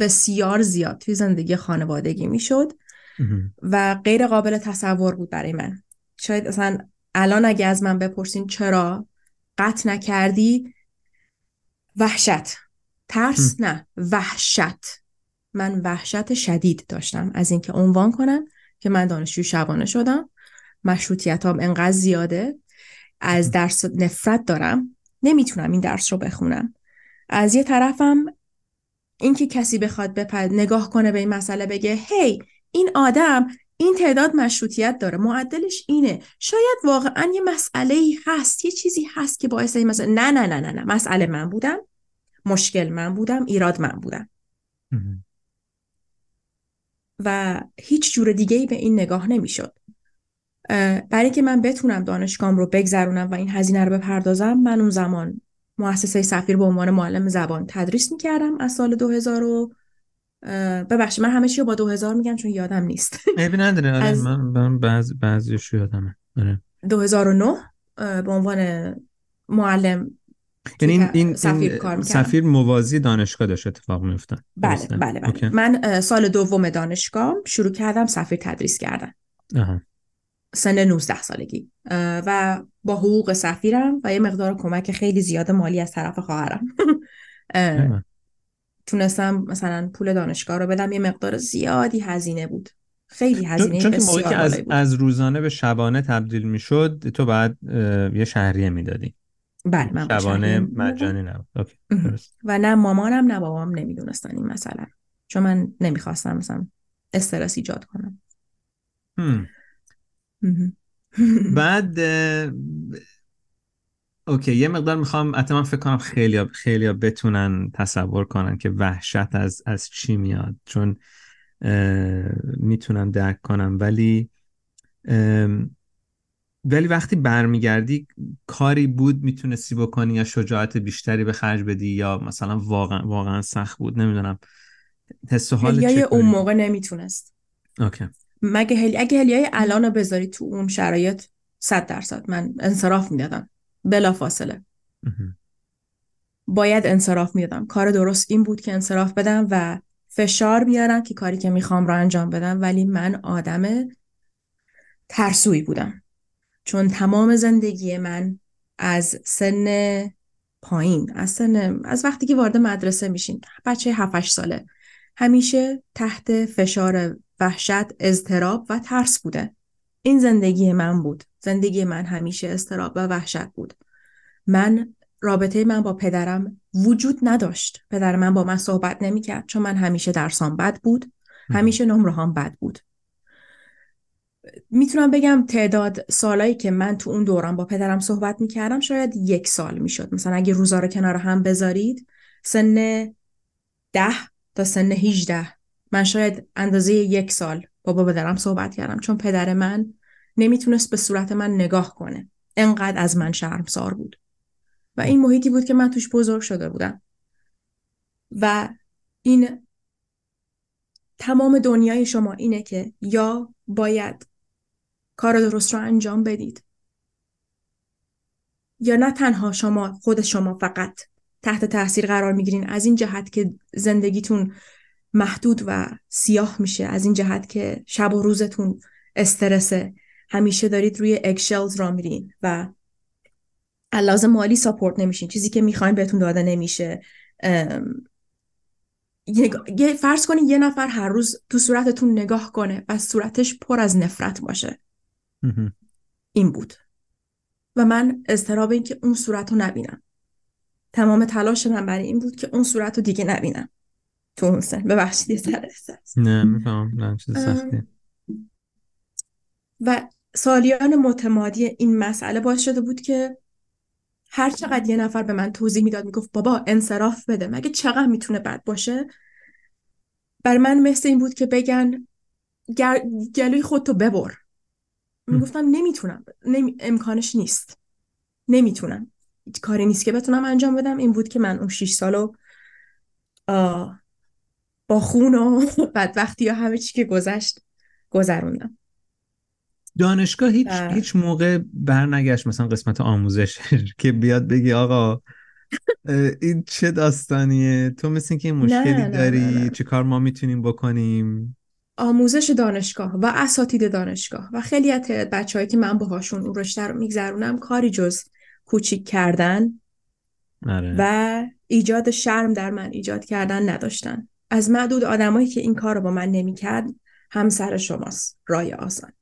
بسیار زیاد توی زندگی خانوادگی می‌شد و غیر قابل تصور بود برای من. شاید اصلا الان اگه از من بپرسین چرا قطع نکردی وحشت. ترس نه وحشت. من وحشت شدید داشتم. از اینکه عنوان کنم که من دانشجوی شبانه شدم. مشروطیتام انقدر زیاده. از درس نفرت دارم. نمی‌تونم این درس رو بخونم. از یه طرفم اینکه کسی بخواد بپد نگاه کنه به این مسئله بگه هی این آدم این تعداد مشروطیت داره. معدلش اینه. شاید واقعا یه مسئله هست یه چیزی هست که باعث این مسئله نه نه نه نه نه. مسئله من بودم مشکل من بودم ایراد من بودم. و هیچ جور دیگه ای به این نگاه نمی‌شد. برای که من بتونم دانشگاهم رو بگذرونم و این هزینه رو بپردازم من اون زمان مؤسسه سفیر به عنوان معلم زبان تدریس می‌کردم از سال 2000 و ببخشید من همه چی رو با 2000 میگم چون یادم نیست. عیبی نداره آره از... من بعض بعضیش یادمه. آره. 2009 به عنوان معلم یعنی این, این سفیر کار سفیر موازی دانشگاه داشت اتفاق میفتن بله بله بله. من سال دوم دانشگاه شروع کردم سفیر تدریس کردن. سن 19 سالگی. و با حقوق سفیرم و یه مقدار کمک خیلی زیاد مالی از طرف خواهرم. تونستم مثلا پول دانشگاه رو بدم یه مقدار زیادی هزینه بود. خیلی هزینه چون که موقعی که از, از روزانه به شبانه تبدیل می‌شد تو بعد یه شهریه می‌دادی. بله من شبانه مجانی نبود. و نه مامانم نه بابام نمی‌دونستن این مثلا چون من نمی‌خواستم مثلا استرس ایجاد کنم. بعد اوکی یه مقدار می‌خوام حتی من فکر کنم خیلی خیلی بتونن تصور کنن که وحشت از از چی میاد چون می‌تونم درک کنم. ولی ولی وقتی برمیگردی کاری بود می‌تونستی بکنی یا شجاعت بیشتری به خرج بدی یا مثلا واقعا واقعا سخت بود؟ نمی‌دونم. حس و حال اون موقع نمی‌تونست. اوکی. مگه هلی اگه هلیای الان بذاری تو اون شرایط صد درصد. من انصراف می‌دادم. بلا فاصله باید انصراف می‌دادم. کار درست این بود که انصراف بدم و فشار بیارم که کاری که می‌خوام رو انجام بدم. ولی من آدم ترسوی بودم. چون تمام زندگی من از سن پایین از سن از وقتی که وارد مدرسه میشین بچه 7 ساله همیشه تحت فشار وحشت اضطراب و ترس بوده. این زندگی من بود. زندگی من همیشه استراب و وحشت بود. من رابطه من با پدرم وجود نداشت. پدر من با من صحبت نمی‌کرد چون من همیشه درسام بد بود. همیشه نمره بد بود. می‌تونم بگم تعداد سالایی که من تو اون دوران با پدرم صحبت می‌کردم شاید یک سال می‌شد. مثلا اگه روزا رو کنار هم بذارید سن ده تا سن 18 من شاید اندازه یک سال با پدرم صحبت کردم چون پدر من نمی‌تونست به صورت من نگاه کنه. انقدر از من شرمسار بود. و این محیطی بود که من توش بزرگ شده بودم. و این تمام دنیای شما اینه که یا باید کار درست رو انجام بدید یا نه تنها شما خود شما فقط تحت تاثیر قرار می‌گیرین. از این جهت که زندگیتون محدود و سیاه میشه از این جهت که شب و روزتون استرسه همیشه دارید روی اکشلز را میرین و لازم مالی ساپورت نمیشین. چیزی که می‌خواین بهتون داده نمیشه. فرض کنید یه نفر هر روز تو صورتتون نگاه کنه و صورتش پر از نفرت باشه. این بود. و من اضطراب این که اون صورت رو نبینم. تمام تلاش من برای این بود که اون صورت رو دیگه نبینم. تو اون سن. ببخشید یه سر نه میفهم نه چیز سختی و سالیان متمادی این مسئله باعث شده بود که هر چقدر یه نفر به من توضیح می‌داد می‌گفت بابا انصراف بده. مگه چقدر می‌تونه بد باشه؟ بر من مثل این بود که بگن گلوی خودتو ببر. می‌گفتم نمی‌تونم. نمی... امکانش نیست. نمی‌تونم. کاری نیست که بتونم انجام بدم. این بود که من اون شیش سالو با خون و بدبختی یا همه چی که گذشت گذروندم. دانشگاه هیچ هیچ موقع برنگشت مثلا قسمت آموزش که بیاد بگی آقا این چه داستانیه؟ تو مثل که مشکلی داری چه کار ما می‌تونیم بکنیم؟ آموزش دانشگاه و اساتید دانشگاه و خیلی از بچههایی که من باهاشون اون رشته رو میگذرونم کاری جز کوچیک کردن آره. و ایجاد شرم در من ایجاد کردن نداشتن. از معدود آدمایی که این کار رو با من نمی‌کرد همسر شماست رای آسان.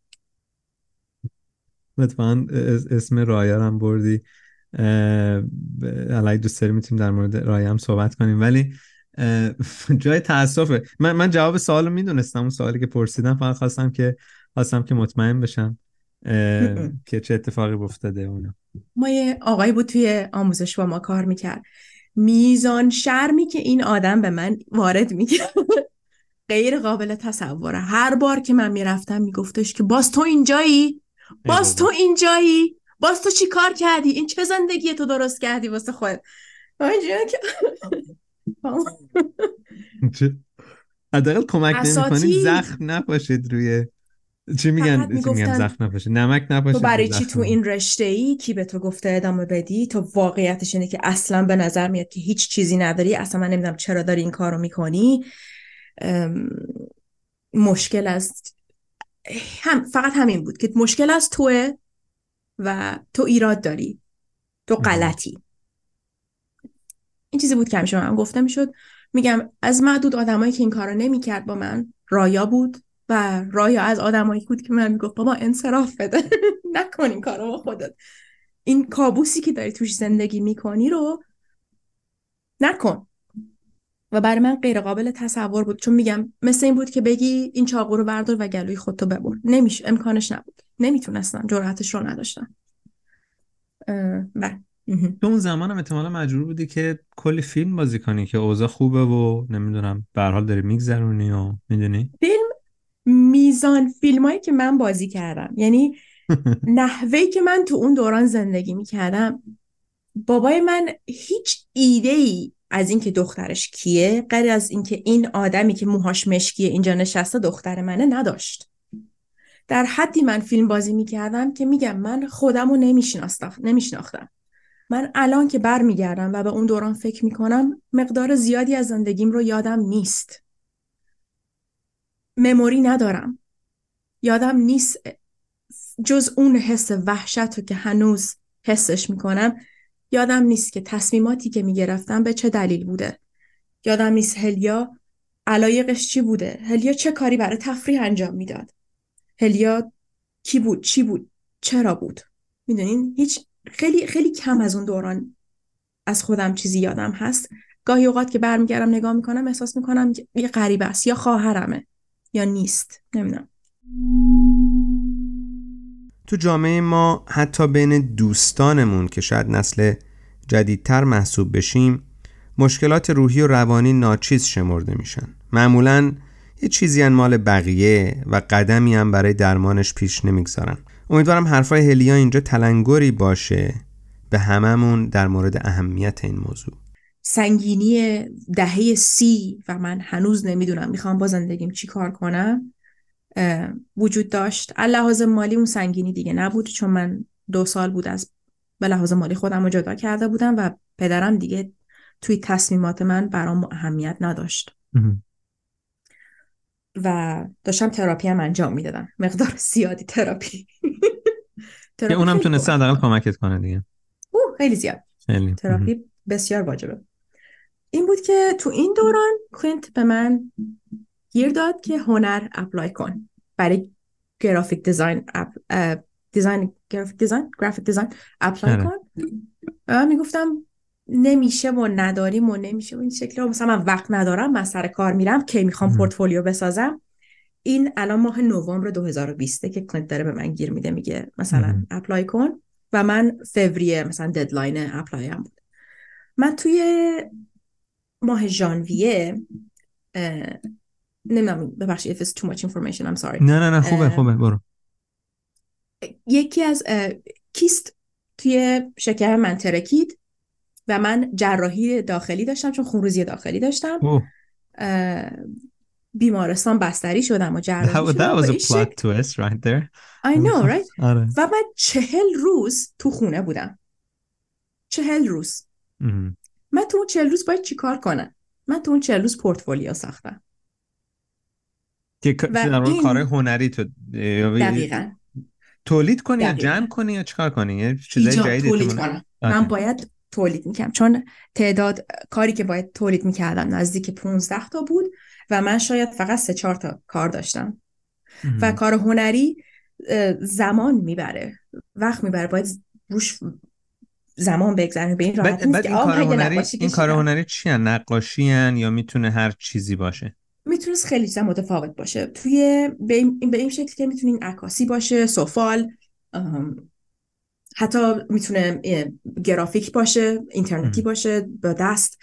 لطفا اسم رایا هم بردی. الان دوست داری می‌تونیم در مورد رایا هم صحبت کنیم. ولی جای تاسفه من من جواب سوالو می‌دونستم. اون سوالی که پرسیدم فقط خواستم که خواستم که مطمئن بشم که چه اتفاقی افتاده اونا. ما یه آقایی بود توی آموزش با ما کار می‌کرد. میزان شرمی که این آدم به من وارد میگه غیر قابل تصوره. هر بار که من می‌رفتم میگفتش که باز تو اینجایی؟ باز تو اینجایی؟ باز تو چی کار کردی؟ این چه زندگی تو درست کردی واسه خود؟ حداقل کمک نمی‌کنید زخم نپاشید روی چی میگن میگن؟ زخم نپاشه نمک نپاشه تو برای چی تو این رشته ای کی به تو گفته ادامه بدی؟ تو واقعیتش اینه که اصلا به نظر میاد که هیچ چیزی نداری. اصلا من نمی‌دونم چرا داری این کارو می‌کنی. مشکل از هم فقط همین بود که مشکل از توه و تو ایراد داری. تو غلطی. این چیزی بود که همیشه من گفته می‌شد. میگم از معدود آدمایی که این کارو نمی‌کرد با من رایا بود و رایا از آدمایی بود که من می‌گفت بابا انصراف بده. نکن این کارو با خودت. این کابوسی که داری توش زندگی می‌کنی رو نکن. و برای من غیر قابل تصور بود. چون میگم مثل این بود که بگی این چاقو رو بردار و گلوی خودتو ببر. نمیشه امکانش نبود. نمی‌تونستم. جرأتش رو نداشتم. بله. تو اون زمان هم احتمالا مجبور بودی که کلی فیلم بازی کنی که اوضاع خوبه و نمی‌دونم به حال داری میگذرونی و می‌دونی؟ فیلم میزان فیلمایی که من بازی کردم. یعنی نحوهی که من تو اون دوران زندگی می‌کردم بابای من هیچ ایده ای از اینکه دخترش کیه غیر از اینکه این آدمی که موهاش مشکیه اینجا نشسته دختر منه نداشت. در حدی من فیلم بازی می‌کردم که میگم من خودم رو نمیشناختم. من الان که برمیگردم و به اون دوران فکر می‌کنم مقدار زیادی از زندگیم رو یادم نیست. مموری ندارم. یادم نیست جز اون حس وحشت رو که هنوز حسش می‌کنم. یادم نیست که تصمیماتی که می‌گرفتم به چه دلیل بوده. یادم نیست هلیا علایقش چی بوده. هلیا چه کاری برای تفریح انجام می‌داد؟ هلیا کی بود؟ چی بود؟ چرا بود؟ می‌دونین؟ هیچ خیلی خیلی کم از اون دوران از خودم چیزی یادم هست. گاهی اوقات که برمیگردم نگاه می‌کنم احساس می‌کنم یه غریب است یا خواهرمه یا نیست. نمی‌دونم. تو جامعه ما حتی بین دوستانمون که شاید نسل جدیدتر محسوب بشیم مشکلات روحی و روانی ناچیز شمرده میشن. معمولا یه چیزی مال بقیه و قدمی هم برای درمانش پیش نمی‌گذارن. امیدوارم حرفای هلیا اینجا تلنگری باشه. به هممون در مورد اهمیت این موضوع. سنگینی دهه سی و من هنوز نمی‌دونم. می‌خوام با زندگیم چی کار کنم. وجود داشت. لحاظ مالی اون سنگینی دیگه نبود چون من دو سال بود از به لحاظ مالی خودم رو جدا کرده بودم و پدرم دیگه توی تصمیمات من برام اهمیت نداشت. و داشتم تراپی هم انجام می‌دادم. مقدار زیادی تراپی. که اونم تونسته حداقل کمکت کنه دیگه. او خیلی زیاد. تراپی بسیار واجبه. این بود که تو این دوران کلینت به من گیر داد که هنر apply کن. برای graphic design design graphic design؟ graphic design apply کن. و من می‌گفتم نمیشه و نداریم و نمیشه و این شکلی مثلا من وقت ندارم من سر کار میرم که می‌خوام پورتفولیو بسازم. این الان ماه نوامبر 2020 که کلینت داره به من گیر میده میگه مثلا apply کن. و من فوریه مثلا deadline apply هم بود. من توی ماه ژانویه نمی‌دونم ببخشید if it's too much information I'm sorry. نه نه نه خوبه خوبه برو. یکی از کیست توی شکم من ترکید و من جراحی داخلی داشتم چون خونریزی داخلی داشتم. بیمارستان بستری شدم و جراحی that, was a plot twist right there. I know right آره. و من چهل روز تو خونه بودم. چهل روز. من تو اون چهل روز باید چیکار کنم؟ من تو اون چهل روز پورتفولیو ساختم. که در این... کار هنری تو دقیقا. تولید کنی یا جمع کنی یا چیکار کنی؟ یه چیزای جدیدی تولید کنم. من باید تولید می‌کنم چون تعداد کاری که باید تولید می‌کردم نزدیک 15 تا بود و من شاید فقط سه چهار تا کار داشتم. و کار هنری زمان می‌بره. وقت می‌بره. باید روش زمان بگذره به این راحت نیست این کار هنری این کار هنری چی هن؟ نقاشی هن یا می‌تونه هر چیزی باشه؟ می‌تونه خیلی چیزا متفاوت باشه. توی به این, به این شکل که می‌تونین عکاسی باشه سفال حتی می‌تونه گرافیک باشه اینترنتی باشه با دست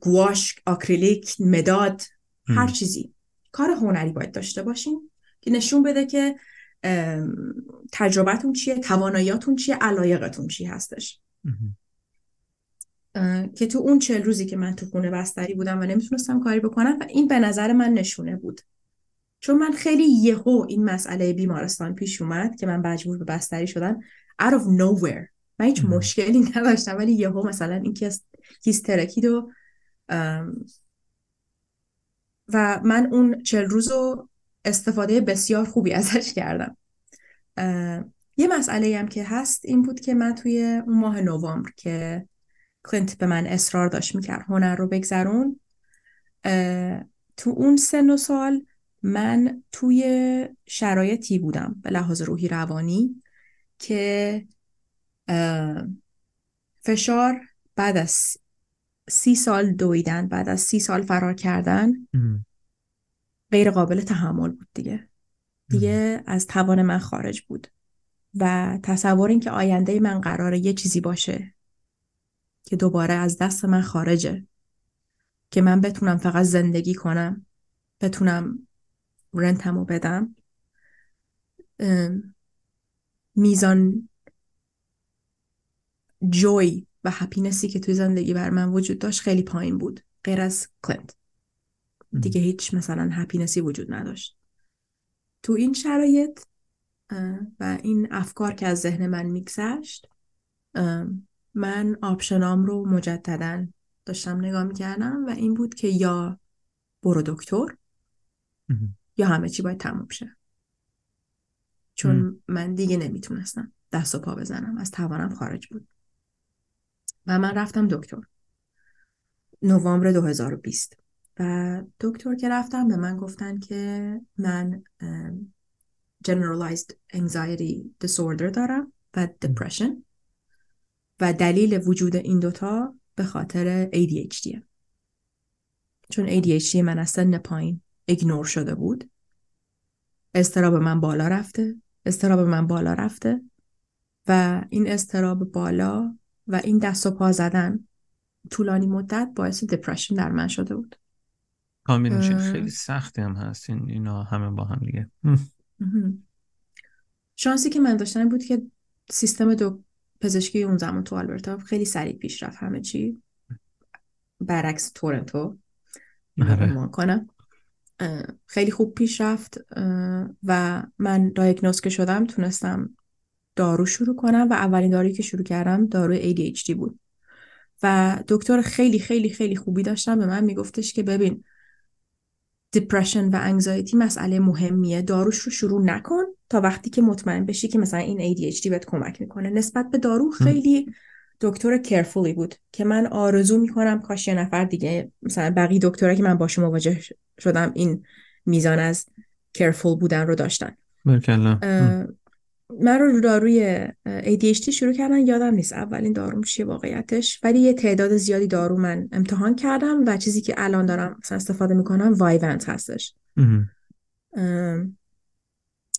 گواش آکریلیک مداد هر چیزی. کار هنری باید داشته باشین که نشون بده که تجربتون چیه تواناییاتون چیه علایقتون چی هستش. که تو اون چل روزی که من تو خونه بستری بودم و نمی‌تونستم کاری بکنم و این به نظر من نشونه بود. چون من خیلی یهو این مسئله بیمارستان پیش اومد که من مجبور به بستری شدم out of nowhere. من هیچ مشکلی نداشتم ولی یهو مثلا این هیسترکید و و من اون چل روز رو استفاده بسیار خوبی ازش کردم. یه مسئله هم که هست این بود که من توی اون ماه نوامبر که کلینت به من اصرار داشت می‌کرد هنر رو بگذرون. تو اون سن و سال من توی شرایطی بودم به لحاظ روحی روانی که فشار بعد از سی سال دویدن بعد از سی سال فرار کردن غیر قابل تحمل بود دیگه. دیگه از توان من خارج بود. و تصور این که آینده من قراره یه چیزی باشه که دوباره از دست من خارجه. که من بتونم فقط زندگی کنم بتونم rent مو بدم. میزان joy و happiness ی که توی زندگی برا من وجود داشت خیلی پایین بود غیر از کلینت دیگه هیچ مثلا happiness ی وجود نداشت. تو این شرایط و این افکار که از ذهن من میگذشت من option ام رو مجددا داشتم نگاه می‌کردم و این بود که یا برو دکتر یا همه چی باید تموم شه. چون من دیگه نمی‌تونستم دست و پا بزنم از توانم خارج بود. و من رفتم دکتر. نوامبر 2020 و دکتر که رفتم به من گفتن که من generalized anxiety disorder دارم و depression. و دلیل وجود این دوتا به خاطر ADHD چون ADHD من از سن پایین ignore شده بود. اضطراب من بالا رفته اضطراب من بالا رفته و این اضطراب بالا و این دست و پا زدن طولانی مدت باعث depression در من شده بود. combination خیلی سختی هم هست. این اینا همه با هم دیگه. شانسی که من داشتم بود که سیستم دو پزشکی اون زمان تو آلبرتا خیلی سریع پیش رفت همه چی. برعکس تورنتو. آره. کنم. خیلی خوب پیش رفت و من دایگنوز که شدم تونستم دارو شروع کنم و اولین دارویی که شروع کردم دارو ADHD بود. و دکتر خیلی خیلی خیلی خوبی داشتم به من میگفتش که ببین دیپرشن و انگزایتی مسئله مهمیه. داروش رو شروع نکن تا وقتی که مطمئن بشی که مثلا این ADHD بهت کمک می‌کنه. نسبت به دارو خیلی دکتر کرفولی بود که من آرزو می‌کنم کاش یه نفر دیگه مثلا بقیه دکترها که من باشون مواجه شدم این میزان از کرفول بودن رو داشتن. من رو داروی ADHD شروع کردن یادم نیست اولین داروم چیه واقعیتش. ولی یه تعداد زیادی دارو من امتحان کردم و چیزی که الان دارم استفاده می‌کنم وایونت هستش.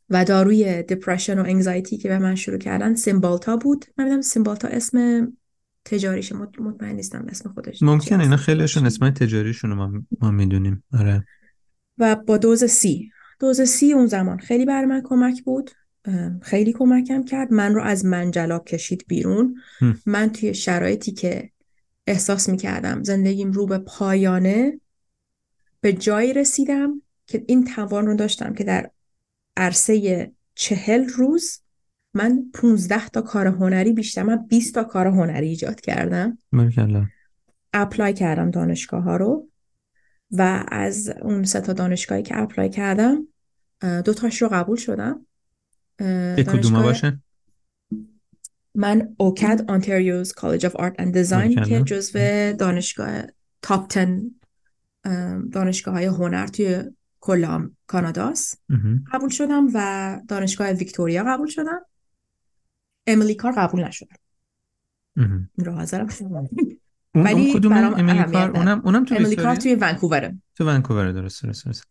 و داروی دپرشن و انگزایتی که به من شروع کردن سیمبالتا بود. من می‌دونم سیمبالتا اسم تجاریشه. مطمئن نیستم اسم خودش ممکن اینا خیلیشون اسم تجاریشون ما, ما می‌دونیم. آره. و با دوز سی دوز سی اون زمان خیلی بر من کمک بود. خیلی کمکم کرد. من رو از منجلاب کشید بیرون. من توی شرایطی که احساس می‌کردم زندگیم رو به پایانه به جایی رسیدم که این توان رو داشتم که در عرصه چهل روز من 15 تا کار هنری بیشتر من 20 تا کار هنری ایجاد کردم. apply کردم دانشگاه ها رو و از اون سه تا دانشگاهی که apply کردم دو تاش رو قبول شدم. که کدوم باشه؟ من OCAD Ontario's College of Art and Design که جزو دانشگاه top 10 دانشگاه های هنر توی کل کاناداست. قبول شدم و دانشگاه ویکتوریا قبول شدم. امیلی کار قبول نشدم رو حاضرم ولی کدوم امیلی کار؟ اونم اونم تو امیلی کار توی ونکووره. تو ونکوور درست درست درست.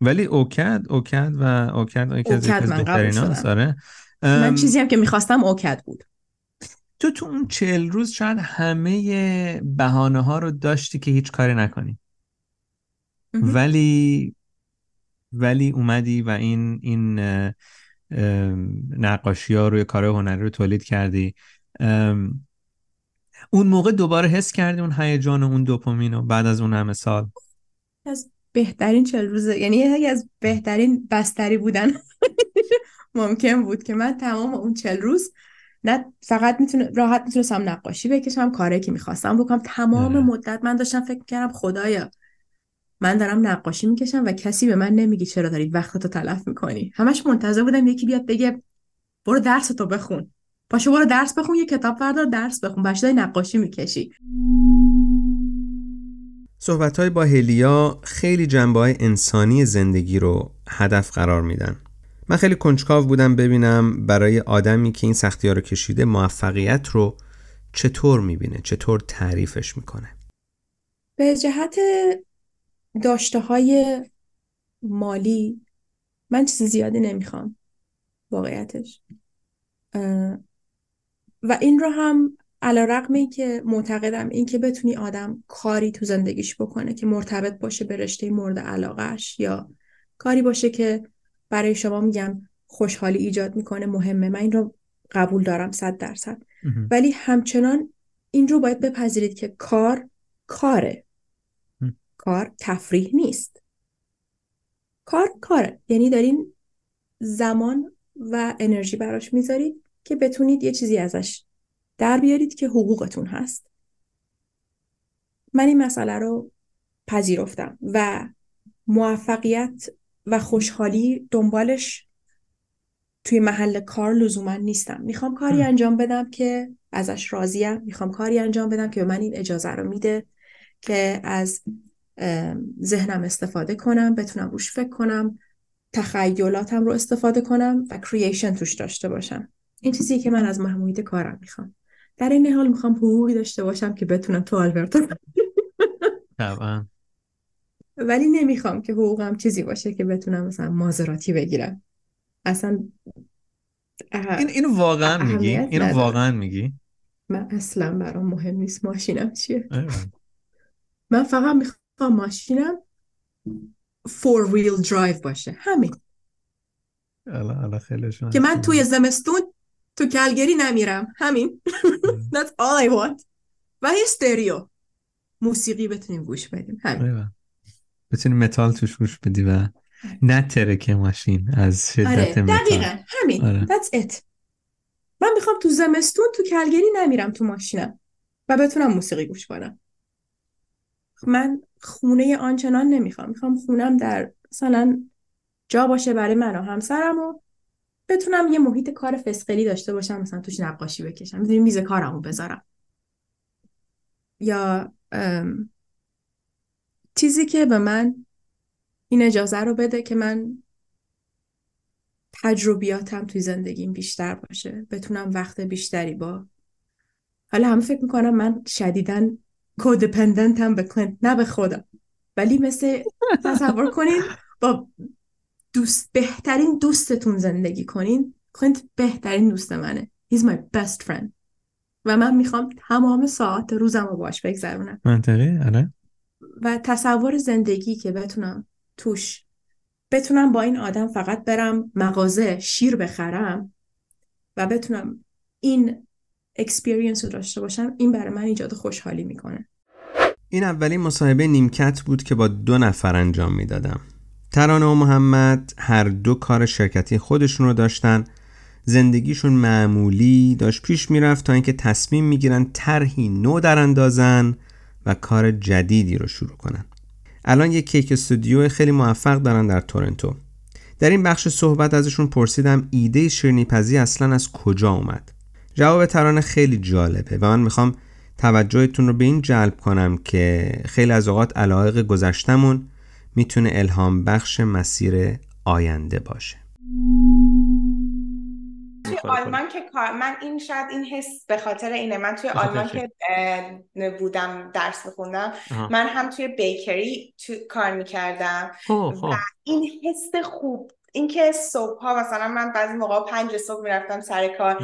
ولی اوکد اوکد و اوکد یکی از بهترین آره. من چیزی هم که می‌خواستم اوکد بود. تو تو اون چهل روز شاید همه بهانه ها رو داشتی که هیچ کاری نکنی. ولی ولی اومدی و این این نقاشی ها روی کار هنری رو تولید کردی. اون موقع دوباره حس کردی اون هیجان و اون دوپامین رو بعد از اون همه سال؟ از بهترین چل روزه یعنی یکی از بهترین بستری بودن ممکن بود که من تمام اون چل روز نه فقط می‌تونه راحت می‌تونستم نقاشی بکشم کاری که می‌خواستم بکنم. تمام مدت من داشتم فکر کردم خدایا من دارم نقاشی می‌کشم و کسی به من نمیگی چرا داری وقتتو تلف می‌کنی. همش منتظر بودم یکی بیاد بگه برو درس تو بخون. پاشو برو درس بخون یه کتاب بردار درس بخون. بچه نقاشی می‌کشی. صحبت های با هلیا خیلی جنبه های انسانی زندگی رو هدف قرار میدن. من خیلی کنجکاو بودم ببینم برای آدمی که این سختی ها رو کشیده موفقیت رو چطور می‌بینه چطور تعریفش می‌کنه. به جهت داشته های مالی من چیز زیادی نمی‌خوام واقعیتش. و این رو هم علا رقمی که معتقدم این که بتونی آدم کاری تو زندگیش بکنه که مرتبط باشه به رشته مورد علاقش یا کاری باشه که برای شما میگم خوشحالی ایجاد می‌کنه مهمه. من این رو قبول دارم صد درصد. ولی همچنان این رو باید بپذیرید که کار کاره. کار تفریح نیست. کار کاره. یعنی دارین زمان و انرژی براش می‌ذارید که بتونید یه چیزی ازش در بیارید که حقوقتون هست. من این مسئله رو پذیرفتم و موفقیت و خوشحالی دنبالش توی محل کار لزوما نیستم. می‌خوام کاری انجام بدم که ازش راضیم. می‌خوام کاری انجام بدم که به من این اجازه رو میده که از ذهنم استفاده کنم بتونم روش فکر کنم تخیلاتم رو استفاده کنم و کرییشن توش داشته باشم. این چیزی که من از محمولیت کارم می‌خوام. در این حال می‌خوام حقوقی داشته باشم که بتونم تو آلبرتو طبعا. ولی نمی‌خوام که حقوقم چیزی باشه که بتونم مثلا مازراتی بگیرم. اصلا این اینو واقعا میگی؟ اینو واقعا میگی؟ من اصلا برام مهم نیست ماشینم چیه. من فقط می‌خوام ماشینم فور ویل درایو باشه. همین. که من توی زمستون تو کلگری نمیرم. همین. That's all I want. و استریو موسیقی بتونیم گوش بدیم. همین. بتونیم متال توش گوش بدی و نه ترکه ماشین از شدت آره. متال. دقیقا. همین. آره. That's it. من می‌خوام تو زمستون تو کلگری نمیرم تو ماشینم و بتونم موسیقی گوش کنم من خونه آنچنان نمی‌خوام. می‌خوام خونم در مثلا جا باشه برای من و همسرم و بتونم یه محیط کار فسقلی داشته باشم مثلا توش نقاشی بکشم. می‌دونی میز کارمو بذارم. یا چیزی که به من این اجازه رو بده که من تجربیاتم توی زندگیم بیشتر باشه. بتونم وقت بیشتری با. حالا همه فکر می‌کنم من شدیدا codependent م به کلینت نه به خودم. ولی مثل تصور کنین با دوست بهترین دوستتون زندگی کنین. کلینت بهترین دوست منه. He's my best friend. و من می‌خوام تمام ساعت روزم رو باش بگذرونم. منطقی؟ آره. و تصور زندگی که بتونم توش بتونم با این آدم فقط برم مغازه شیر بخرم و بتونم این experience رو داشته باشم این برای من ایجاد خوشحالی می‌کنه. این اولین مصاحبه نیمکت بود که با دو نفر انجام می‌دادم. ترانه و محمد هر دو کار شرکتی خودشون رو داشتن. زندگیشون معمولی داشت. پیش می‌رفت تا اینکه تصمیم می‌گیرن طرحی نو در اندازن و کار جدیدی رو شروع کنن. الان یک کیک استودیو خیلی موفق دارن در تورنتو. در این بخش صحبت ازشون پرسیدم ایده شیرینیپزی اصلا از کجا اومد؟ جواب ترانه خیلی جالبه و من می‌خوام توجهتون رو به این جلب کنم که خیلی از اوقات علایق گذشتمون می‌تونه الهام بخش مسیر آینده باشه. توی آلمان که کار من این شاید این حس به خاطر اینه. من توی آلمان که بودم درس بخوندم من هم توی بیکری تو کار می‌کردم. و این حس خوب اینکه صبح ها مثلا من بعضی موقع پنج صبح می‌رفتم سر کار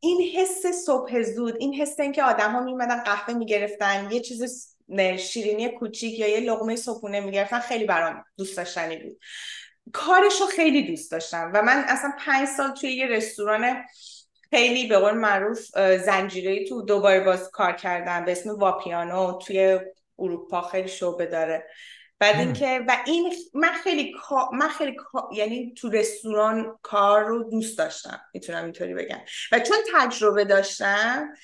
این حس صبح زود این حس اینکه آدم ها میمدن قهوه می‌گرفتن یه چیز شیرینی کوچیک یا یه لغمه صبحونه می‌گرفتن خیلی برام دوست داشتنی بود. کارش رو خیلی دوست داشتم و من اصلا پنج سال توی یه رستوران خیلی به قول معروف زنجیره تو دوباره باز کار کردم به اسم واپیانو توی اروپا خیلی شعبه داره. بعد اینکه و این من خیلی من خیلی یعنی تو رستوران کار رو دوست داشتم می‌تونم اینطوری بگم. و چون تجربه داشتم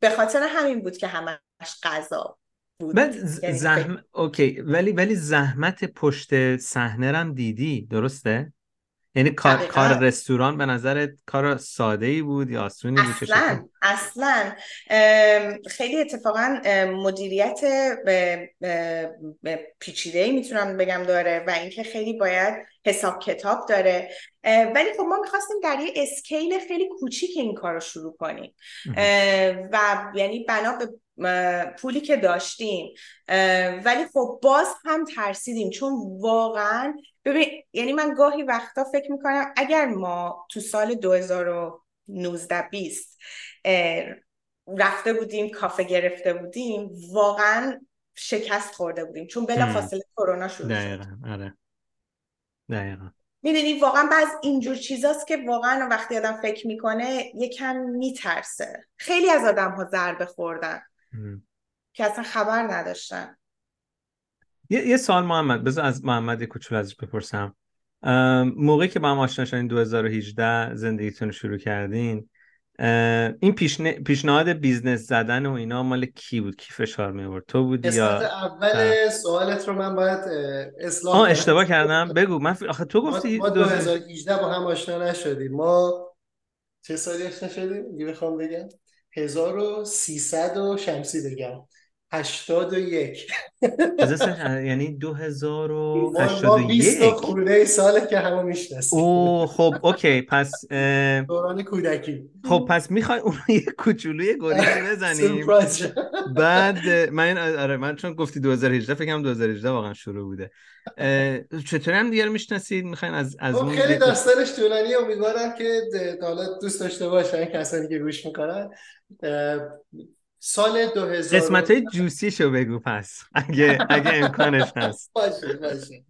به خاطر همین بود که همش غذا بود. یعنی زحم... اوکی ولی ولی زحمت پشت صحنه هم دیدی درسته؟ یعنی کار, کار رستوران به نظر کار ساده ای بود یا آسونی بود؟ اصلا اصلا. خیلی اتفاقا مدیریت پیچیده ای می‌تونم بگم داره و اینکه خیلی باید حساب کتاب داره. ولی خب ما می‌خواستیم در یه اسکیل خیلی کوچیک این کار رو شروع کنیم. و یعنی بنا به پولی که داشتیم ولی خب باز هم ترسیدیم چون واقعا ببین یعنی من گاهی وقتا فکر می‌کنم اگر ما تو سال 2019 20 رفته بودیم کافه گرفته بودیم واقعا شکست خورده بودیم چون بلا فاصله کرونا شروع دقیقا. آره. دقیقا. می‌دونی واقعا بعض اینجور چیزاست که واقعا وقتی آدم فکر می‌کنه یکم میترسه خیلی از آدم ها ضربه خوردن که اصلا خبر نداشتن. یه, یه سوال محمد بذار از محمد کوچولو ازش بپرسم. موقعی که با هم آشنا شدین 2018 زندگیتون رو شروع کردین این پیشنهاد business زدن و اینا مال کی بود؟ کی فشار می آورد تو بودی یا اول سوالت رو من باید اصلاح آه اشتباه کردم. بگو. من آخه تو گفتی ما 2018 با هم آشنا نشدیم. ما چه سالی آشنا شدیم؟ دیگه بخوام بگم. 1300 و شمسی بگم. 81 یعنی 2081 ما 20 خورده ساله که همه می‌شناسیم. او خب اوکی پس دوران کودکی. خب پس می‌خوای اون یه کوچولوی گریزی بزنیم؟ بعد من آره من چون گفتی 2018 فکر کنم 2018 واقعا شروع بوده. چطوری هم دیگه می‌شناسید؟ می‌خواین از از خب، اون خیلی داستانش طولانی. امیدوارم که حالا دوست داشته باشن کسانی که گوش می‌کنن. سال 2000 قسمت های جوسی شو بگو پس. اگه, اگه امکانش هست. باشه باشه.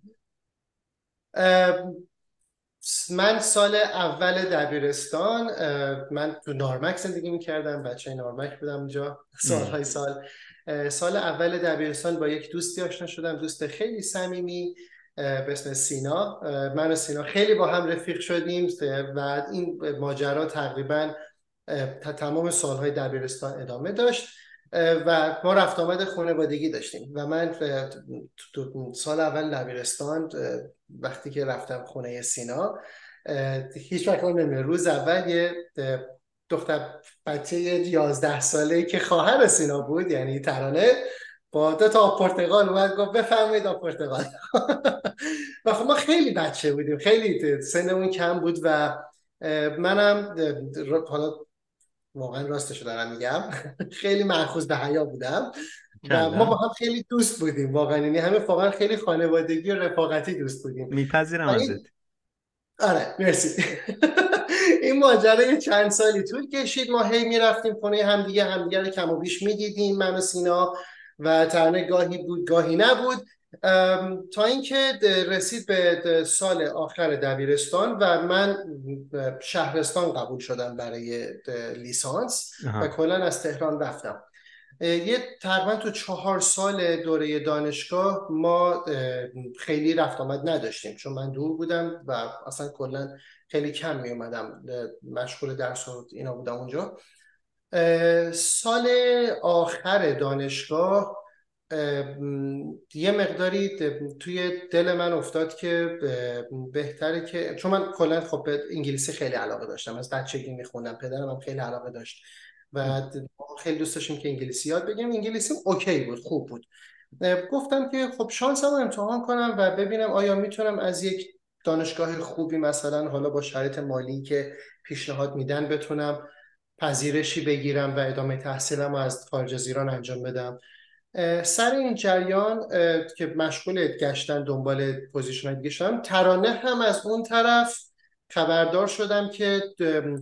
من سال اول دبیرستان من تو نارمک زندگی می‌کردم بچه نارمک بودم اونجا سالهای سال. سال اول دبیرستان با یک دوستی آشنا شدم دوست خیلی صمیمی به اسم سینا. من و سینا خیلی با هم رفیق شدیم و این ماجرا تقریبا تمام سالهای دبیرستان ادامه داشت و ما رفت آمد خانوادگی داشتیم. و من سال اول دبیرستان وقتی که رفتم خونه سینا هیچ وقت روز اول یه دختر بچه یازده ساله که خواهر سینا بود یعنی ترانه با دو تا پرتغال اومد گفت بفرمایید پرتغال و خب ما خیلی بچه بودیم خیلی سنمون کم بود و منم حالا واقعا راستش دارم میگم. خیلی مرخوز به حیا بودم. و ما با هم خیلی دوست بودیم واقعا. یعنی همه واقعا خیلی خانوادگی و رفاقتی دوست بودیم. میپذیرم ازت. آره مرسی. این ماجرا چند سالی طول کشید. ما هی می‌رفتیم خونه همدیگه همدیگه رو کم و بیش می‌دیدیم من و سینا. و ترنه گاهی بود گاهی نبود. تا اینکه رسید به سال آخر دبیرستان و من شهرستان قبول شدم برای لیسانس و کلا از تهران رفتم. یه تقریبا تو چهار سال دوره دانشگاه ما خیلی رفت آمد نداشتیم چون من دور بودم و اصلا کلا خیلی کم می اومدم مشغول درس و اینا بودم اونجا. سال آخر دانشگاه یه مقداری توی دل من افتاد که بهتره که چون من کلا خب به انگلیسی خیلی علاقه داشتم از بچگی میخوندم پدرم هم خیلی علاقه داشت و خیلی دوست داشتیم که انگلیسی یاد بگیرم انگلیسی اوکی بود خوب بود. گفتم که خب شانسم رو امتحان کنم و ببینم آیا می‌تونم از یک دانشگاه خوبی مثلا حالا با شرایط مالی که پیشنهاد میدن بتونم پذیرشی بگیرم و ادامه تحصیلم رو از خارج از ایران انجام بدم. سر این جریان که مشغول گشتن دنبال position دیگه شدم ترانه هم از اون طرف خبردار شدم که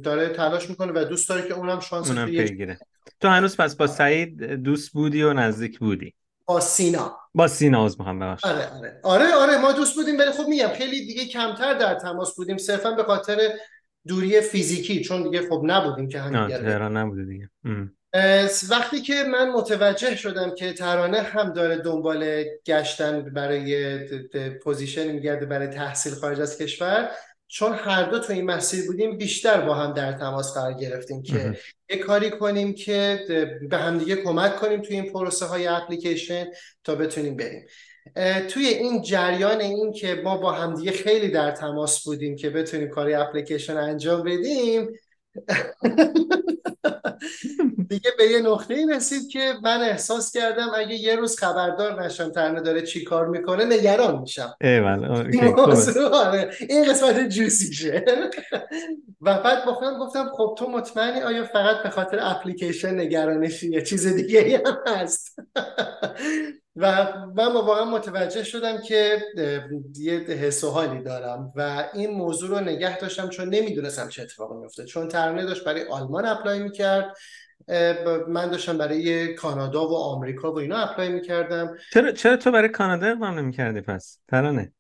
داره تلاش می‌کنه و دوست داره که اونم شانس اونم پیگیره. تو هنوز پس با سعید دوست بودی و نزدیک بودی؟ با سینا. با سینا از می‌خوام آره آره. آره آره ما دوست بودیم ولی خب میگم خیلی دیگه کمتر در تماس بودیم صرفا به خاطر دوری فیزیکی چون دیگه خب نبودیم که هم دیگه نبوده دیگه. وقتی که من متوجه شدم که ترانه هم داره دنبال گشتن برای position میگرده برای تحصیل خارج از کشور چون هر دو تو این مسیر بودیم بیشتر با هم در تماس قرار گرفتیم که یه کاری کنیم که به همدیگه کمک کنیم توی این پروسه های اپلیکیشن تا بتونیم بریم. توی این جریان این که ما با همدیگه خیلی در تماس بودیم که بتونیم کاری اپلیکیشن انجام بدیم دیگه به یه نقطه ای رسید که من احساس کردم اگه یه روز خبردار نشم ترنه داره چی کار می‌کنه نگران میشم. آره، این قسمت جوسیشه و بعد با خودم گفتم خب تو مطمئنی؟ آیا فقط به خاطر اپلیکیشن نگرانشی؟ یه چیز دیگه هم هست. و من واقعا متوجه شدم که یه حس و حالی دارم و این موضوع رو نگه داشتم چون نمی‌دونستم چه اتفاقی میفته چون ترانه داشت برای آلمان اپلای می‌کرد من داشتم برای کانادا و آمریکا و اینا اپلای می‌کردم. چرا چرا تو برای کانادا اقدام نمی‌کردی پس؟ ترانه.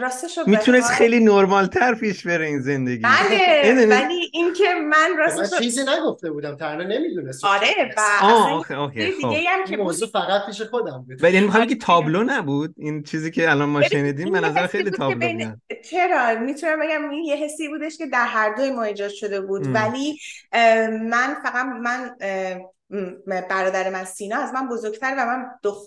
راستش می‌تونست خیلی نرمال تر پیش بره این زندگی. بله ولی اینکه من راستش من چیزی نگفته بودم ترانه نمی‌دونست آره و آه دیگه خب. هم که موضوع فقط پیش خودم بود. ولی یعنی که تابلو نبود؟ این چیزی که الان ما شنیدیم به نظر خیلی تابلو بود چرا؟ می‌تونم بگم این یه حسی بودش که در هر دوی ما ایجاد شده بود. ولی من فقط من برادر من سینا از من بزرگتر و من دخ...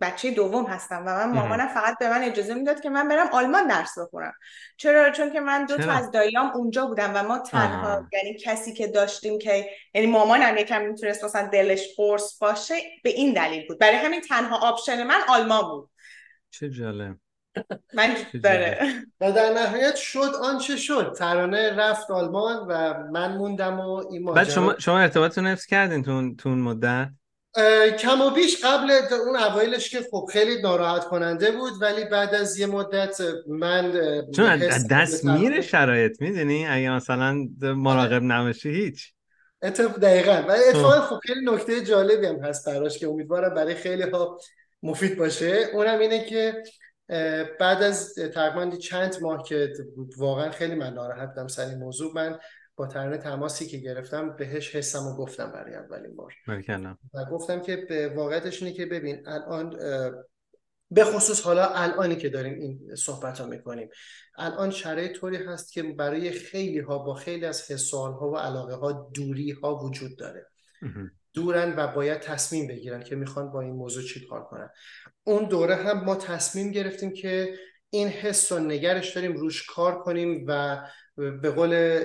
بچه دوم هستم و من مامانم فقط به من اجازه می‌داد که من برم آلمان درس بخونم. چرا؟ چون که من دو تا از داییام اونجا بودم و ما تنها یعنی کسی که داشتیم که یعنی مامانم یکم می‌تونست مثلا دلش قرص باشه به این دلیل بود. برای همین تنها آپشن من آلمان بود. چه جالب. و در نهایت شد آنچه شد. ترانه رفت آلمان و من موندم و این ماجرا. بعد شما شما ارتباطتون حفظ کردین تو تو اون مدت؟ کم و بیش قبل اون اوایلش که خب خیلی ناراحت کننده بود ولی بعد از یه مدت من چون دست میره شرایط می‌دونی؟ اگه مثلا مراقب نباشی هیچ. اتفاق دقیقا. و اتفاق خب خیلی نکته جالبی هم هست براش که امیدوارم برای خیلی ها مفید باشه. اونم اینه که بعد از تقریبا چند ماه که واقعا خیلی من ناراحت بودم سر این موضوع من با ترانه تماسی که گرفتم بهش حسم و گفتم برای اولین بار. و گفتم که به واقعیتش اینه که ببین الان به خصوص حالا الانی که داریم این صحبت ها می‌کنیم الان شرایط طوری هست که برای خیلی ها با خیلی از حسال ها و علاقه ها دوری ها وجود داره. دورن و باید تصمیم بگیرن که می‌خوان با این موضوع چی کار کنن. اون دوره هم ما تصمیم گرفتیم که این حس و نگرش داریم روش کار کنیم و به قول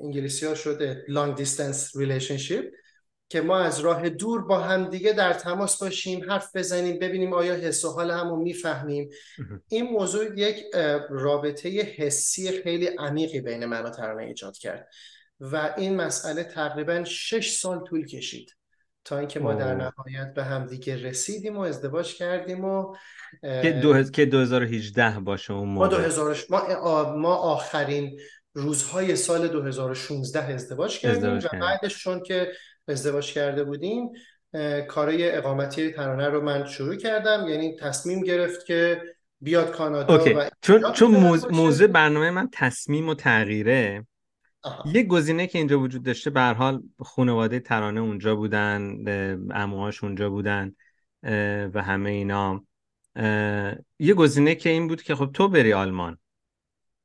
انگلیسی ها شده long distance relationship که ما از راه دور با هم دیگه در تماس باشیم حرف بزنیم ببینیم آیا حس و حال همو می‌فهمیم. این موضوع یک رابطه حسی خیلی عمیقی بین من و ترانه ایجاد کرد. و این مسئله تقریبا شش سال طول کشید تا اینکه ما در نهایت به هم دیگه رسیدیم و ازدواج کردیم و که, دو... که 2018 باشه اون موقع ما, 2000... ما... ما آخرین روزهای سال 2016 ازدواج کردیم ازدواج و بعدش چون که ازدواج کرده بودیم کارای اقامتی ترانه رو من شروع کردم. یعنی تصمیم گرفت که بیاد کانادا و چون چون موضوع برنامه من تصمیم و تغییره. یه گزینه که اینجا وجود داشته به حال خانواده ترانه اونجا بودن اموهاش اونجا بودن و همه اینا. یه گزینه که این بود که خب تو بری آلمان.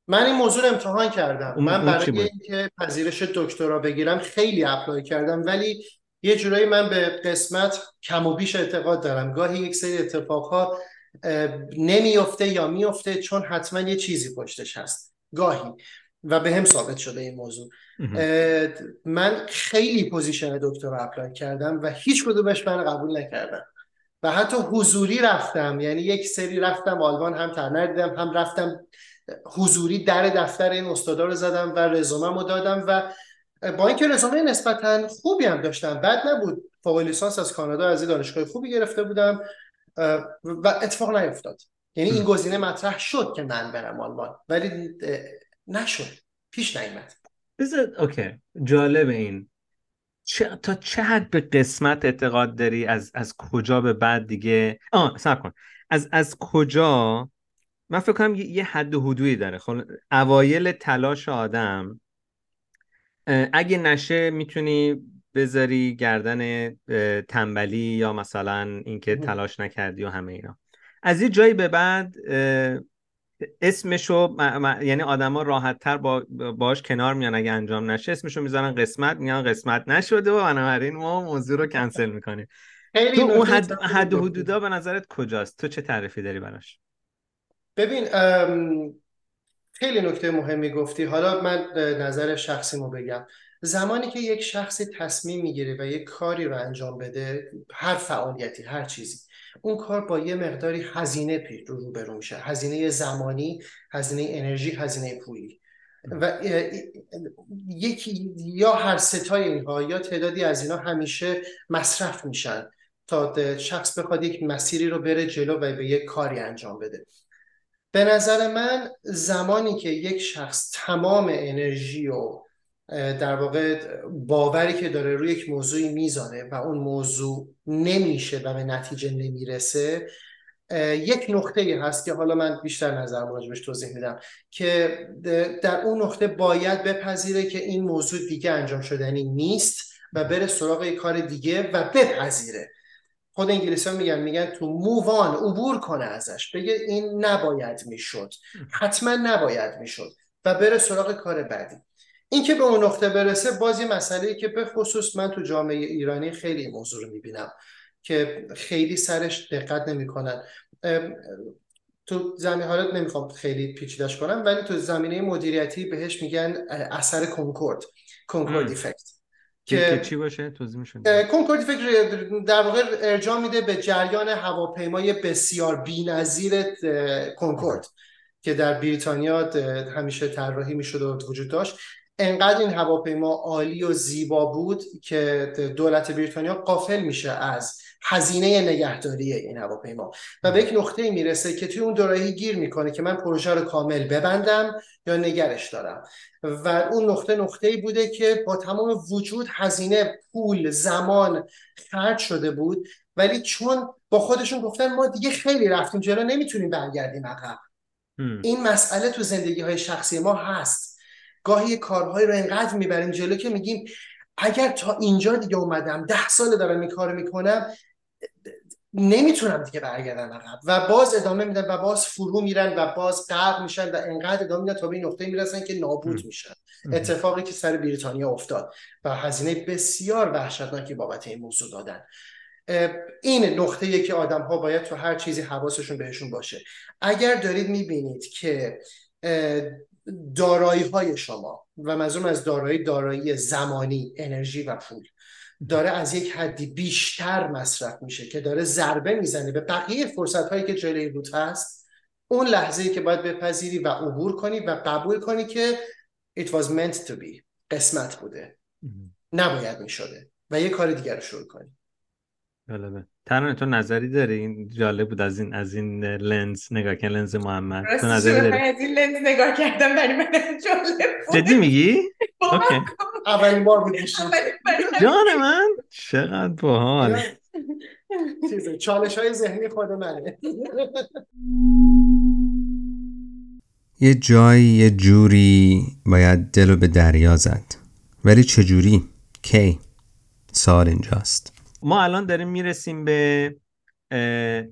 من این موضوع امتحان کردم. من برای اینکه پذیرش دکترا بگیرم خیلی اپلای کردم ولی یه جورایی من به قسمت کم و بیش اعتقاد دارم. گاهی یک سری اتفاقها نمیفته یا میفته چون حتما یه چیزی پشتش هست. گاهی. و به هم ثابت شده این موضوع. من خیلی position دکتر apply کردم و هیچ کدومش من قبول نکردم. و حتی حضوری رفتم یعنی یک سری رفتم آلمان هم ترانه رو دیدم هم رفتم حضوری در دفتر این استادا رو زدم و رزومم رو دادم و با اینکه رزومه نسبتا خوبی هم داشتم بد نبود. فوق لیسانس از کانادا از دانشگاه خوبی گرفته بودم و اتفاق نیفتاد. یعنی این گزینه مطرح شد که من برم آلمان ولی نشد. پیش نیامد اوکی. جالب این. چه، تا چه حد به قسمت اعتقاد داری؟ از از کجا به بعد دیگه؟ آه سب کن. از از کجا؟ من فکر کنم یه حد و حدودی داره. خب اوایل تلاش آدم اگه نشه می‌تونی بذاری گردن تنبلی یا مثلا اینکه تلاش نکردی و همه اینا. از یه جایی به بعد اسمشو یعنی آدما راحت تر با باش کنار میان اگه انجام نشه. اسمشو می‌ذارن قسمت میگن قسمت نشده و بنابراین ما موضوع رو کنسل می‌کنیم. تو اون حد, حد حدودا به نظرت کجاست؟ تو چه تعریفی داری براش؟ ببین خیلی نکته مهمی گفتی. حالا من نظر شخصیمو بگم. زمانی که یک شخصی تصمیم می‌گیره و یک کاری رو انجام بده هر فعالیتی هر چیزی اون کار با یه مقداری هزینه پی رو روبرو میشه. هزینه زمانی هزینه انرژی هزینه پولی. و یکی یا هر ستای اینها یا تعدادی از اینا همیشه مصرف میشن تا شخص بخواد یک مسیری رو بره جلو و به یک کاری انجام بده. به نظر من زمانی که یک شخص تمام انرژی و در واقع باوری که داره روی یک موضوعی می‌ذاره و اون موضوع نمیشه و به نتیجه نمی‌رسه یک نقطه هست که حالا من بیشتر نظر راجبش توضیح میدم که در اون نقطه باید بپذیره که این موضوع دیگه انجام شدنی نیست و بره سراغ یک کار دیگه و بپذیره. خود انگلیسی ها میگن میگن تو مووان عبور کنه ازش. بگه این نباید می‌شد. حتما نباید می‌شد و بره سراغ کار بعدی. اینکه به اون نقطه برسه باز یه مسئله که به خصوص من تو جامعه ایرانی خیلی موضوع رو می‌بینم که خیلی سرش دقت نمی‌کنن. تو زمین حالت نمی‌خوام خیلی پیچیدش کنم ولی تو زمینه مدیریتی بهش میگن اثر کنکورد کنکورد افکت که چی باشه؟ توضیح کنکورد افکت در واقع ارجاع میده به جریان هواپیمای بسیار بی‌نظیر کنکورد که در بریتانیا همیشه طراحی می‌شد و وجود داشت. انقدر این هواپیما عالی و زیبا بود که دولت بریتانیا قافل میشه از هزینه نگهداری این هواپیما. و به یک نقطه می‌رسه که توی اون دوراهی گیر می‌کنه که من پروژه رو کامل ببندم یا نگرش دارم. و اون نقطه نقطه ای بوده که با تمام وجود هزینه پول زمان خرج شده بود ولی چون با خودشون گفتن ما دیگه خیلی رفتیم جلو نمی‌تونیم برگردیم عقب. این مسئله تو زندگی های شخصی ما هست. گاهی کارهایی رو انقدر می‌بریم جلو که میگیم اگر تا اینجا دیگه اومدم ده سال دارم این کار می‌کنم نمی‌تونم دیگه برگردم عقب. و باز ادامه میدن و باز فرو میرن و باز غرق میشن و انقدر ادامه میدن تا به این نقطه می‌رسن که نابود میشن. اتفاقی که سر بریتانیا افتاد و هزینه بسیار وحشتناکی بابت این موضوع دادن. این نقطه که آدم ها باید تو هر چیزی حواسشون بهشون باشه. اگر دارید می‌بینید که دارایی های شما و منظورم از دارایی دارایی زمانی انرژی و پول داره از یک حدی بیشتر مصرف میشه که داره ضربه می‌زنه به بقیه فرصت هایی که جلوی روت هست. اون لحظه ای که باید بپذیری و عبور کنی و قبول کنی که it was meant to be قسمت بوده. نباید می‌شده و یه کار دیگر رو شروع کنی. جالبه ترانه تو نظری داری؟ این جالب بود از این از این لنز نگاه کن لنز محمد. تو نظری داری؟ از این لنز نگاه کردم برای من جالب بود. جدی میگی؟ اوکی. اولین بار بود جان من؟ چقدر باحال چالش های ذهنی خود منه. یه جایی یه جوری باید دلو به دریا زد. ولی چجوری؟ کی؟ سال اینجاست. ما الان داریم می‌رسیم به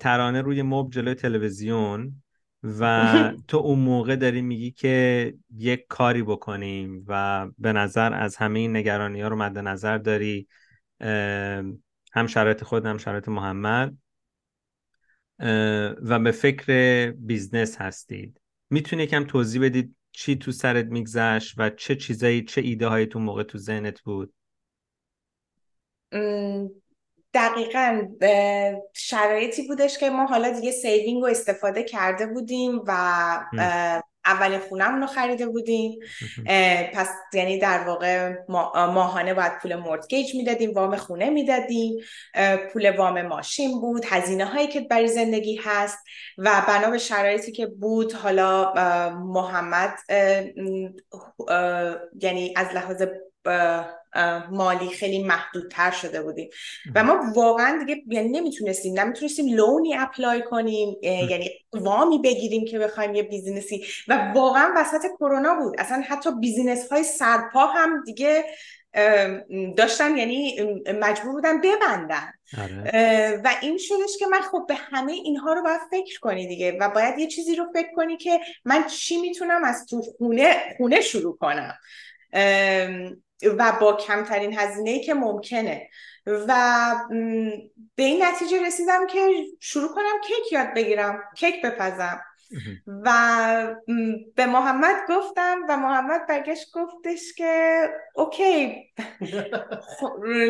ترانه روی مب جلوی تلویزیون و تو اون موقع داری میگی که یک کاری بکنیم و به نظر از همه این نگرانی ها رو مد نظر داری هم شرایط خود هم شرایط محمد و به فکر business هستید. می‌تونی کم توضیح بدید چی تو سرت میگذشت و چه چیزایی چه ایده هایی تو موقع تو ذهنت بود؟ دقیقا شرایطی بودش که ما حالا دیگه saving رو استفاده کرده بودیم و اولین خونمون رو خریده بودیم. پس یعنی در واقع ماهانه باید پول mortgage می‌دادیم وام خونه می‌دادیم. پول وام ماشین بود هزینه هایی که برای زندگی هست و بنا به شرایطی که بود حالا محمد یعنی از لحاظ مالی خیلی محدودتر شده بودیم. و ما واقعا دیگه یعنی نمی‌تونستیم نمی‌تونستیم loan ی apply کنیم یعنی وامی بگیریم که بخوایم یه business ی و واقعا وسط کرونا بود. اصلا حتی business های سرپا هم دیگه داشتن یعنی مجبور بودن ببندن. آره. و این شدش که من خب به همه اینها رو باید فکر کنی دیگه. و باید یه چیزی رو فکر کنی که من چی می‌تونم از تو خونه خونه شروع کنم. و با کمترین هزینه که ممکنه. و به این نتیجه رسیدم که شروع کنم کیک یاد بگیرم کیک بپزم. و به محمد گفتم و محمد برگشت گفتش که اوکی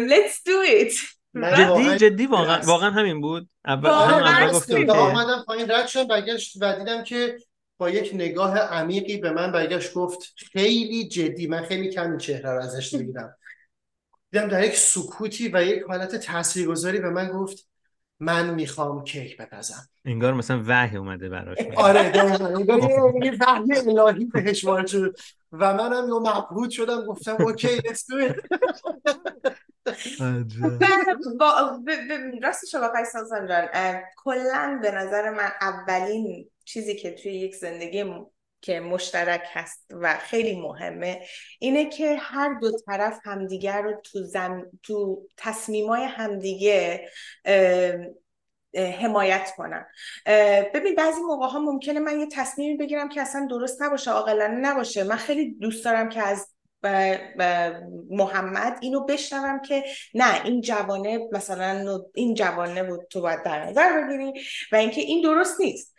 let's do it. جدی جدی واقعا واقعا همین بود. اول اول گفت آمدم پایین رد شدم برگشت و دیدم که با یک نگاه عمیقی به من برگشت گفت خیلی جدی من خیلی کمی چهره رو ازش دیدم دیدم در یک سکوتی و یک حالت تاثیرگذاری به من گفت من می‌خوام کیک بپزم. انگار مثلا وحی اومده براش. آره انگار یه وحی الهی بهش وارد شد. و منم یه مبهوت شدم گفتم اوکی let's do it. راستش بخوای سازان جان کلا به نظر من اولین چیزی که توی یک زندگی که مشترک هست و خیلی مهمه اینه که هر دو طرف همدیگر رو تو, زم... تو تصمیمای همدیگه حمایت کنن. ببین بعضی موقع ها ممکنه من یه تصمیمی بگیرم که اصلا درست نباشه عاقلانه نباشه. من خیلی دوست دارم که از محمد اینو بشنوم که نه این جوانه مثلا این جوانه بود تو باید در نظر بگیری و اینکه این درست نیست.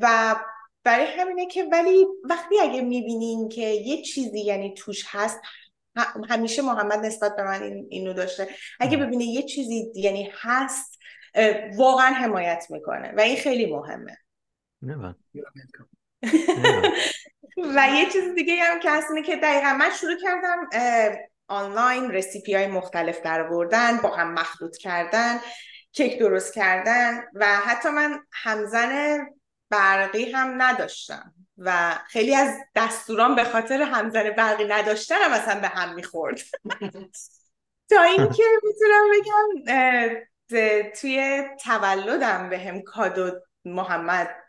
و برای همینه که ولی وقتی اگه می‌بینین که یه چیزی یعنی توش هست همیشه محمد نسبت به من این اینو داشته. اگه ببینه یه چیزی یعنی هست واقعا حمایت می‌کنه و این خیلی مهمه. و یه چیز دیگه هم که هست اینه که دقیقا من شروع کردم آنلاین رسیپی های مختلف در بردن با هم مخلوط کردن کیک درست کردن و حتی من همزن برقی هم نداشتم و خیلی از دستوران به خاطر همزن برقی نداشتن هم مثلا به هم می‌خورد. تا اینکه می‌تونم بگم توی تولدم به هم کادو محمد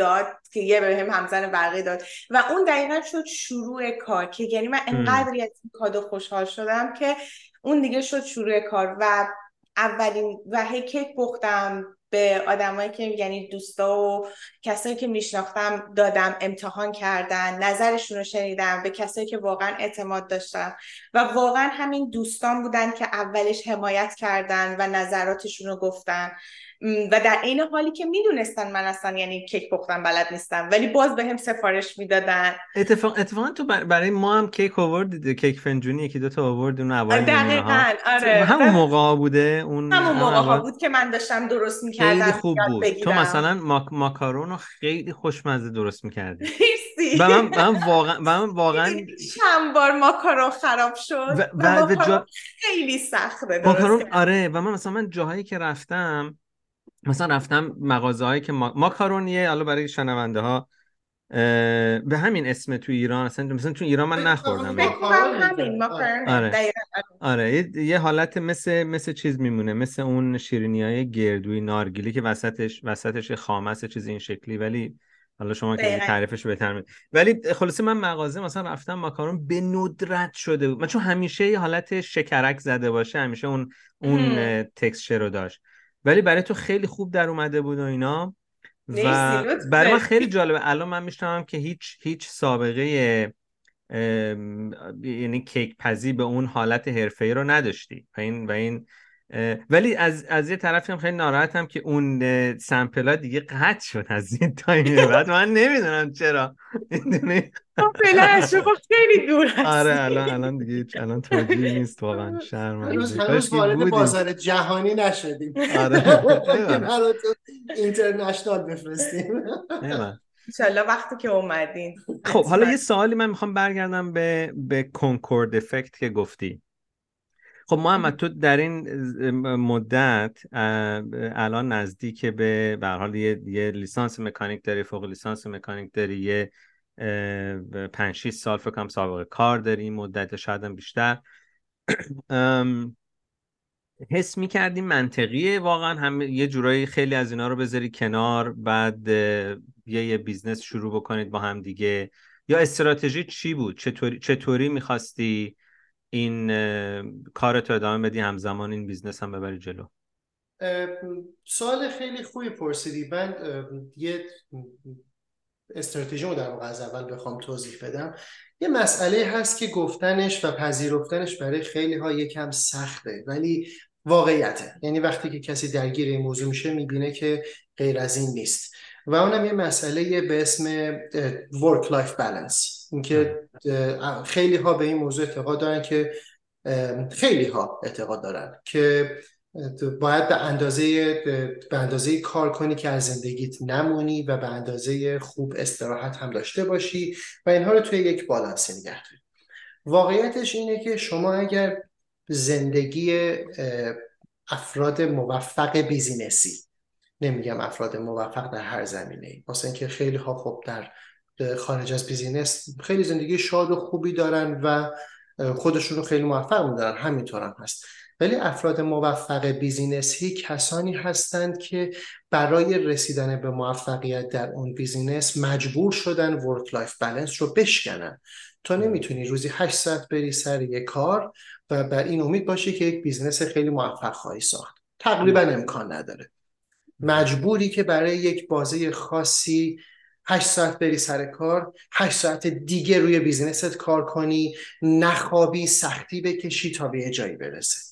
داد که یه به هم همزن برقی داد. و اون دقیقا شد شروع کار که یعنی من انقدری از این کادو خوشحال شدم که اون دیگه شد شروع کار و اولین و هی کیک پختم به آدمایی که یعنی دوستا و کسایی که میشناختم دادم امتحان کردن نظرشون رو شنیدم به کسایی که واقعا اعتماد داشتم. و واقعا همین دوستان بودن که اولش حمایت کردن و نظراتشون رو گفتن. و در عین حالی که می‌دونستن من اصلا یعنی کیک پختن بلد نیستم ولی باز به هم سفارش می‌دادن. اتفاق اتفاقا تو برای ما هم کیک آورد کیک فنجونی یکی دو تا آورد اون اول دقیقاً آره. همون موقع بوده اون همون موقع بود که من داشتم درست می‌کردم خیلی خوب بود. بگیرم. تو مثلا ماک... ماکارون رو خیلی خوشمزه درست می‌کردی. و من, من واقعا من واقعا چند بار ماکارون خراب شد و, و, جا... خیلی سخته ماکارون آره. و من مثلا من جاهایی که رفتم مثلا رفتم مغازه هایی که ما... ماکارونیه حالا برای شنونده ها به همین اسم تو ایران مثلا مثلا تو ایران من نخوردم. آره. آره. یه حالت مثل مثل چیز میمونه مثل اون شیرینی های گردوی نارگیلی که وسطش وسطش خامس چیز این شکلی. ولی حالا شما که تعریفش بهتر می ولی خلاصه من مغازه مثلا رفتم ماکارون به ندرت شده بود. من چون همیشه یه حالت شکرک زده باشه همیشه اون اون تکسچر رو داشت. ولی برای تو خیلی خوب در اومده بود و اینا. و برای من خیلی جالبه. الان من میشنوم که هیچ هیچ سابقه یعنی کیک پزی به اون حالت حرفه‌ای رو نداشتی. و این و این ولی از از یه طرفی هم خیلی ناراحتم که اون سمپلا دیگه قطع شد از این تایم بعد من نمی‌دونم چرا. از شما خیلی دور هست آره الان الان دیگه الان توجیه نیست واقعا. شرم هنوز هنوز وارد بازار جهانی نشدیم. آره. اینترنشنال بفرستیم. انشالله وقتی که اومدین. خب حالا یه سوالی من می‌خوام برگردم به به کنکورد افکت که گفتی. خب محمد تو در این مدت الان نزدیک به به حال یه،, یه لیسانس مکانیک داری فوق لیسانس مکانیک داری یه 5 6 سال فکر کنم سابقه کار داری این مدت شاید هم بیشتر. حس می‌کردی منطقیه واقعا؟ هم یه جورایی خیلی از اینا رو بذاری کنار بعد یه یه business شروع بکنید با هم دیگه؟ یا استراتژی چی بود؟ چطوری چطوری می‌خواستی این کارتو ادامه بدی همزمان این business هم ببری جلو. سوال خیلی خوبی پرسیدی. من یه استراتژی رو در واقع از اول بخوام توضیح بدم. یه مسئله هست که گفتنش و پذیرفتنش برای خیلی ها یکم سخته ولی واقعیته. یعنی وقتی که کسی درگیر این موضوع میشه می‌بینه که غیر از این نیست. و اونم یه مسئله به اسم work life balance. اینکه خیلی ها به این موضوع اعتقاد دارن که خیلی ها اعتقاد دارن که باید به اندازه به اندازه کار کنی که از زندگیت نمونی و به اندازه خوب استراحت هم داشته باشی و اینها رو توی یک بالانس نگه داری. واقعیتش اینه که شما اگر زندگی افراد موفق business ی نمیگم افراد موفق در هر زمینه واسه اینکه خیلی ها خب در خارج از business خیلی زندگی شاد و خوبی دارن و خودشون رو خیلی موفق میدونن. همینطور هم هست. ولی افراد موفق business ی کسانی هستند که برای رسیدن به موفقیت در اون business مجبور شدن work life balance رو بشکنن. تو نمی‌تونی روزی 8 ساعت بری سر یک کار و بر این امید باشی که یک business خیلی موفق خواهی ساخت. تقریبا امکان نداره. مجبوری که برای یک بازه خاصی 8 ساعت بری سر کار 8 ساعت دیگه روی business ت کار کنی نخوابی سختی بکشی تا به جایی برسه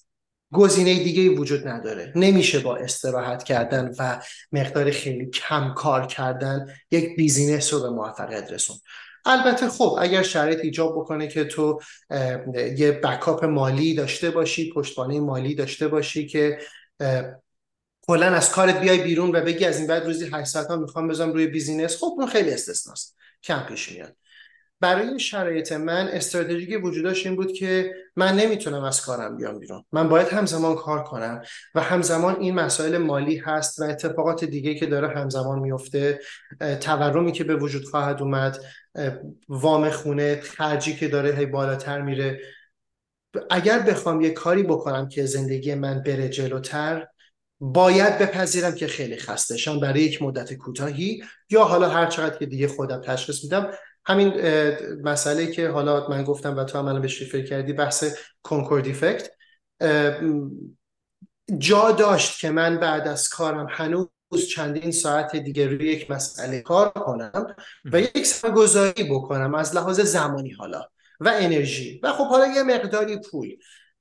گزینه دیگه وجود نداره. نمیشه با استراحت کردن و مقدار خیلی کم کار کردن یک business رو به موفقیت رسوند. البته خب اگر شرایط ایجاب بکنه که تو یه backup مالی داشته باشی پشتوانه مالی داشته باشی که کلا از کارت بیای بیرون و بگی از این بعد روزی 8 ساعت ها می‌خوام بزنم روی business خب اون خیلی استثناست. کم پیش میاد. برای شرایط من استراتژی وجود داشت این بود که من نمی‌تونم از کارم بیام بیرون. من باید همزمان کار کنم و همزمان این مسائل مالی هست و اتفاقات دیگه که داره همزمان میفته تورمی که به وجود خواهد اومد وام خونه خرجی که داره هی بالاتر میره. اگر بخوام یه کاری بکنم که زندگی من بره جلوتر باید بپذیرم که خیلی خستشم برای یک مدت کوتاهی یا حالا هر چقدر که دیگه خودم تشخیص میدم همین مسئله که حالا من گفتم و تو هم الان بهش فکر کردی بحث کنکورد ایفکت جا داشت که من بعد از کارم هنوز چندین ساعت دیگه روی یک مسئله کار کنم و یک سرگذاری بکنم از لحاظ زمانی حالا و انرژی. و خب حالا یه مقداری پول.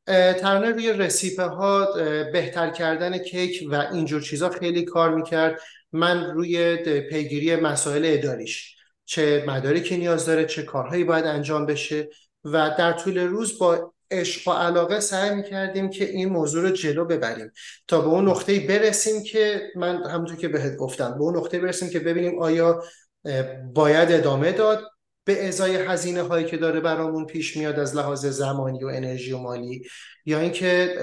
ترانه روی رسیپه ها بهتر کردن کیک و اینجور چیزا خیلی کار می‌کرد. من روی پیگیری مسائل اداریش چه مدارکی نیاز داره چه کارهایی باید انجام بشه و در طول روز با عشق و علاقه سعی می‌کردیم که این موضوع رو جلو ببریم. تا به اون نقطه برسیم که من همونطور که بهت گفتم به اون نقطه برسیم که ببینیم آیا باید ادامه داد به ازای هزینه هایی که داره برامون پیش میاد از لحاظ زمانی و انرژی و مالی یا اینکه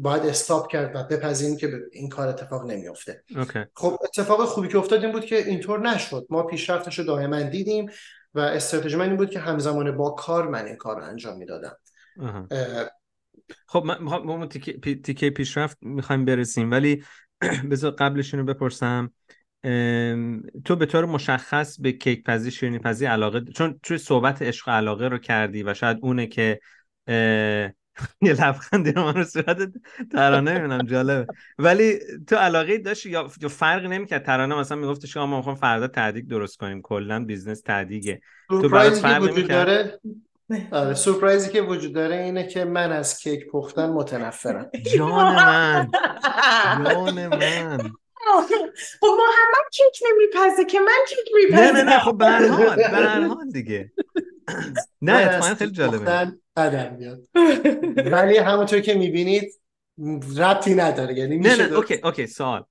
باید استاپ کرد و بپذیریم که این کار اتفاق نمیافته. okay. خب اتفاق خوبی که افتاد این بود که اینطور نشد. ما پیشرفتش رو دائما دیدیم و استراتژی من این بود که همزمان با کار من این کار رو انجام می‌دادم. خب ما تیکه پیشرفت می‌خوایم برسیم. ولی بذار قبلش رو بپرسم. تو به طور مشخص به کیک پزی شیرینی پزی علاقه چون توی صحبت عشق علاقه رو کردی و شاید اونه که یه لبخندی رو من رو صورت ترانه می‌بینم جالبه. ولی تو علاقه داشتی یا فرقی نمی‌کرد؟ ترانه مثلا میگفتش که ما می‌خوام فردا تعدیق درست کنیم. کلا business تعدیقه تو برات فرق وجود داره؟ آره سورپرایزی که وجود داره اینه که من از کیک پختن متنفرم. جان من. جان من. خب محمد کیک نمیپزه که من کیک میپزه نه نه نه خب به حال دیگه. نه اتفاقا خیلی جالبه. بدم میاد. ولی همونطور که می‌بینید ربطی نداره یعنی نه نه okay okay سوال.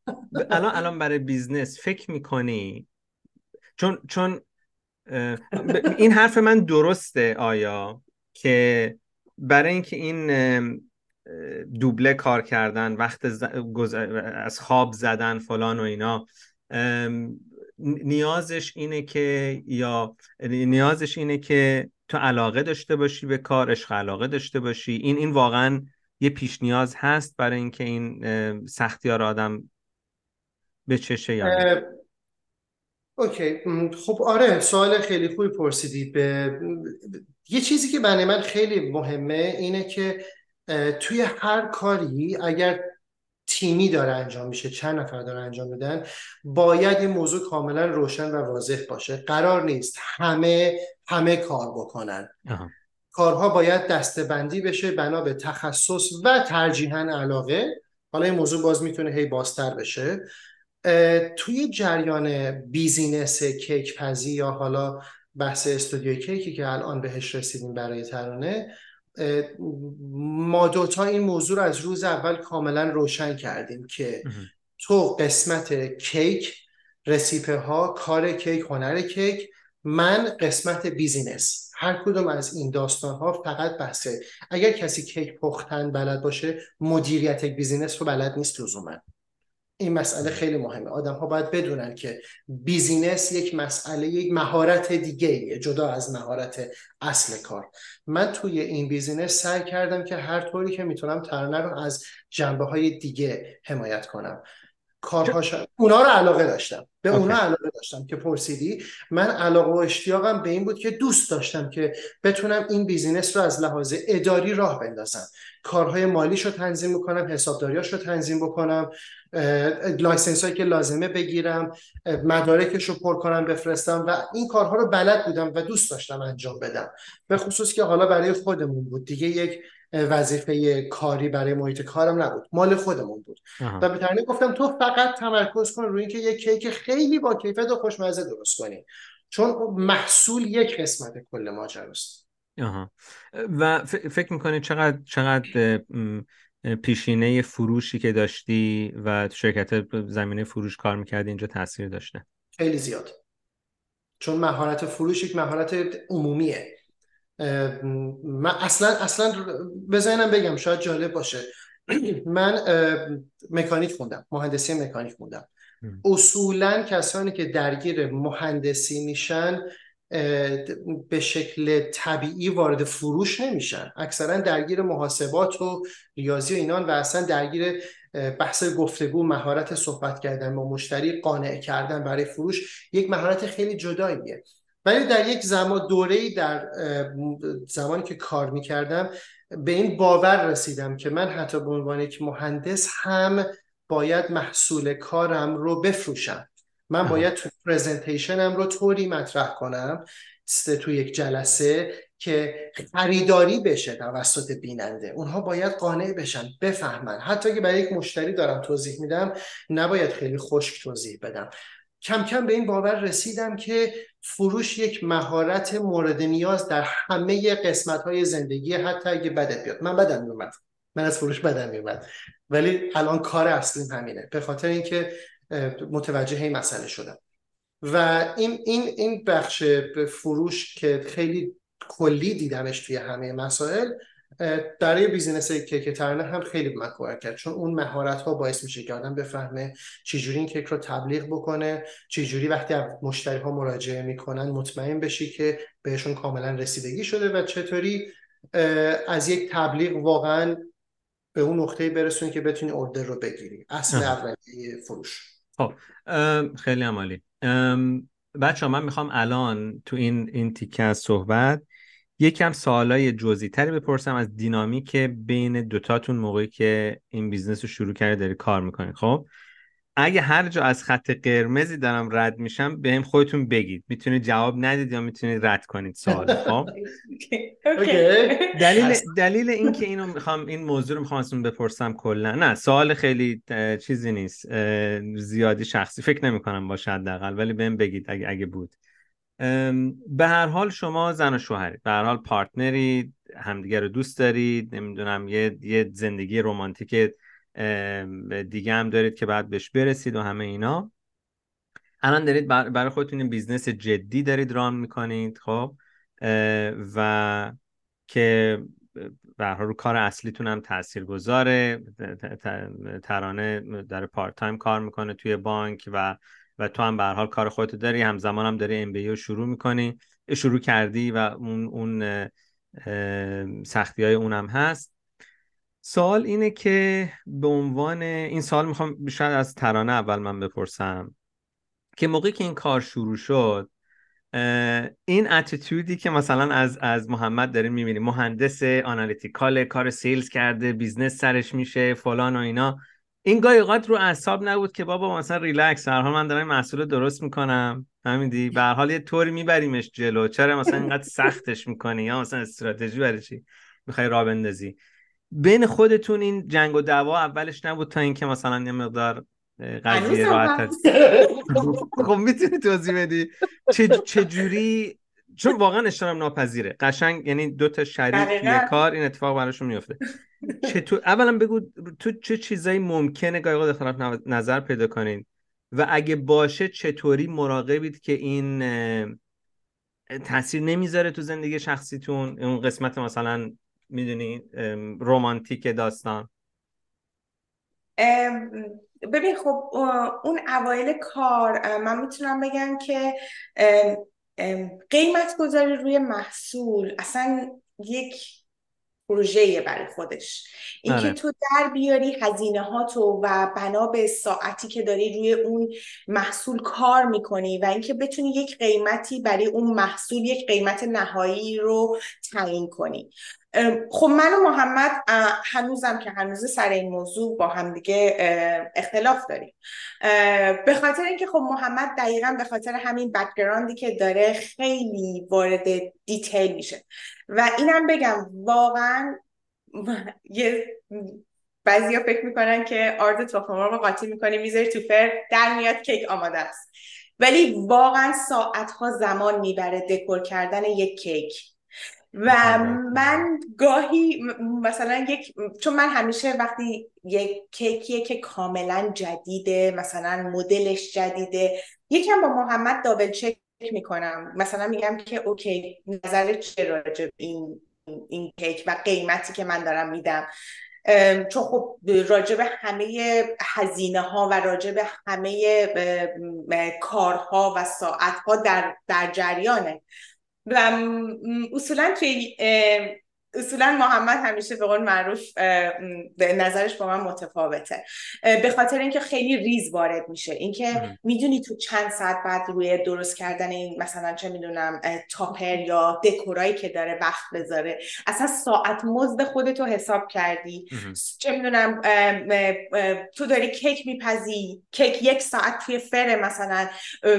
الان الان برای business فکر می‌کنی؟ چون چون این حرف من درسته آیا؟ که برای اینکه این دوبله کار کردن وقت از خواب زدن فلان و اینا. نیازش اینه که یا نیازش اینه که تو علاقه داشته باشی به کار عشق علاقه داشته باشی. این این واقعا یه پیش نیاز هست برای اینکه این سختی ها رو آدم به چشه یا اوکی. خب آره سوال خیلی خوبی پرسیدی. به یه چیزی که برای من خیلی مهمه اینه که توی هر کاری اگر تیمی داره انجام میشه چند نفر داره انجام میدن باید این موضوع کاملا روشن و واضح باشه. قرار نیست همه همه کار بکنن. کارها باید دستبندی بشه بنا به تخصص و ترجیحاً علاقه. حالا این موضوع باز می‌تونه هی بازتر بشه. توی جریان بیزینس کیک پزی یا حالا بحث استودیو کیکی که الان بهش رسیدیم برای ترانه ما دوتا این موضوع رو از روز اول کاملا روشن کردیم که تو قسمت کیک recipe ها کار کیک هنر کیک من قسمت business. هر کدوم از این داستان ها فقط بحثه اگر کسی کیک پختن بلد باشه مدیریت business رو بلد نیست لزوما. این مسئله خیلی مهمه. آدم ها باید بدونن که business یک مسئله یک مهارت دیگه جدا از مهارت اصل کار. من توی این business سعی کردم که هر طوری که می‌تونم ترانه رو از جنبه های دیگه حمایت کنم. کارهاش اونا رو علاقه داشتم. به اونا علاقه داشتم که پرسیدی. من علاقه و اشتیاقم به این بود که دوست داشتم که بتونم این business رو از لحاظ اداری راه بندازم. کارهای مالیش رو تنظیم بکنم حسابداریاش رو تنظیم بکنم. license هایی که لازمه بگیرم مدارکش رو پر کنم بفرستم و این کارها رو بلد بودم و دوست داشتم انجام بدم. به خصوص که حالا برای خودمون بود. دیگه یک وظیفه کاری برای محیط کارم نبود. مال خودمون بود. و به ترنه گفتم تو فقط تمرکز کن روی اینکه یک کیک خیلی با کیفیت و خوشمزه درست کنی. چون محصول یک قسمت کل ماجراست. آها و فکر می‌کنی چقدر چقدر پیشینه فروشی که داشتی و تو شرکت زمینه فروش کار می‌کردی اینجا تاثیر داشته؟ خیلی زیاد. چون مهارت فروش یک مهارت عمومیه. من اصلا اصلا بزنم بگم شاید جالب باشه. من مکانیک خوندم مهندسی مکانیک خوندم اصولا کسانی که درگیر مهندسی میشن به شکل طبیعی وارد فروش نمیشن. اکثرا درگیر محاسبات و ریاضی و اینان و اصلا درگیر بحث گفتگو مهارت صحبت کردن با مشتری قانع کردن برای فروش یک مهارت خیلی جداییه. ولی در یک زمان دوره در زمانی که کار می‌کردم به این باور رسیدم که من حتی به عنوان یک مهندس هم باید محصول کارم رو بفروشم. من باید تو پرزنتیشنم رو طوری مطرح کنم تو یک جلسه که خریداری بشه توسط بیننده. اونها باید قانع بشن بفهمن. حتی که برای یک مشتری دارم توضیح میدم نباید خیلی خشک توضیح بدم. کم کم به این باور رسیدم که فروش یک مهارت مورد نیاز در همه قسمت های زندگی حتی اگه بدت بیاد. من بدم میومد. من از فروش بدم میومد. ولی الان کار اصلیم همینه. به خاطر اینکه متوجه این مسئله شدم. و این این این بخش فروش که خیلی کلی دیدمش توی همه مسائل برای بیزینس کیک ترنه هم خیلی به من کرد چون اون مهارت ها باعث میشه که آدم بفهمه چجوری این کیک رو تبلیغ بکنه چجوری وقتی مشتری ها مراجعه می‌کنن مطمئن بشی که بهشون کاملا رسیدگی شده و چطوری از یک تبلیغ واقعا به اون نقطه برسونی که بتونی اوردر رو بگیری. اصل اولیه فروش. خب خیلی عمالی. بچه من می‌خوام الان تو این این تیکه از صحبت یکم سوالای جزئی تری بپرسم از دینامیک بین دوتاتون موقعی که این business رو شروع کرده داری کار می‌کنید خب؟ اگه هر جا از خط قرمزی دارم رد میشم به هم خودتون بگید. می‌تونید جواب ندید یا می‌تونید رد کنید سوال. خب؟ دلیل دلیل این که اینو می‌خوام این موضوع رو می‌خوام ازتون بپرسم کلا. نه سوال خیلی چیزی نیست. زیادی شخصی فکر نمی کنم باشه حداقل ولی بهم بگید اگه اگه بود. به هر حال شما زن و شوهرید. به هر حال partner ید همدیگه رو دوست دارید. نمی‌دونم یه یه زندگی رمانتیک دیگه هم دارید که بعد بهش برسید و همه اینا. الان دارید برای خودتون business جدی دارید run می‌کنید خب؟ و که به رو کار اصلیتون هم تاثیر گذاره ترانه داره part time کار می‌کنه توی بانک و و تو هم به کار خودتو داری. همزمان هم داری ام رو شروع می‌کنی. شروع کردی و اون اون سختی های اونم هست. سوال اینه که به عنوان این سوال می‌خوام شاید از ترانه اول من بپرسم که موقعی که این کار شروع شد این attitude ی که مثلا از از محمد داریم می‌بینیم مهندس analytical کار sales کرده business سرش میشه فلان و اینا این گاهی اوقات رو اعصاب نبود که بابا مثلا ریلکس هر حال من دارم مسئول درست می‌کنم. همین به هر حال یه طوری میبریمش جلو. چرا مثلا اینقدر سختش می‌کنی؟ یا مثلا استراتژی برای چی می‌خوای راه بندازی؟ بین خودتون این جنگ و دعوا اولش نبود تا اینکه مثلا یه مقدار قضیه راحت خب می‌تونی توضیح بدی؟ چه جوری؟ چون واقعا اشترام ناپذیره. قشنگ یعنی دو تا شریک توی کار این اتفاق براشون میفته چطور اولا بگو تو چه چیزایی ممکنه گاهی اختلاف نظر پیدا کنین؟ و اگه باشه چطوری مراقبید که این تاثیر نمی‌ذاره تو زندگی شخصیتون؟ اون قسمت مثلا می‌دونی رومانتیک داستان. ببین خب اون اوایل کار من می‌تونم بگم که قیمت گذاری روی محصول اصلا یک پروژه برای خودش. اینکه آره. تو در بیاری هزینه ها تو و بنا به ساعتی که داری روی اون محصول کار می‌کنی و اینکه بتونی یک قیمتی برای اون محصول یک قیمت نهایی رو تعیین کنی. خب من و محمد هنوزم که هنوز سر این موضوع با هم دیگه اختلاف داریم. به خاطر اینکه خب محمد دقیقا به خاطر همین بکگراندی که داره خیلی وارد دیتیل میشه. و اینم بگم واقعا یه بعضی ها فکر می‌کنن که آرد تخم رو قاطی می‌کنی می‌ذاری تو فر در میاد کیک آماده است. ولی واقعا ساعت ها زمان می‌بره دکور کردن یک کیک. و من گاهی مثلا یک چون من همیشه وقتی یک کیکیه که کاملا جدیده مثلا مدلش جدیده یکم با محمد دابل چک می‌کنم. مثلا میگم که اوکی نظر چه راجب این این کیک و قیمتی که من دارم میدم. چون خب راجب همه هزینه ها و راجب همه کارها و ساعت ها در, در جریانه. و اصولا توی اصولا محمد همیشه به قول معروف به نظرش با من متفاوته. به خاطر اینکه خیلی ریز وارد میشه. اینکه می‌دونی تو چند ساعت بعد روی درست کردن این مثلا چه می‌دونم تاپر یا دکورایی که داره وقت بذاره اصلا ساعت مزد خودتو حساب کردی. چه می‌دونم تو داری کیک میپزی. کیک یک ساعت توی فره مثلا.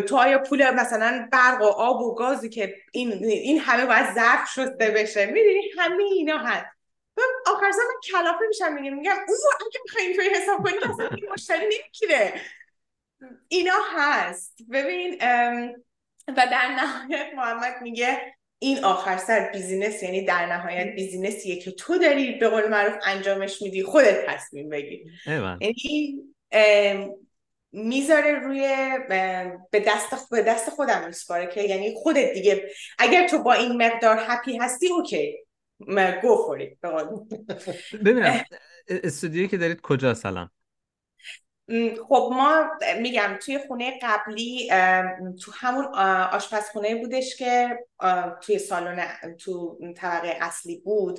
تو آیا پول مثلا برق و آب و گازی که این این همه باید ظرف شده بشه. می‌دونی؟ همه اینا هست. آخر من کلافه میشم میگم میگم او اگه می‌خوای اینطوری حساب کنی اصلا این مشتری نمی‌گیره. اینا هست. ببین و در نهایت محمد میگه این آخر سر بیزینس یعنی در نهایت بیزینسیه که تو داری به قول معروف انجامش میدی خودت تصمیم بگیر. یعنی می‌ذاره روی به دست به دست خودم میسپاره که یعنی خودت دیگه اگر تو با این مقدار happy هستی okay. go for it ببینم استودیویی که دارید کجاس الان؟ خب ما میگم توی خونه قبلی تو همون آشپزخونه بودش که توی سالن تو طبقه اصلی بود.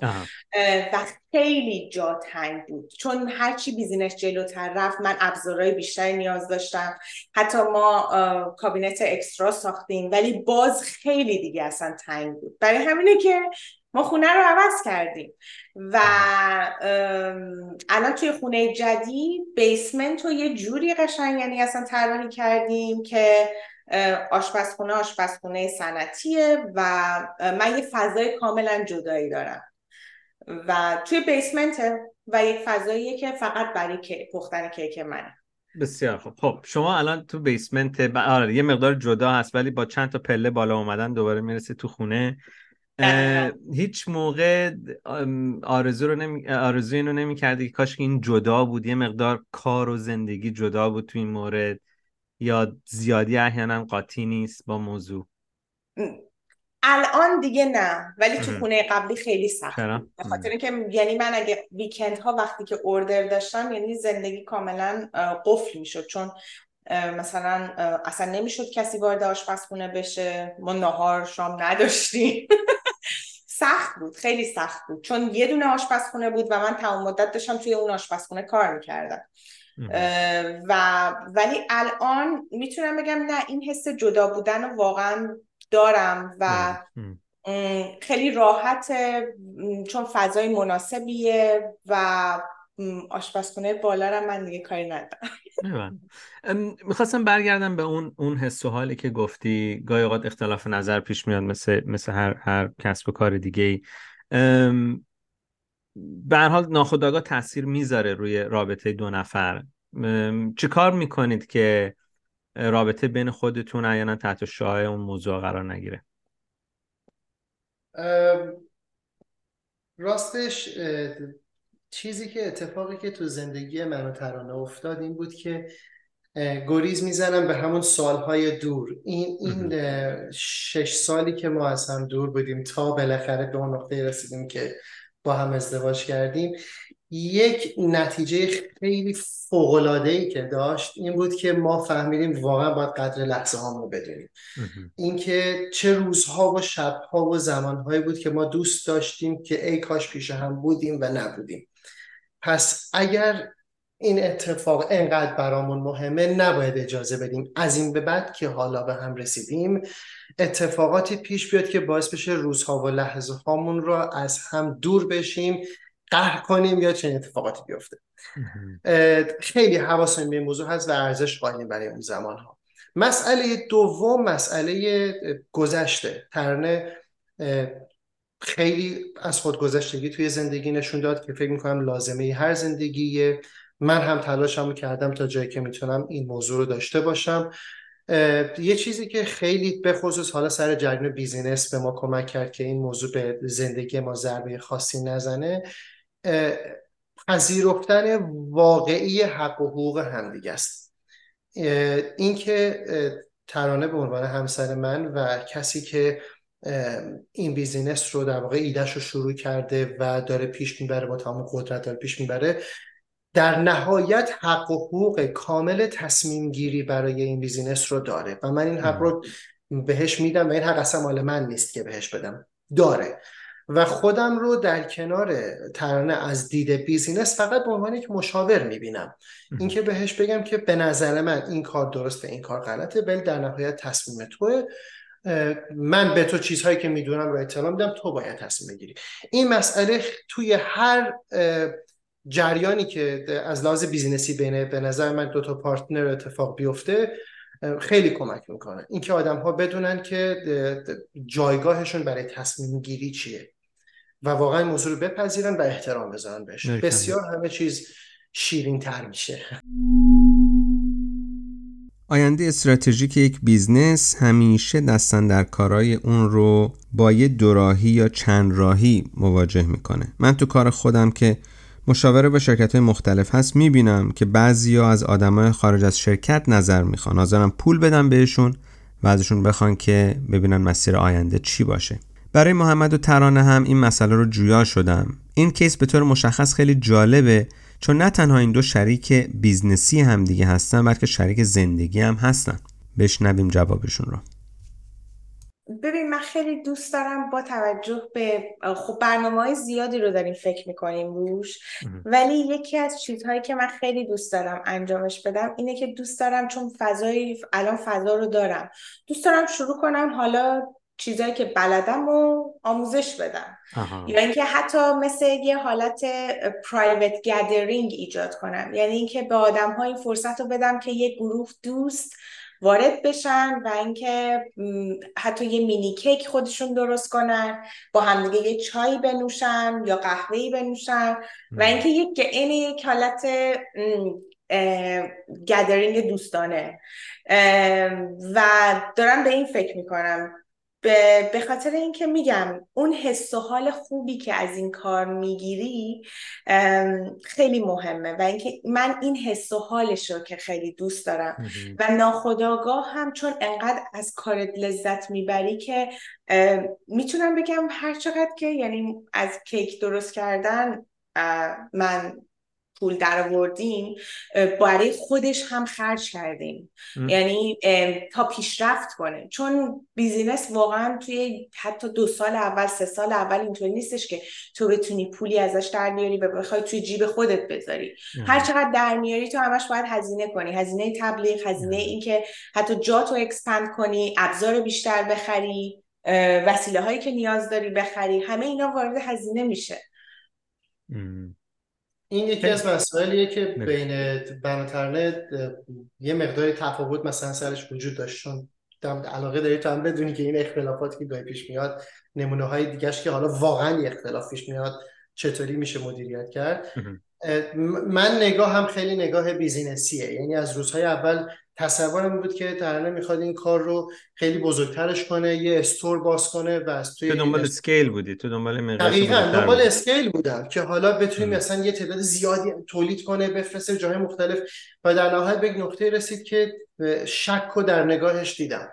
و خیلی جا تنگ بود. چون هرچی business جلوتر رفت من ابزارهای بیشتری نیاز داشتم. حتی ما کابینت اکسترا ساختیم ولی باز خیلی دیگه اصلا تنگ بود. برای همینه که ما خونه رو عوض کردیم. و الان توی خونه جدید بیسمنت رو یه جوری قشنگ یعنی اصلا طراحی کردیم که آشپزخونه آشپزخونه صنعتیه و من یه فضای کاملا جدایی دارم. و توی بیسمنت و یک فضاییه که فقط برای پختن کیک منه. بسیار خوب. خب شما الان تو بیسمنت. آره یه مقدار جدا هست ولی با چند تا پله بالا اومدن دوباره می‌رسه تو خونه. هیچ موقع آرزو رو نمی... آرزو اینو نمی کردی که کاش این جدا بود یه مقدار کار و زندگی جدا بود تو این مورد یا زیادی احیانا قاطی نیست با موضوع؟ الان دیگه نه ولی تو خونه قبلی خیلی سخت به خاطر اینکه یعنی من اگه ویکند ها وقتی که اوردر داشتم یعنی زندگی کاملا قفل می‌شد. چون مثلا اصلا نمی‌شد کسی وارد آشپزخونه بشه. ما نهار شام نداشتیم. سخت بود خیلی سخت بود. چون یه دونه آشپزخونه بود و من تمام مدت داشتم توی اون آشپزخونه کار می‌کردم. و ولی الان می‌تونم بگم نه این حس جدا بودن رو واقعا دارم و خیلی راحت چون فضای مناسبیه و آشپزخونه بالا رو من دیگه کاری ندارم. می‌خواستم برگردم به اون اون حس و حالی که گفتی. گاهی اوقات اختلاف نظر پیش میاد مثل مثل هر هر کسب و کار دیگه ای به حال ناخودآگاه تاثیر می‌ذاره روی رابطه دو نفر. چه کار می‌کنید که رابطه بین خودتون احیانا تحت شعاع اون موضوع قرار نگیره؟ راستش چیزی که اتفاقی که تو زندگی من و ترانه افتاد این بود که گریز می‌زنم به همون سالهای دور. این این شش سالی که ما از هم دور بودیم تا بالاخره به اون نقطه رسیدیم که با هم ازدواج کردیم. یک نتیجه خیلی فوقلاده ای که داشت این بود که ما فهمیدیم واقعا باید قدر لحظه هامون رو بدونیم. اینکه چه روزها و شبها و زمانهایی بود که ما دوست داشتیم که ای کاش پیش هم بودیم و نبودیم. پس اگر این اتفاق انقدر برامون مهمه نباید اجازه بدیم. از این به بعد که حالا به هم رسیدیم اتفاقاتی پیش بیاد که باعث بشه روزها و لحظه هامون رو از هم دور بشیم قهر کنیم یا چنین اتفاقاتی بیفته. خیلی حواسمون به این موضوع هست و ارزش قائلیم برای اون زمان ها مسئله دوم مسئله گذشته ترنه خیلی از خودگذشتگی توی زندگی نشون داد که فکر می‌کنم لازمه هر زندگیه. من هم تلاشمو کردم تا جایی که می‌تونم این موضوع رو داشته باشم. یه چیزی که خیلی به خصوص حالا سر جریان بیزینس به ما کمک کرد که این موضوع به زندگی ما ضربه خاصی نزنه پذیرفتن واقعی حق و حقوق همدیگه است. اینکه ترانه به عنوان همسر من و کسی که این business رو در واقع ایدهش رو شروع کرده و داره پیش می‌بره با تمام قدرت داره پیش می‌بره. در نهایت حق و حقوق کامل تصمیم گیری برای این business رو داره و من این حق رو بهش میدم و این حق اصلا مال من نیست که بهش بدم. داره. و خودم رو در کنار ترانه از دید business فقط به عنوان یک مشاور می‌بینم. اینکه بهش بگم که به نظر من این کار درسته این کار غلطه ولی در نهایت تصمیم توه. من به تو چیزهایی که می‌دونم رو اطلاع میدم تو باید تصمیم بگیری. این مسئله توی هر جریانی که از لحاظ business ی بینه به نظر من دو تا partner اتفاق بیفته خیلی کمک می‌کنه. اینکه آدم ها بدونن که جایگاهشون برای تصمیم گیری چیه و واقعا موضوع رو بپذیرن و احترام بذارن بهش بسیار همه چیز شیرین تر میشه. آینده استراتژیک یک business همیشه دستن در کارهای اون رو با یه دوراهی یا چند راهی مواجه می‌کنه. من تو کار خودم که مشاوره به شرکت های مختلف هست می‌بینم که بعضی ها از آدمای خارج از شرکت نظر می‌خوان. حاضرن پول بدن بهشون و ازشون بخوان که ببینن مسیر آینده چی باشه. برای محمد و ترانه هم این مسئله رو جویا شدم. این case به طور مشخص خیلی جالبه چون نه تنها این دو شریک business ی هم دیگه هستن بلکه شریک زندگی هم هستن. بشنویم جوابشون رو. ببین من خیلی دوست دارم با توجه به خب برنامه های زیادی رو داریم فکر می‌کنیم روش. ولی یکی از چیزهایی که من خیلی دوست دارم انجامش بدم اینه که دوست دارم چون فضای الان فضا رو دارم. دوست دارم شروع کنم حالا چیزایی که بلدم رو آموزش بدم. یا اینکه حتی مثل یه حالت پرایوت گدرینگ ایجاد کنم. یعنی اینکه به آدم ها این فرصت رو بدم که یه گروه دوست وارد بشن و اینکه حتی یه مینی کیک خودشون درست کنن با همدیگه یه چای بنوشن یا قهوه‌ای بنوشن و اینکه یک این یک حالت گدرینگ دوستانه. و دارم به این فکر می‌کنم. به خاطر اینکه میگم اون حس و حال خوبی که از این کار می‌گیری خیلی مهمه و اینکه من این حس و حالش رو که خیلی دوست دارم و ناخداگاه هم چون انقدر از کارت لذت می‌بری که می‌تونم بگم هر چقدر که یعنی از کیک درست کردن من پول در آوردیم برای خودش هم خرج کردیم. یعنی تا پیشرفت کنه. چون business واقعا توی حتی دو سال اول سه سال اول اینطوری نیستش که تو بتونی پولی ازش در میاری و بخوای توی جیب خودت بذاری. هر چقدر در میاری تو همش باید هزینه کنی. هزینه تبلیغ هزینه اینکه حتی جا تو expand کنی ابزار بیشتر بخری وسیله هایی که نیاز داری بخری همه اینا وارد هزینه میشه. این یکی از مسائلیه که بین بناترنه یه مقداری تفاوت مثلا سرش وجود داشت. چون علاقه داری تو هم بدونی که این اختلافاتی که گاهی پیش میاد نمونه های دیگهش که حالا واقعا اختلاف پیش میاد چطوری میشه مدیریت کرد؟ من نگاه هم خیلی نگاه بیزینسیه. یعنی از روزهای اول تصورم بود که ترانه می‌خواد این کار رو خیلی بزرگترش کنه یه استور باز کنه و از توی تو دنبال scale بودی تو دنبال مقیاس دقیقاً دنبال scale بودم که حالا بتونیم مثلا یه تعداد زیادی تولید کنه بفرسته جای مختلف. و در نهایت به نقطه رسید که شک و در نگاهش دیدم.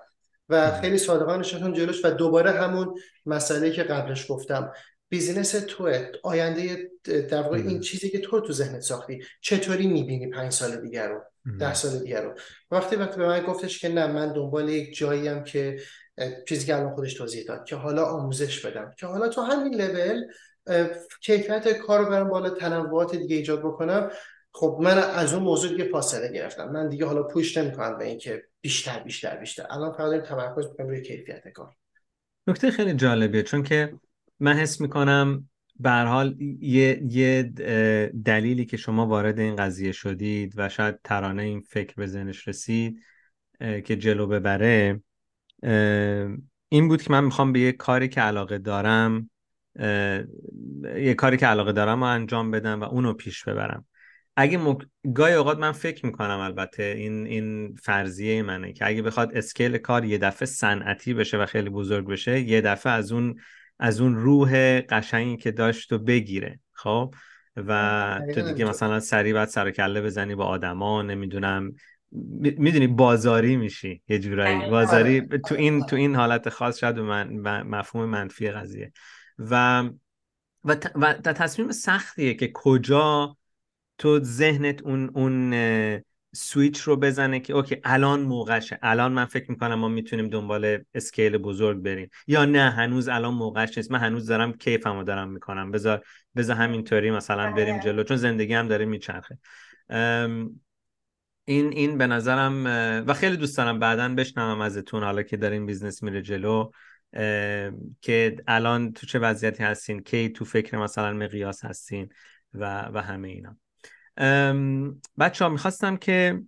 و خیلی صادقانه نشستم جلوش و دوباره همون مسئله که قبلش گفتم. business توه آینده در واقع این چیزی که تو تو ذهنت ساختی چطوری می‌بینی پنج سال دیگر رو ده سال دیگر رو وقتی وقتی به من گفتش که نه من دنبال یک جایی هم که چیزی که الان خودش توضیح داد که حالا آموزش بدم که حالا تو همین لول کیفیت کار رو برم بالا تنوعات دیگه ایجاد بکنم. خب من از اون موضوع دیگه فاصله گرفتم. من دیگه حالا پوش نمی‌کنم به اینکه بیشتر بیشتر بیشتر. الان فقط تمرکز می‌کنم روی کیفیت کار. نکته خیلی جالبیه چون که من حس می‌کنم به حال یه, یه دلیلی که شما وارد این قضیه شدید و شاید ترانه این فکر به ذهنش رسید که جلو ببره این بود که من می‌خوام به یه کاری که علاقه دارم یه کاری که علاقه دارم رو انجام بدم و اونو پیش ببرم. اگه مک... گاهی اوقات من فکر می‌کنم البته این این فرضیه منه که اگه بخواد اسکیل کار یه دفعه صنعتی بشه و خیلی بزرگ بشه یه دفعه از اون از اون روح قشنگی که داشت و بگیره خب؟ و تو دیگه مثلا سریع باید سر کله بزنی با آدما نمی‌دونم می‌دونی بازاری میشی یه جورایی. بازاری تو این تو این حالت خاص شاید من مفهوم منفی قضیه. و و, و تصمیم سختیه که کجا تو ذهنت اون اون سویچ رو بزنه که okay الان موقعشه. الان من فکر می‌کنم ما می‌تونیم دنبال scale بزرگ بریم. یا نه هنوز الان موقعش نیست. من هنوز دارم کیفمو دارم می‌کنم. بذار بذار همینطوری مثلا بریم بله. جلو چون زندگی هم داره میچرخه. این این به نظرم و خیلی دوست دارم بعدا بشنوم ازتون حالا که دارین business میره جلو که الان تو چه وضعیتی هستین؟ کی تو فکر مثلا مقیاس هستین؟ و و همه اینا. بچه ها می‌خواستم که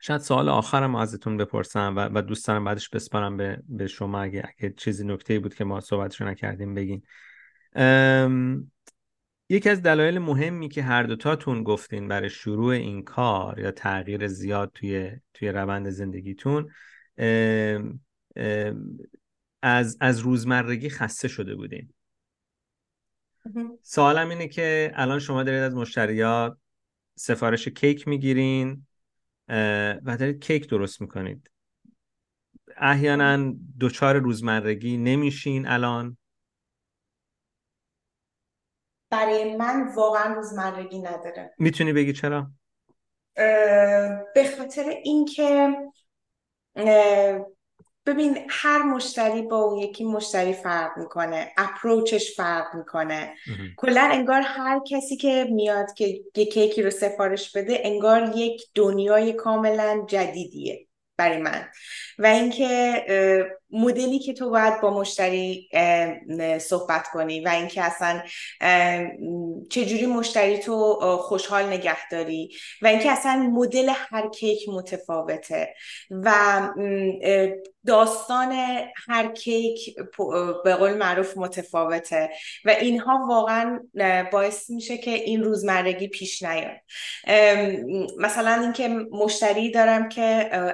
شاید سوال آخرم ازتون بپرسم و, و دوست دارم بعدش بسپارم به, به شما اگه, اگه چیزی نکته بود که ما صحبتشو نکردیم بگین. یکی از دلایل مهمی که هر دوتاتون گفتین برای شروع این کار یا تغییر زیاد توی توی روند زندگیتون از از روزمرگی خسته شده بودین. سوالم اینه که الان شما دارید از مشتریات سفارش کیک می‌گیرین و دارید کیک درست می‌کنید. احیانا دوچار روزمرگی نمیشین الان. برای من واقعا روزمرگی نداره. می‌تونی بگی چرا؟ به خاطر اینکه ببین هر مشتری با اون یکی مشتری فرق می‌کنه اپروچش فرق می‌کنه. کلا انگار هر کسی که میاد که یه کیکی رو سفارش بده انگار یک دنیای کاملا جدیدیه برای من. و اینکه مدلی که تو باید با مشتری صحبت کنی و اینکه اصلا چجوری مشتری تو خوشحال نگه داری و اینکه اصلا مدل هر کیک متفاوته و داستان هر کیک به قول معروف متفاوته و اینها واقعا باعث میشه که این روزمرگی پیش نیاد. مثلا اینکه مشتری دارم که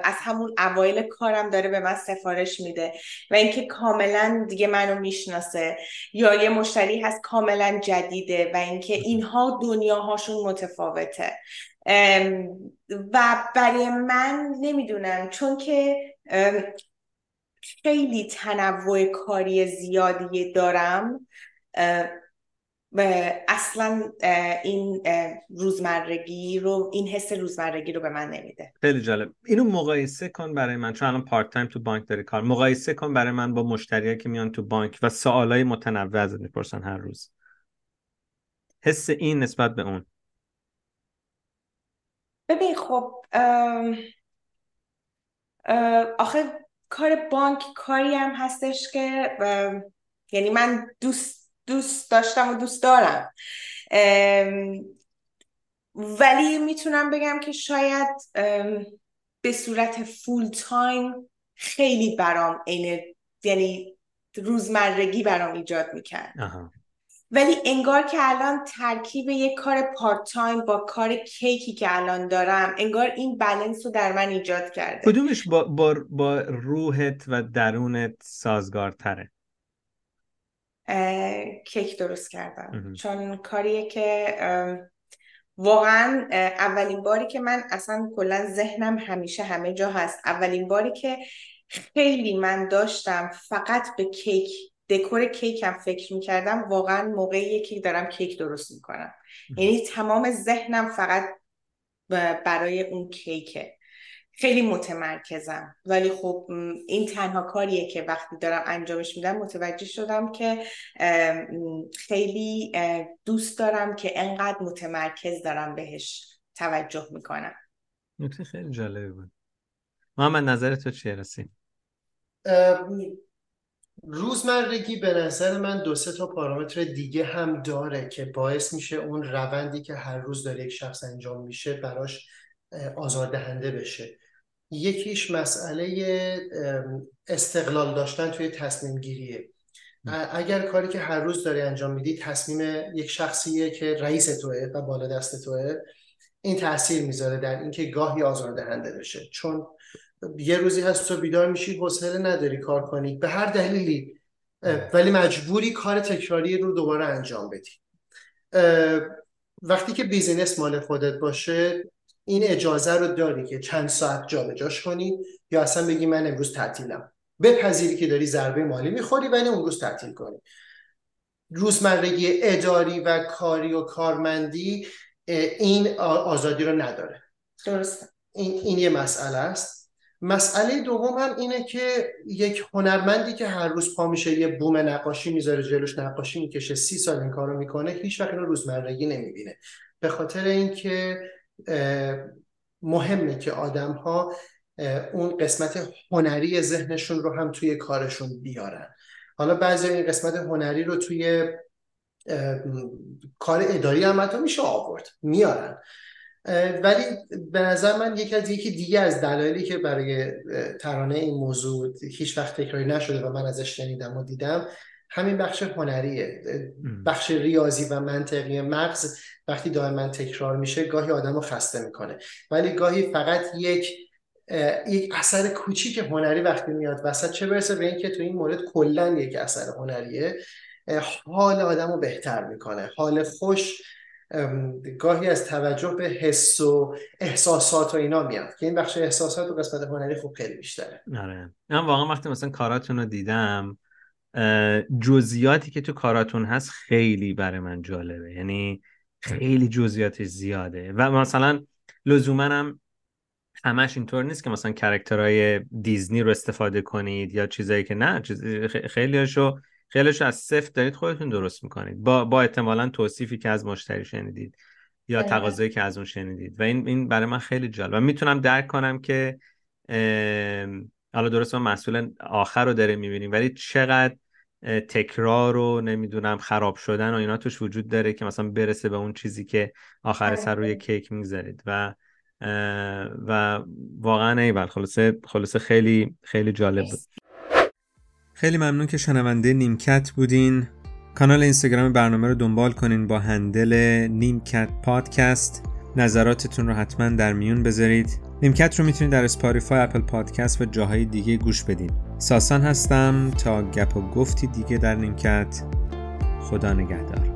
از همون اوایل کارم داره به من سفارش میده و اینکه کاملا دیگه منو می‌شناسه یا یه مشتری هست کاملا جدیده و اینکه اینها دنیاهاشون متفاوته. و برای من نمی‌دونم چون که خیلی تنوع کاری زیادی دارم. اصلا این روزمرگی رو این حس روزمرگی رو به من نمیده. خیلی جالب. اینو مقایسه کن برای من. چون الان پارت تایم تو بانک داری کار. مقایسه کن برای من با مشتریایی که میان تو بانک و سوالای متنوع ازت می‌پرسن هر روز. حس این نسبت به اون. ببین خب آخه کار بانک کاری هم هستش که یعنی من دوست دوست داشتم و دوست دارم. ولی می‌تونم بگم که شاید به صورت full time خیلی برام اینه یعنی روزمرگی برام ایجاد می‌کرد. ولی انگار که الان ترکیب یک کار part time با کار کیکی که الان دارم انگار این بلنس رو در من ایجاد کرده. کدومش با, با, با روحت و درونت سازگارتره؟ کیک درست کردم. چون کاریه که واقعا اولین باری که من اصلا کلا ذهنم همیشه همه جا هست. اولین باری که خیلی من داشتم فقط به کیک دکور کیکم فکر می‌کردم واقعا موقعی که دارم کیک درست می‌کنم. یعنی تمام ذهنم فقط برای اون کیکه. خیلی متمرکزم. ولی خب این تنها کاریه که وقتی دارم انجامش میدم متوجه شدم که خیلی دوست دارم که انقدر متمرکز دارم بهش توجه می‌کنم. نکته خیلی جالبه بود. محمد نظر تو چیه؟ رسیم روزمرگی به نظر من دو سه تا پارامتر دیگه هم داره که باعث میشه اون روندی که هر روز داره یک شخص انجام میشه براش آزاردهنده بشه. یکیش مسئله استقلال داشتن توی تصمیم گیریه. اگر کاری که هر روز داری انجام میدی تصمیم یک شخصیه که رئیس توه و بالا دست توه این تاثیر می‌ذاره در اینکه گاهی آزاردهنده بشه. چون یه روزی هست تو بیدار میشی حوصله نداری کار کنی. به هر دلیلی ولی مجبوری کار تکراری رو دوباره انجام بدی. وقتی که بیزینس مال خودت باشه این اجازه رو داری که چند ساعت جابجاش کنی یا اصلا بگی من امروز تعطیلم. بپذیری که داری ضربه مالی می‌خوری ولی اون روز تعطیل کنی. روزمرگی اداری و کاری و کارمندی این آزادی رو نداره. درست این, این یه مسئله است. مسئله دوم هم اینه که یک هنرمندی که هر روز پا میشه یه بوم نقاشی می‌ذاره جلوش نقاشی می‌کشه سی سال این کارو می‌کنه هیچ وقت اینو روزمرگی نمی‌بینه. به خاطر اینکه مهمه که آدم ها اون قسمت هنری ذهنشون رو هم توی کارشون بیارن. حالا بعضی این قسمت هنری رو توی کار اداری هم میشه آورد میارن. ولی به نظر من یکی از یکی دیگه از دلایلی که برای ترانه این موضوع هیچ وقت تکراری نشده و من ازش شنیدم و دیدم همین بخش هنریه. بخش ریاضی و منطقی مغز وقتی دائما تکرار میشه گاهی آدم رو خسته می‌کنه. ولی گاهی فقط یک یک اثر کوچیک هنری وقتی میاد وسط چه برسه به اینکه تو این مورد کلا یک اثر هنریه. حال آدم رو بهتر می‌کنه. حال خوش گاهی از توجه به حس و احساسات و اینا میاد که این بخش احساسات و قسمت هنری خوب خیلی بیشتره. آره. من واقعا وقتی مثلا کاراتون رو دیدم جزئیاتی که تو کاراتون هست خیلی برای من جالبه. یعنی خیلی جزئیاتش زیاده. و مثلا لزوما هم همش اینطور نیست که مثلا کرکترهای دیزنی رو استفاده کنید یا چیزایی که نه خیلیشو خیلیشو از صفر دارید خودتون درست می‌کنید. با با احتمالا توصیفی که از مشتری شنیدید یا تقاضایی که از اون شنیدید. و این این برای من خیلی جالب. و می‌تونم درک کنم که حالا درست ما مسئول آخر رو داره می‌بینیم ولی چقدر تکرار رو نمی‌دونم خراب شدن و اینا توش وجود داره که مثلا برسه به اون چیزی که آخر سر روی کیک می‌گذارید. و و واقعا ایول. خلاصه خلاصه خیلی خیلی جالب بود. خیلی ممنون که شنونده نیمکت بودین. کانال اینستاگرام برنامه رو دنبال کنین با handle نیمکت پادکست. نظراتتون رو حتما در میون بذارید. نیمکت رو می‌تونید در اسپاریفای اپل پادکست و جاهای دیگه گوش بدین. ساسان هستم. تا گپ و گفتی دیگه در نیمکت. خدا نگهدار.